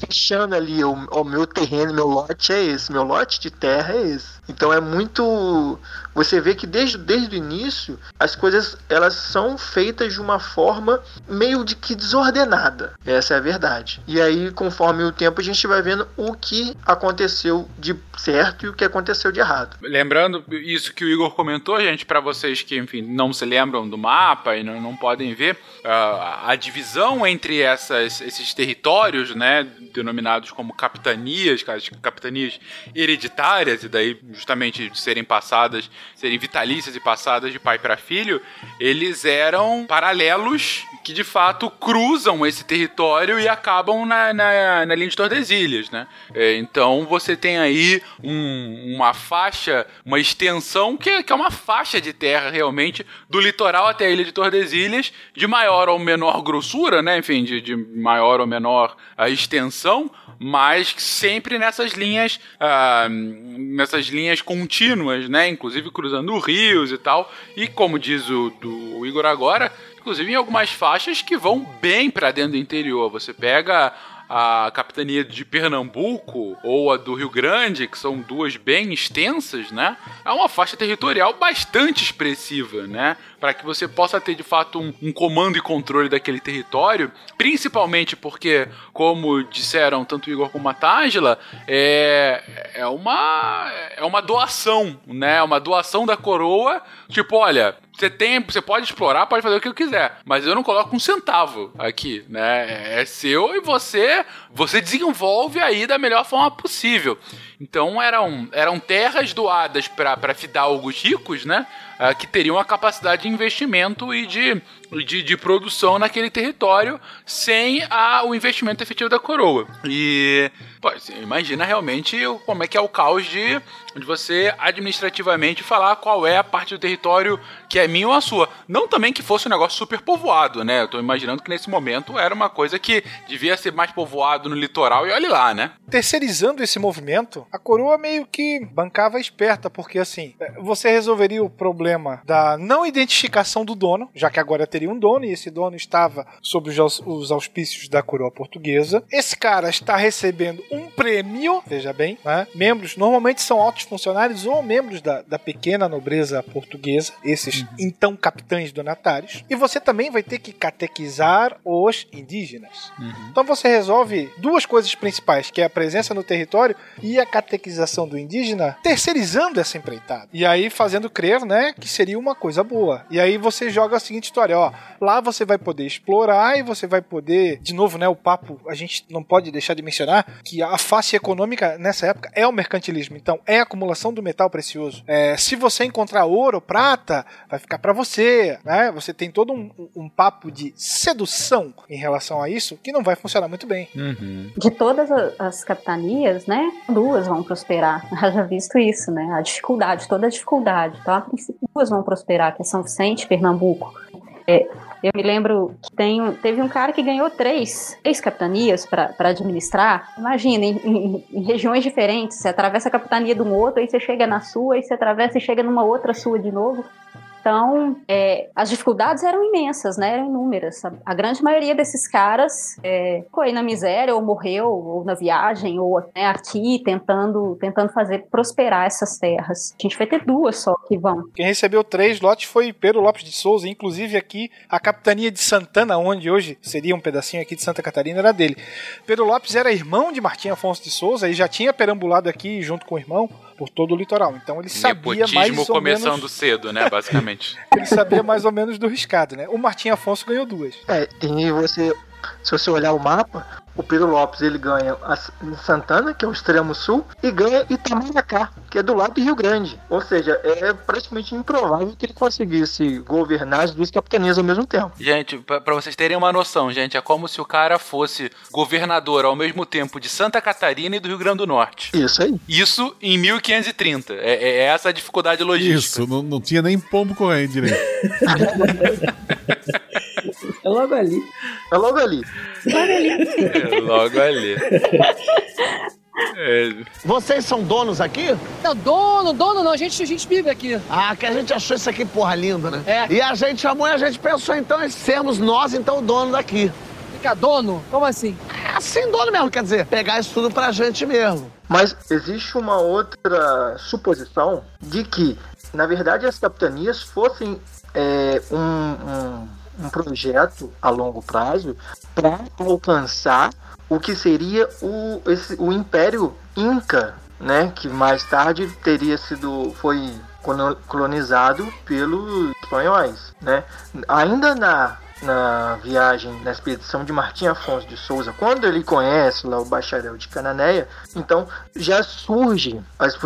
fechando ali o, o, meu terreno, meu lote é esse, meu lote de terra é esse. Então é muito. Você vê que desde, desde o início as coisas elas são feitas de uma forma meio de que desordenada. Essa é a verdade. E aí, conforme o tempo, a gente vai vendo o que aconteceu de certo e o que aconteceu de errado. Lembrando isso que o Igor comentou, gente, para vocês que, enfim, não se lembram do mapa e não, não podem ver, uh, a divisão entre essas, esses territórios, né, denominados como capitanias, capitanias hereditárias, e daí justamente serem passadas, serem vitalícias e passadas de pai para filho, eles eram paralelos que de fato cruzam esse território e acabam na, na, na linha de Tordesilhas, né? É, então você tem aí um, uma faixa, uma extensão que, é, que é uma faixa de terra realmente do litoral até a ilha de Tordesilhas, de maior ou menor grossura, né? Enfim, de, de maior ou menor a extensão, mas sempre nessas linhas, ah, nessas linhas contínuas, né? Inclusive cruzando rios e tal. E como diz o, do, o Igor agora, inclusive em algumas faixas que vão bem para dentro do interior. Você pega a capitania de Pernambuco ou a do Rio Grande, que são duas bem extensas, né? É uma faixa territorial bastante expressiva, né? Para que você possa ter de fato um, um, comando e controle daquele território, principalmente porque, como disseram tanto o Igor como a Tágila, é, é, uma, é uma doação, né? É uma doação da coroa, tipo, olha, você tem, você pode explorar, pode fazer o que eu quiser, mas eu não coloco um centavo aqui, né? É seu e você, você desenvolve aí da melhor forma possível. Então eram, eram terras doadas para fidalgos ricos, né? uh, que teriam a capacidade de investimento e de, de, de produção naquele território sem a, o investimento efetivo da coroa. E pô, imagina realmente como é que é o caos de, de você administrativamente falar qual é a parte do território que é minha ou a sua. Não também que fosse um negócio super povoado, né? Eu tô imaginando que nesse momento era uma coisa que devia ser mais povoado no litoral e olhe lá, né? Terceirizando esse movimento, a coroa meio que bancava esperta, porque assim, você resolveria o problema da não identificação do dono, já que agora teria um dono e esse dono estava sob os auspícios da coroa portuguesa. Esse cara está recebendo um prêmio, veja bem, né? Membros normalmente são altos funcionários ou membros da, da pequena nobreza portuguesa, esses uhum. então capitães donatários. E você também vai ter que catequizar os indígenas. Uhum. Então você resolve duas coisas principais, que é a presença no território e a catequização do indígena, terceirizando essa empreitada. E aí fazendo crer, né, que seria uma coisa boa. E aí você joga a seguinte história, ó, lá você vai poder explorar e você vai poder, de novo, né, o papo, a gente não pode deixar de mencionar que a face econômica nessa época é o mercantilismo. Então, é a acumulação do metal precioso. É, se você encontrar ouro, prata, vai ficar para você, né? Você tem todo um, um, papo de sedução em relação a isso que não vai funcionar muito bem. Uhum. De todas as capitanias, né? Duas vão prosperar. *laughs* Já visto isso, né? A dificuldade, toda a dificuldade. Então, a princípio, duas vão prosperar, que é São Vicente, Pernambuco. É, eu me lembro que tem, teve um cara que ganhou três, três capitanias para administrar. Imagina, em, em, em, regiões diferentes, você atravessa a capitania de um outro, aí você chega na sua, aí você atravessa e chega numa outra sua de novo. Então, é, as dificuldades eram imensas, né? Eram inúmeras. A, a grande maioria desses caras é, foi na miséria, ou morreu, ou na viagem, ou né, aqui, tentando, tentando fazer prosperar essas terras. A gente vai ter duas só que vão. Quem recebeu três lotes foi Pedro Lopes de Souza, inclusive aqui a capitania de Santana, onde hoje seria um pedacinho aqui de Santa Catarina, era dele. Pedro Lopes era irmão de Martim Afonso de Souza e já tinha perambulado aqui junto com o irmão por todo o litoral. Então ele sabia mais ou começando menos... cedo, né, basicamente. *laughs* ele sabia mais ou menos do riscado, né? O Martim Afonso ganhou duas. É, e você, se você olhar o mapa, o Pedro Lopes ele ganha a Santana, que é o extremo sul, e ganha Itamaracá, que é do lado do Rio Grande. Ou seja, é praticamente improvável que ele conseguisse governar as duas capitanias ao mesmo tempo. Gente, para vocês terem uma noção, gente, é como se o cara fosse governador ao mesmo tempo de Santa Catarina e do Rio Grande do Norte. Isso aí. Isso em 1530. É, é, é essa a dificuldade logística. Isso, não, não tinha nem pombo correndo direito. *laughs* É logo ali. É logo ali. Logo ali. É logo ali. É. Vocês são donos aqui? Não, dono, dono não, a gente, a gente vive aqui. Ah, que a gente achou isso aqui porra lindo, né? É. E a gente chamou e a gente pensou então em sermos nós então o dono daqui. Ficar dono? Como assim? É assim, dono mesmo, quer dizer, pegar isso tudo pra gente mesmo. Mas existe uma outra suposição de que, na verdade, as capitanias fossem é, um, um um projeto a longo prazo para alcançar o que seria o, esse, o Império Inca, né, que mais tarde teria sido foi colonizado pelos espanhóis, né? Ainda na na viagem, na expedição de Martim Afonso de Souza, quando ele conhece lá o bacharel de Cananéia, então já surgem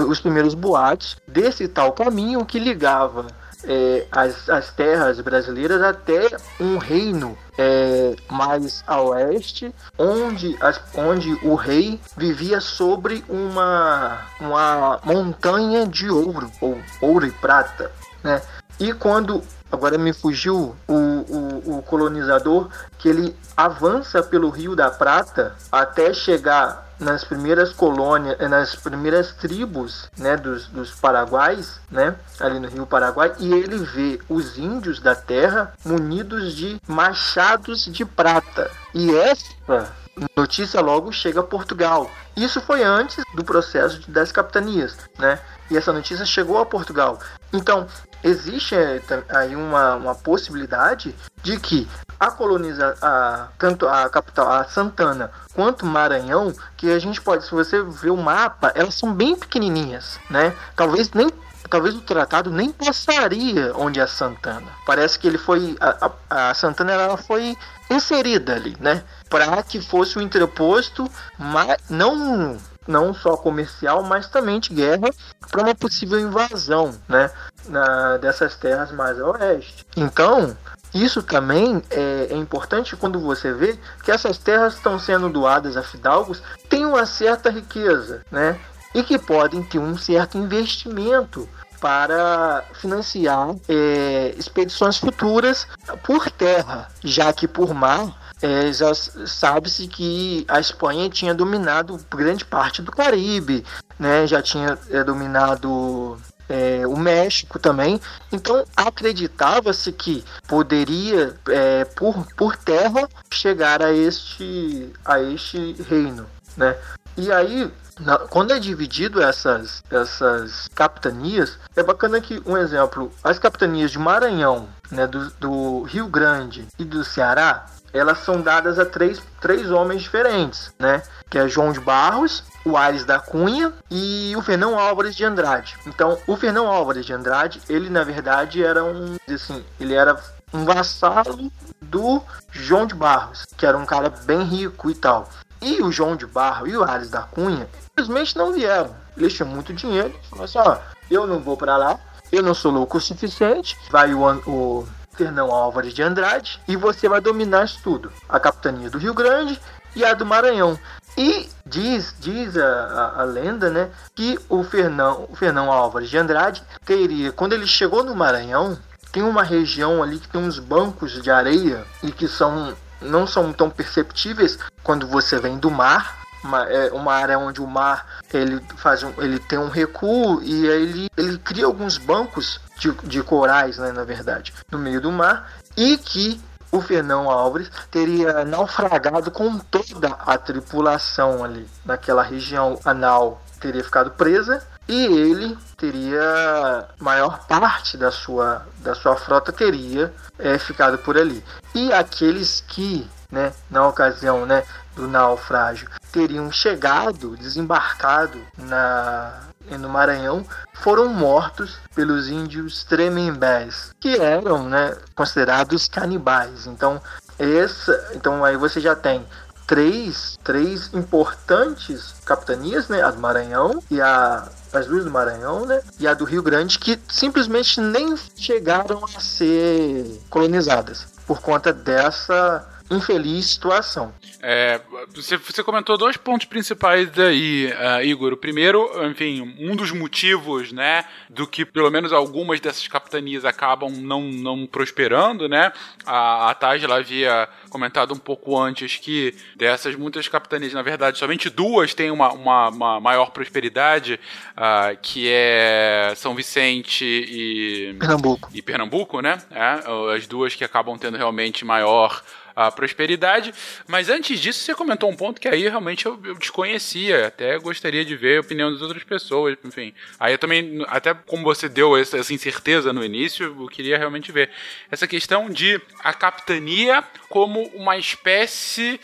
os primeiros boatos desse tal caminho que ligava é, as, as terras brasileiras até um reino é, mais a oeste, onde, as, onde o rei vivia sobre uma, uma montanha de ouro, ou ouro e prata. Né? E quando agora me fugiu o, o, o, colonizador, que ele avança pelo Rio da Prata até chegar nas primeiras colônias, eh, nas primeiras tribos né, dos, dos paraguaios, né, ali no Rio Paraguai, e ele vê os índios da terra munidos de machados de prata. E essa notícia logo chega a Portugal. Isso foi antes do processo das capitanias, né? E essa notícia chegou a Portugal. Então, existe eh, aí uma, uma possibilidade de que a coloniza a, tanto a capital, a Santana, quanto Maranhão, que a gente pode, se você ver o mapa, elas são bem pequenininhas, né? Talvez nem talvez o tratado nem passaria onde é Santana. Parece que ele foi a, a, a Santana ela foi inserida ali, né? Para que fosse o um interposto, mas não não só comercial, mas também de guerra para uma possível invasão, né, na, dessas terras mais a oeste. Então, isso também é, é, importante quando você vê que essas terras estão sendo doadas a fidalgos, têm uma certa riqueza, né? E que podem ter um certo investimento para financiar é, expedições futuras por terra, já que por mar é, já sabe-se que a Espanha tinha dominado grande parte do Caribe, né? já tinha é, dominado é, o México também. Então acreditava-se que poderia, é, por, por terra, chegar a este, a este reino. Né? E aí, na, quando é dividido essas, essas capitanias, é bacana que, um exemplo, as capitanias de Maranhão, né, do, do Rio Grande e do Ceará, elas são dadas a três, três homens diferentes, né? Que é João de Barros, o Aires da Cunha e o Fernão Álvares de Andrade. Então, o Fernão Álvares de Andrade, ele na verdade era um, assim, ele era um vassalo do João de Barros, que era um cara bem rico e tal. E o João de Barro e o Ares da Cunha simplesmente não vieram. Eles tinham muito dinheiro. Falaram assim: ó, eu não vou para lá, eu não sou louco o suficiente. Vai o, o Fernão Álvares de Andrade e você vai dominar isso tudo. A capitania do Rio Grande e a do Maranhão. E diz, diz a, a, a, lenda, né, que o Fernão, o Fernão Álvares de Andrade teria, quando ele chegou no Maranhão, tem uma região ali que tem uns bancos de areia e que são não são tão perceptíveis quando você vem do mar, uma, é uma área onde o mar ele faz um, ele tem um recuo e ele, ele cria alguns bancos de, de corais, né, na verdade, no meio do mar e que o Fernão Álvares teria naufragado com toda a tripulação ali naquela região anal teria ficado presa e ele teria maior parte da sua da sua frota teria é, ficado por ali. E aqueles que né na ocasião né do naufrágio teriam chegado, desembarcado na, no Maranhão, foram mortos pelos índios Tremembés, que eram né, considerados canibais. Então, essa, então aí você já tem três, três importantes capitanias, né? A do Maranhão e a as duas do Maranhão, né? E a do Rio Grande, que simplesmente nem chegaram a ser colonizadas por conta dessa infeliz situação. É, você, você, comentou dois pontos principais daí, uh, Igor. O primeiro, enfim, um dos motivos, né, do que pelo menos algumas dessas capitanias acabam não, não prosperando, né? A, a Taj havia comentado um pouco antes que dessas muitas capitanias, na verdade, somente duas têm uma, uma, uma maior prosperidade, uh, que é São Vicente e Pernambuco, e Pernambuco né? É, as duas que acabam tendo realmente maior a prosperidade. Mas antes disso, você comentou um ponto que aí realmente eu, eu desconhecia. Até gostaria de ver a opinião das outras pessoas. Enfim, aí eu também, até como você deu essa, essa incerteza no início, eu queria realmente ver essa questão de a capitania como uma espécie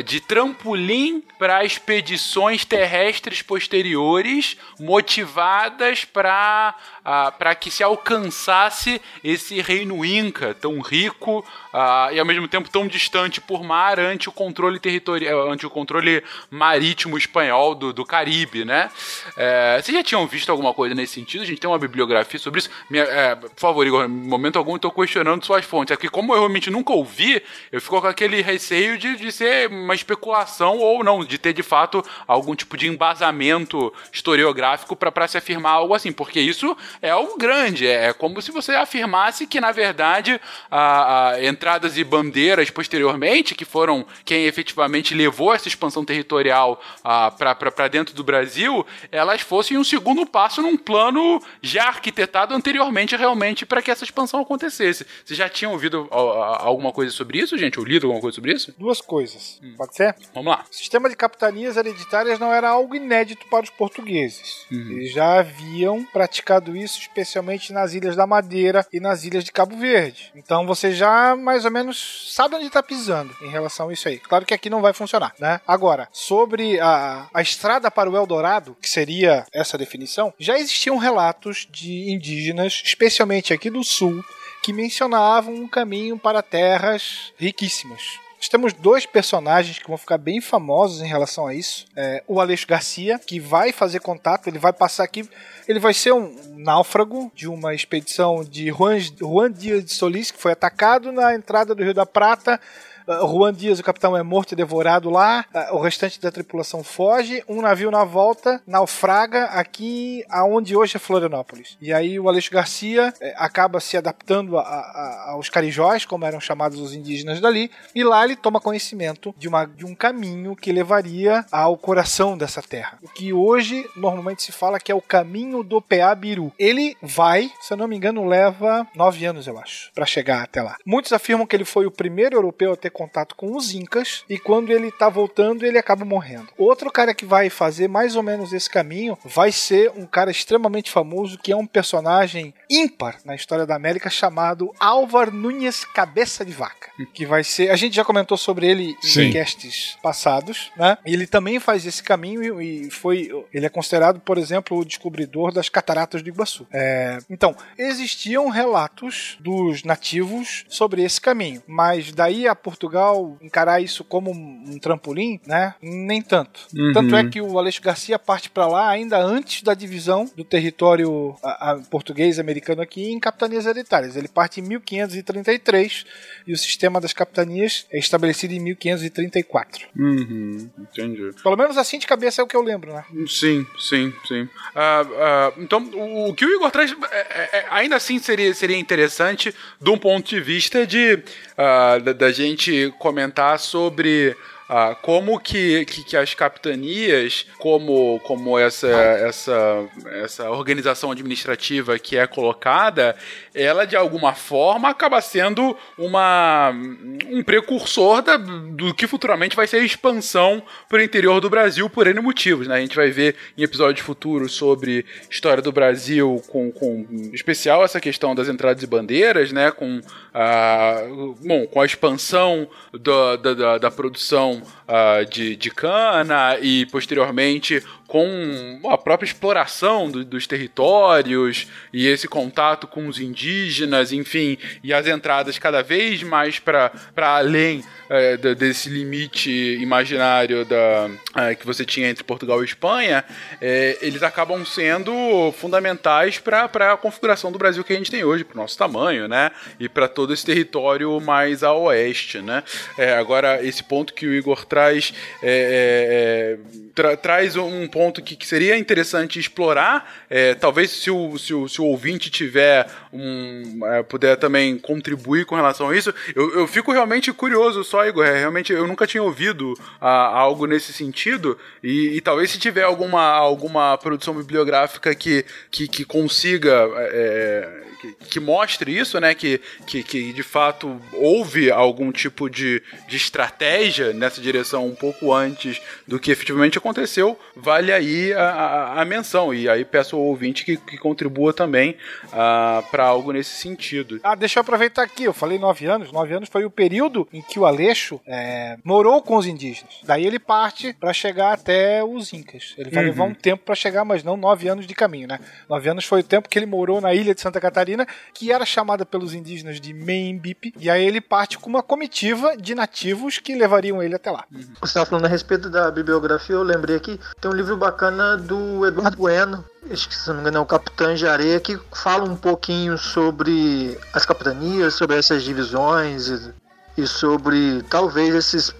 de trampolim para expedições terrestres posteriores motivadas para uh, para que se alcançasse esse reino inca tão rico uh, e ao mesmo tempo tão distante por mar ante o controle territorial, ante o controle marítimo espanhol do, do Caribe, né? É, vocês já tinham visto alguma coisa nesse sentido? A gente tem uma bibliografia sobre isso. Minha, por favor, Igor, momento algum estou questionando suas fontes. É que como eu realmente nunca ouvi, eu fico com aquele receio de, de ser uma especulação ou não, de ter de fato algum tipo de embasamento historiográfico para se afirmar algo assim, porque isso é algo grande. É, é como se você afirmasse que, na verdade, a, a entradas e bandeiras posteriormente, que foram quem efetivamente levou essa expansão territorial para dentro do Brasil, elas fossem um segundo passo num plano já arquitetado anteriormente realmente para que essa expansão acontecesse. Vocês já tinham ouvido alguma coisa sobre isso, gente? Ou lido alguma coisa sobre isso? Duas coisas. Hum. Pode ser? Vamos lá. O sistema de capitanias hereditárias não era algo inédito para os portugueses. Uhum. Eles já haviam praticado isso, especialmente nas Ilhas da Madeira e nas Ilhas de Cabo Verde. Então você já mais ou menos sabe onde está pisando em relação a isso aí. Claro que aqui não vai funcionar, né? Agora, sobre a, a estrada para o Eldorado, que seria essa definição, já existiam relatos de indígenas, especialmente aqui do sul, que mencionavam um caminho para terras riquíssimas Nós temos dois personagens que vão ficar bem famosos em relação a isso. É, o Aleixo Garcia, que vai fazer contato, ele vai passar aqui. Ele vai ser um náufrago de uma expedição de Juan, Juan Dias de Solis, que foi atacado na entrada do Rio da Prata Juan Dias, o capitão, é morto e devorado lá. Uh, o restante da tripulação foge. Um navio na volta naufraga aqui aonde hoje é Florianópolis. E aí o Aleixo Garcia eh, acaba se adaptando a, a, aos carijóis, como eram chamados os indígenas dali. E lá ele toma conhecimento de, uma, de um caminho que levaria ao coração dessa terra. O que hoje normalmente se fala que é o caminho do Peabiru. Ele vai, se eu não me engano, leva nove anos, eu acho, para chegar até lá. Muitos afirmam que ele foi o primeiro europeu a ter contato com os Incas e quando ele tá voltando, ele acaba morrendo. Outro cara que vai fazer mais ou menos esse caminho vai ser um cara extremamente famoso que é um personagem ímpar na história da América chamado Álvar Nunes Cabeça de Vaca, que vai ser, a gente já comentou sobre ele Sim. em casts passados, né? Ele também faz esse caminho e foi, ele é considerado, por exemplo, o descobridor das cataratas do Iguaçu. É, então, existiam relatos dos nativos sobre esse caminho, mas daí a Portugal encarar isso como um trampolim, né? Nem tanto. Uhum. Tanto é que o Aleixo Garcia parte para lá ainda antes da divisão do território a, a, português americano aqui em capitanias hereditárias. Ele parte em 1533 e o sistema das capitanias é estabelecido em 1534. Uhum, entendi. Pelo menos assim de cabeça é o que eu lembro, né? Sim, sim, sim. Ah, ah, então, o, o que o Igor traz é, é, é, ainda assim seria, seria interessante de um ponto de vista de ah, da, da gente comentar sobre ah, como que, que, que, as capitanias, como, como essa, essa, essa organização administrativa que é colocada, ela de alguma forma acaba sendo uma, um precursor da, do que futuramente vai ser a expansão para o interior do Brasil por N motivos. Né? A gente vai ver em episódios futuros sobre história do Brasil, com, com especial essa questão das entradas e bandeiras, né? com, a, bom, com a expansão da, da, da produção uh, de, de cana e posteriormente com a própria exploração do, dos territórios e esse contato com os indígenas, enfim, e as entradas cada vez mais para além é, desse limite imaginário da, é, que você tinha entre Portugal e Espanha, é, eles acabam sendo fundamentais para a configuração do Brasil que a gente tem hoje, para o nosso tamanho, né? E para todo esse território mais a oeste, né? É, agora, esse ponto que o Igor traz, é, é, tra traz um ponto que, que, seria interessante explorar, talvez se o, se, o, se o ouvinte tiver um, puder também contribuir com relação a isso, eu, eu fico realmente curioso só Igor, é, realmente eu nunca tinha ouvido ah, algo nesse sentido, e, e, talvez se tiver alguma, alguma produção bibliográfica que, que, que consiga. Que, que, mostre isso, né? Que, que, que, de fato houve algum tipo de, de estratégia nessa direção um pouco antes do que efetivamente aconteceu, vale aí a, a, a menção. E aí peço ao ouvinte que, que contribua também uh, para algo nesse sentido. Ah, deixa eu aproveitar aqui, eu falei nove anos. Nove anos foi o período em que o Aleixo é, morou com os indígenas. Daí ele parte para chegar até os Incas. Ele vai uhum. levar um tempo para chegar, mas não nove anos de caminho, né? Nove anos foi o tempo que ele morou na ilha de Santa Catarina que era chamada pelos indígenas de Membipe, e aí ele parte com uma comitiva de nativos que levariam ele até lá. Você estava falando a respeito da bibliografia, eu lembrei aqui, tem um livro bacana do Eduardo Bueno, acho que se não me engano é o Capitão de Areia, que fala um pouquinho sobre as capitanias, sobre essas divisões e, e sobre talvez esses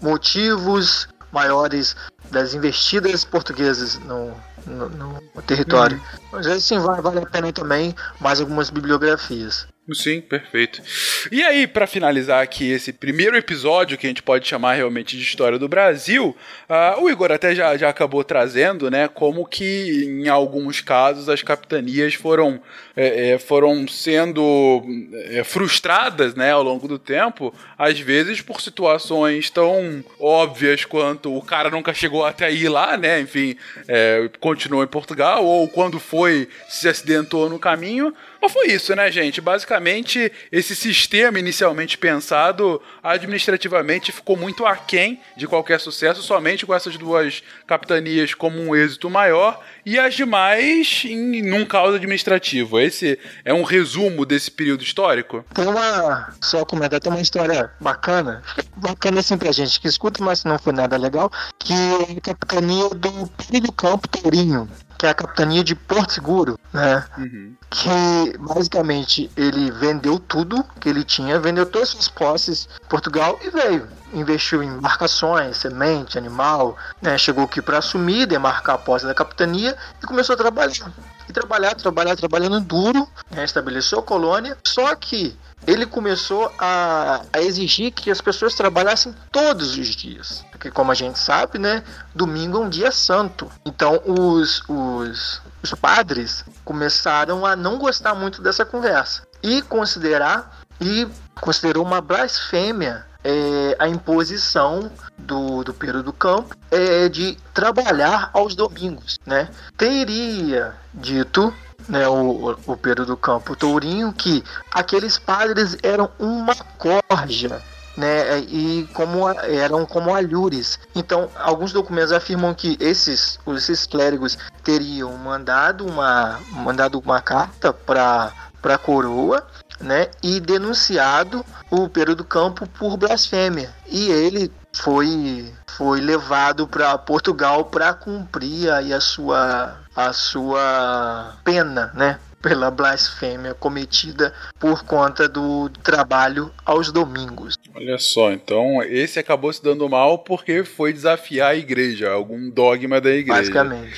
motivos maiores das investidas portuguesas no, no, no território. Uhum. Mas assim vale a pena também mais algumas bibliografias. Sim, perfeito. E aí, para finalizar aqui esse primeiro episódio, que a gente pode chamar realmente de História do Brasil, uh, o Igor até já, já acabou trazendo, né, como que em alguns casos as capitanias foram, é, é, foram sendo é, frustradas, né, ao longo do tempo, às vezes por situações tão óbvias quanto o cara nunca chegou até ir lá, né, enfim, é, continuou em Portugal, ou quando foi, se acidentou no caminho, mas foi isso, né, gente? Basicamente, esse sistema inicialmente pensado administrativamente ficou muito aquém de qualquer sucesso, somente com essas duas capitanias como um êxito maior e as demais em num caos administrativo. Esse é um resumo desse período histórico? Tem uma. Só comentar, tem uma história bacana. Bacana assim pra gente que escuta, mas não foi nada legal. Que é a capitania do Piri Campo Tourinho que é a capitania de Porto Seguro, né? Uhum. Que basicamente ele vendeu tudo que ele tinha, vendeu todas as suas posses em Portugal e veio. Investiu em embarcações, semente, animal, né? Chegou aqui para assumir, demarcar a posse da capitania e começou a trabalhar. E trabalhar, trabalhar, trabalhando duro, estabeleceu a colônia. Só que ele começou a, a, exigir que as pessoas trabalhassem todos os dias. Porque, como a gente sabe, né, domingo é um dia santo. Então, os, os, os padres começaram a não gostar muito dessa conversa e considerar e considerou uma blasfêmia é, a imposição do, do Pedro do Campo é, de trabalhar aos domingos, né? Teria dito né, o, o Pedro do Campo Tourinho, que aqueles padres eram uma corja. Né, e como eram como alhures. Então, alguns documentos afirmam que esses, esses clérigos teriam mandado uma, mandado uma carta para a coroa né, e denunciado o Pedro do Campo por blasfêmia. E ele foi foi levado para Portugal para cumprir aí a sua a sua pena, né? Pela blasfêmia cometida por conta do trabalho aos domingos. Olha só, então esse acabou se dando mal porque foi desafiar a igreja, algum dogma da igreja. Basicamente.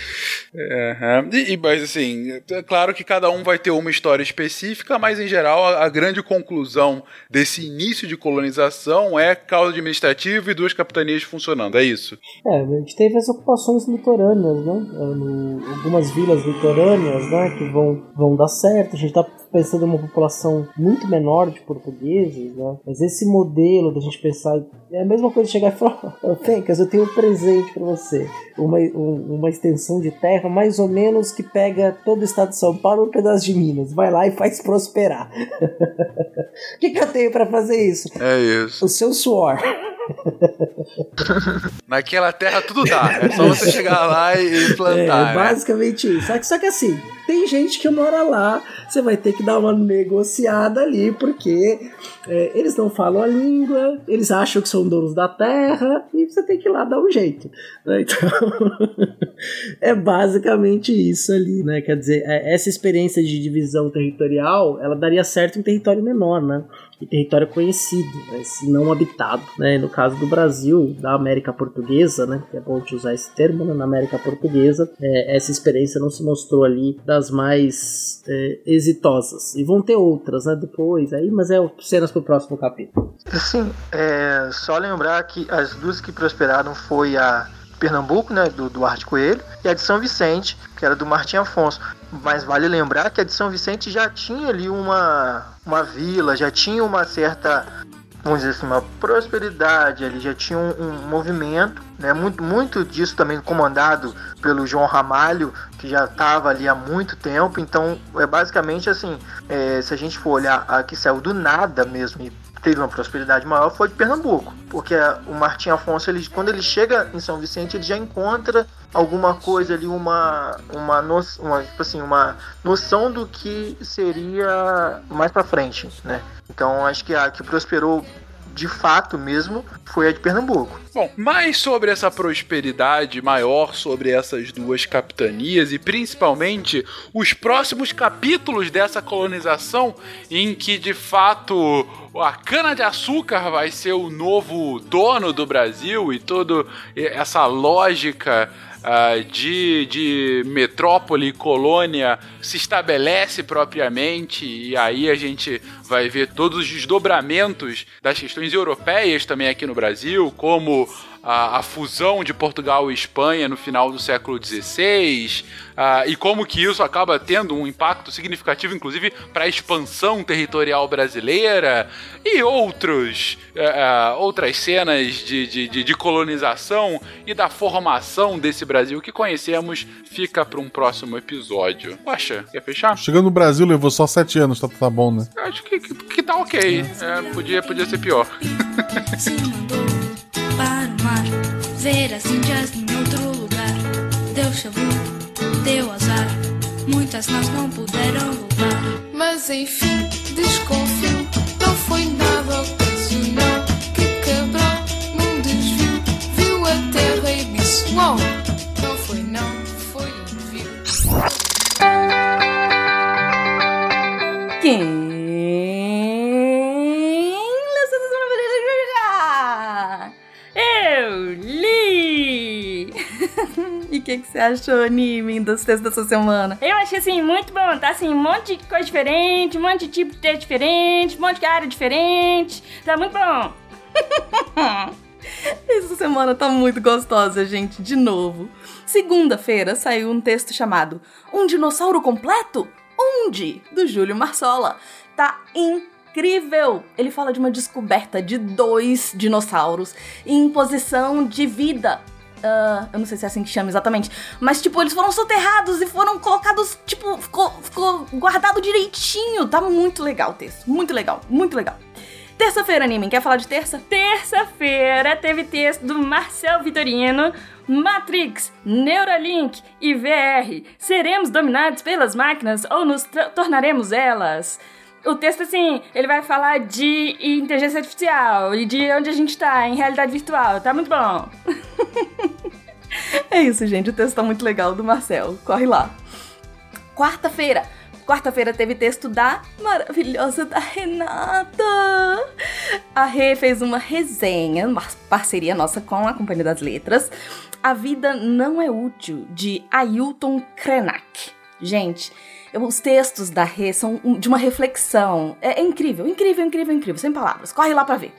É, e, mas assim, é claro que cada um vai ter uma história específica, mas em geral a, a, grande conclusão desse início de colonização é causa administrativa e duas capitanias funcionando, é isso? É, a gente teve as ocupações litorâneas, né? É, no, algumas vilas litorâneas, né? Que vão, vão dar certo. A gente tá pensando em uma população muito menor de portugueses, né? Mas esse modelo da gente pensar é a mesma coisa de chegar e falar, *laughs* oh, Fencas, eu tenho um presente para você, uma, um, uma extensão de terra mais ou menos que pega todo o estado de São Paulo e um pedaço de Minas, vai lá e faz prosperar. *laughs* O que, que eu tenho para fazer isso? É isso. O seu suor. *laughs* Naquela terra tudo dá. É só você chegar lá e plantar. É, né? basicamente isso. Só que, só que assim, tem gente que mora lá, você vai ter que dar uma negociada ali, porque é, eles não falam a língua, eles acham que são donos da terra, e você tem que ir lá dar um jeito. Né? *laughs* Então, é basicamente isso ali, né? Quer dizer, é, essa experiência de divisão territorial, ela daria certo em território menor, né? Território conhecido, né, se não habitado. Né? No caso do Brasil, da América Portuguesa, né, que é bom te usar esse termo, né, na América Portuguesa, é, essa experiência não se mostrou ali das mais é, exitosas. E vão ter outras né, depois, aí, mas é cenas para o próximo capítulo. Sim, é, só lembrar que as duas que prosperaram foi a Pernambuco, né, do Duarte Coelho, e a de São Vicente, que era do Martim Afonso. Mas vale lembrar que a de São Vicente já tinha ali uma, uma vila, já tinha uma certa, vamos dizer assim, uma prosperidade ali, já tinha um, um movimento, né? Muito, muito disso também comandado pelo João Ramalho, que já estava ali há muito tempo. Então, é basicamente assim, é, se a gente for olhar a que saiu do nada mesmo e teve uma prosperidade maior foi de Pernambuco, porque o Martim Afonso, ele, quando ele chega em São Vicente, ele já encontra alguma coisa ali, uma uma, no, uma, tipo assim, uma noção do que seria mais para frente, né? Então acho que a que prosperou de fato mesmo foi a de Pernambuco. Bom, mais sobre essa prosperidade maior sobre essas duas capitanias e principalmente os próximos capítulos dessa colonização em que de fato a cana-de-açúcar vai ser o novo dono do Brasil e toda essa lógica uh, de, de metrópole, colônia, se estabelece propriamente, e aí a gente vai ver todos os desdobramentos das questões europeias também aqui no Brasil, como a, a, fusão de Portugal e Espanha no final do século XVI, uh, e como que isso acaba tendo um impacto significativo, inclusive, para a expansão territorial brasileira, e outros, uh, outras cenas de, de, de, colonização e da formação desse Brasil que conhecemos, fica para um próximo episódio. Poxa, quer fechar? Chegando no Brasil levou só sete anos, tá, tá bom, né? Acho que, que, que tá ok. É, podia, podia ser pior. para o mar, ver as índias em outro lugar. Deu chabu, deu azar, muitas nós não puderam voltar. Mas enfim, desconfio, não foi nada ocasional. Que Cabral, num desvio, viu a terra e disse: Uau! Não foi, não, foi um vírus. Quem que, que você achou, anime, dos textos dessa semana? Eu achei assim muito bom, tá assim, um monte de coisa diferente, um monte de tipo de texto diferente, um monte de área diferente. Tá muito bom. *laughs* Essa semana tá muito gostosa, gente, de novo. Segunda-feira saiu um texto chamado Um Dinossauro Completo? Onde? Do Júlio Marsola. Tá incrível! Ele fala de uma descoberta de dois dinossauros em posição de vida. Ah, eu não sei se é assim que chama exatamente. Mas, tipo, eles foram soterrados e foram colocados, tipo, ficou, ficou guardado direitinho. Tá muito legal o texto. Muito legal, muito legal. Terça-feira, anime, quer falar de terça? Terça-feira teve texto do Marcel Vitorino, Matrix, Neuralink e VR. Seremos dominados pelas máquinas ou nos tornaremos elas? O texto, assim, ele vai falar de inteligência artificial e de onde a gente tá em realidade virtual. Tá muito bom. *laughs* É isso, gente. O texto tá muito legal do Marcel. Corre lá. Quarta-feira. Quarta-feira teve texto da maravilhosa da Renata. A Rê fez uma resenha, uma parceria nossa com a Companhia das Letras. A Vida Não é Útil, de Ailton Krenak. Gente, os textos da Rê são um- de uma reflexão. É, é incrível, incrível, incrível, incrível. Sem palavras. Corre lá pra ver.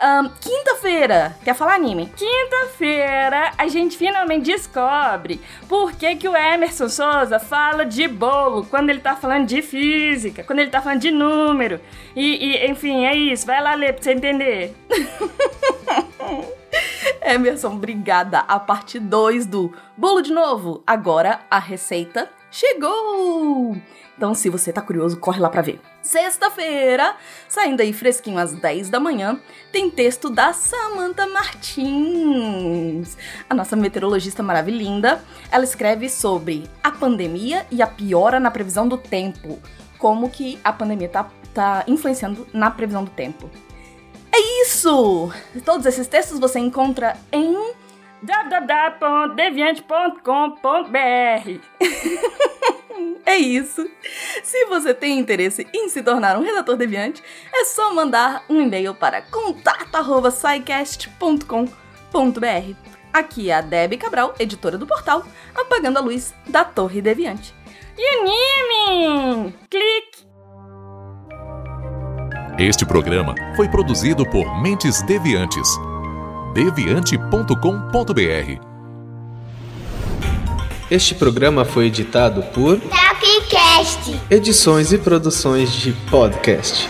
Ahn, Quinta-feira, quer falar anime? Quinta-feira, a gente finalmente descobre por que, que o Emerson Souza fala de bolo quando ele tá falando de física, quando ele tá falando de número. E, e, enfim, é isso. Vai lá ler pra você entender. *laughs* Emerson, obrigada. A parte 2 do Bolo de Novo. Agora a receita chegou! Então, se você tá curioso, corre lá pra ver. Sexta-feira, saindo aí fresquinho às 10 da manhã, tem texto da Samantha Martins, a nossa meteorologista maravilhinda. Ela escreve sobre a pandemia e a piora na previsão do tempo. Como que a pandemia tá, tá influenciando na previsão do tempo. É isso! Todos esses textos você encontra em www.deviante.com.br *laughs* É isso. Se você tem interesse em se tornar um redator deviante, é só mandar um e-mail para contato@scicast.com.br. Aqui é a Debbie Cabral, editora do portal, apagando a luz da Torre Deviante. E anime! Clique! Este programa foi produzido por Mentes Deviantes. deviante.com.br. Este programa foi editado por Tapcast. Edições e Produções de Podcast.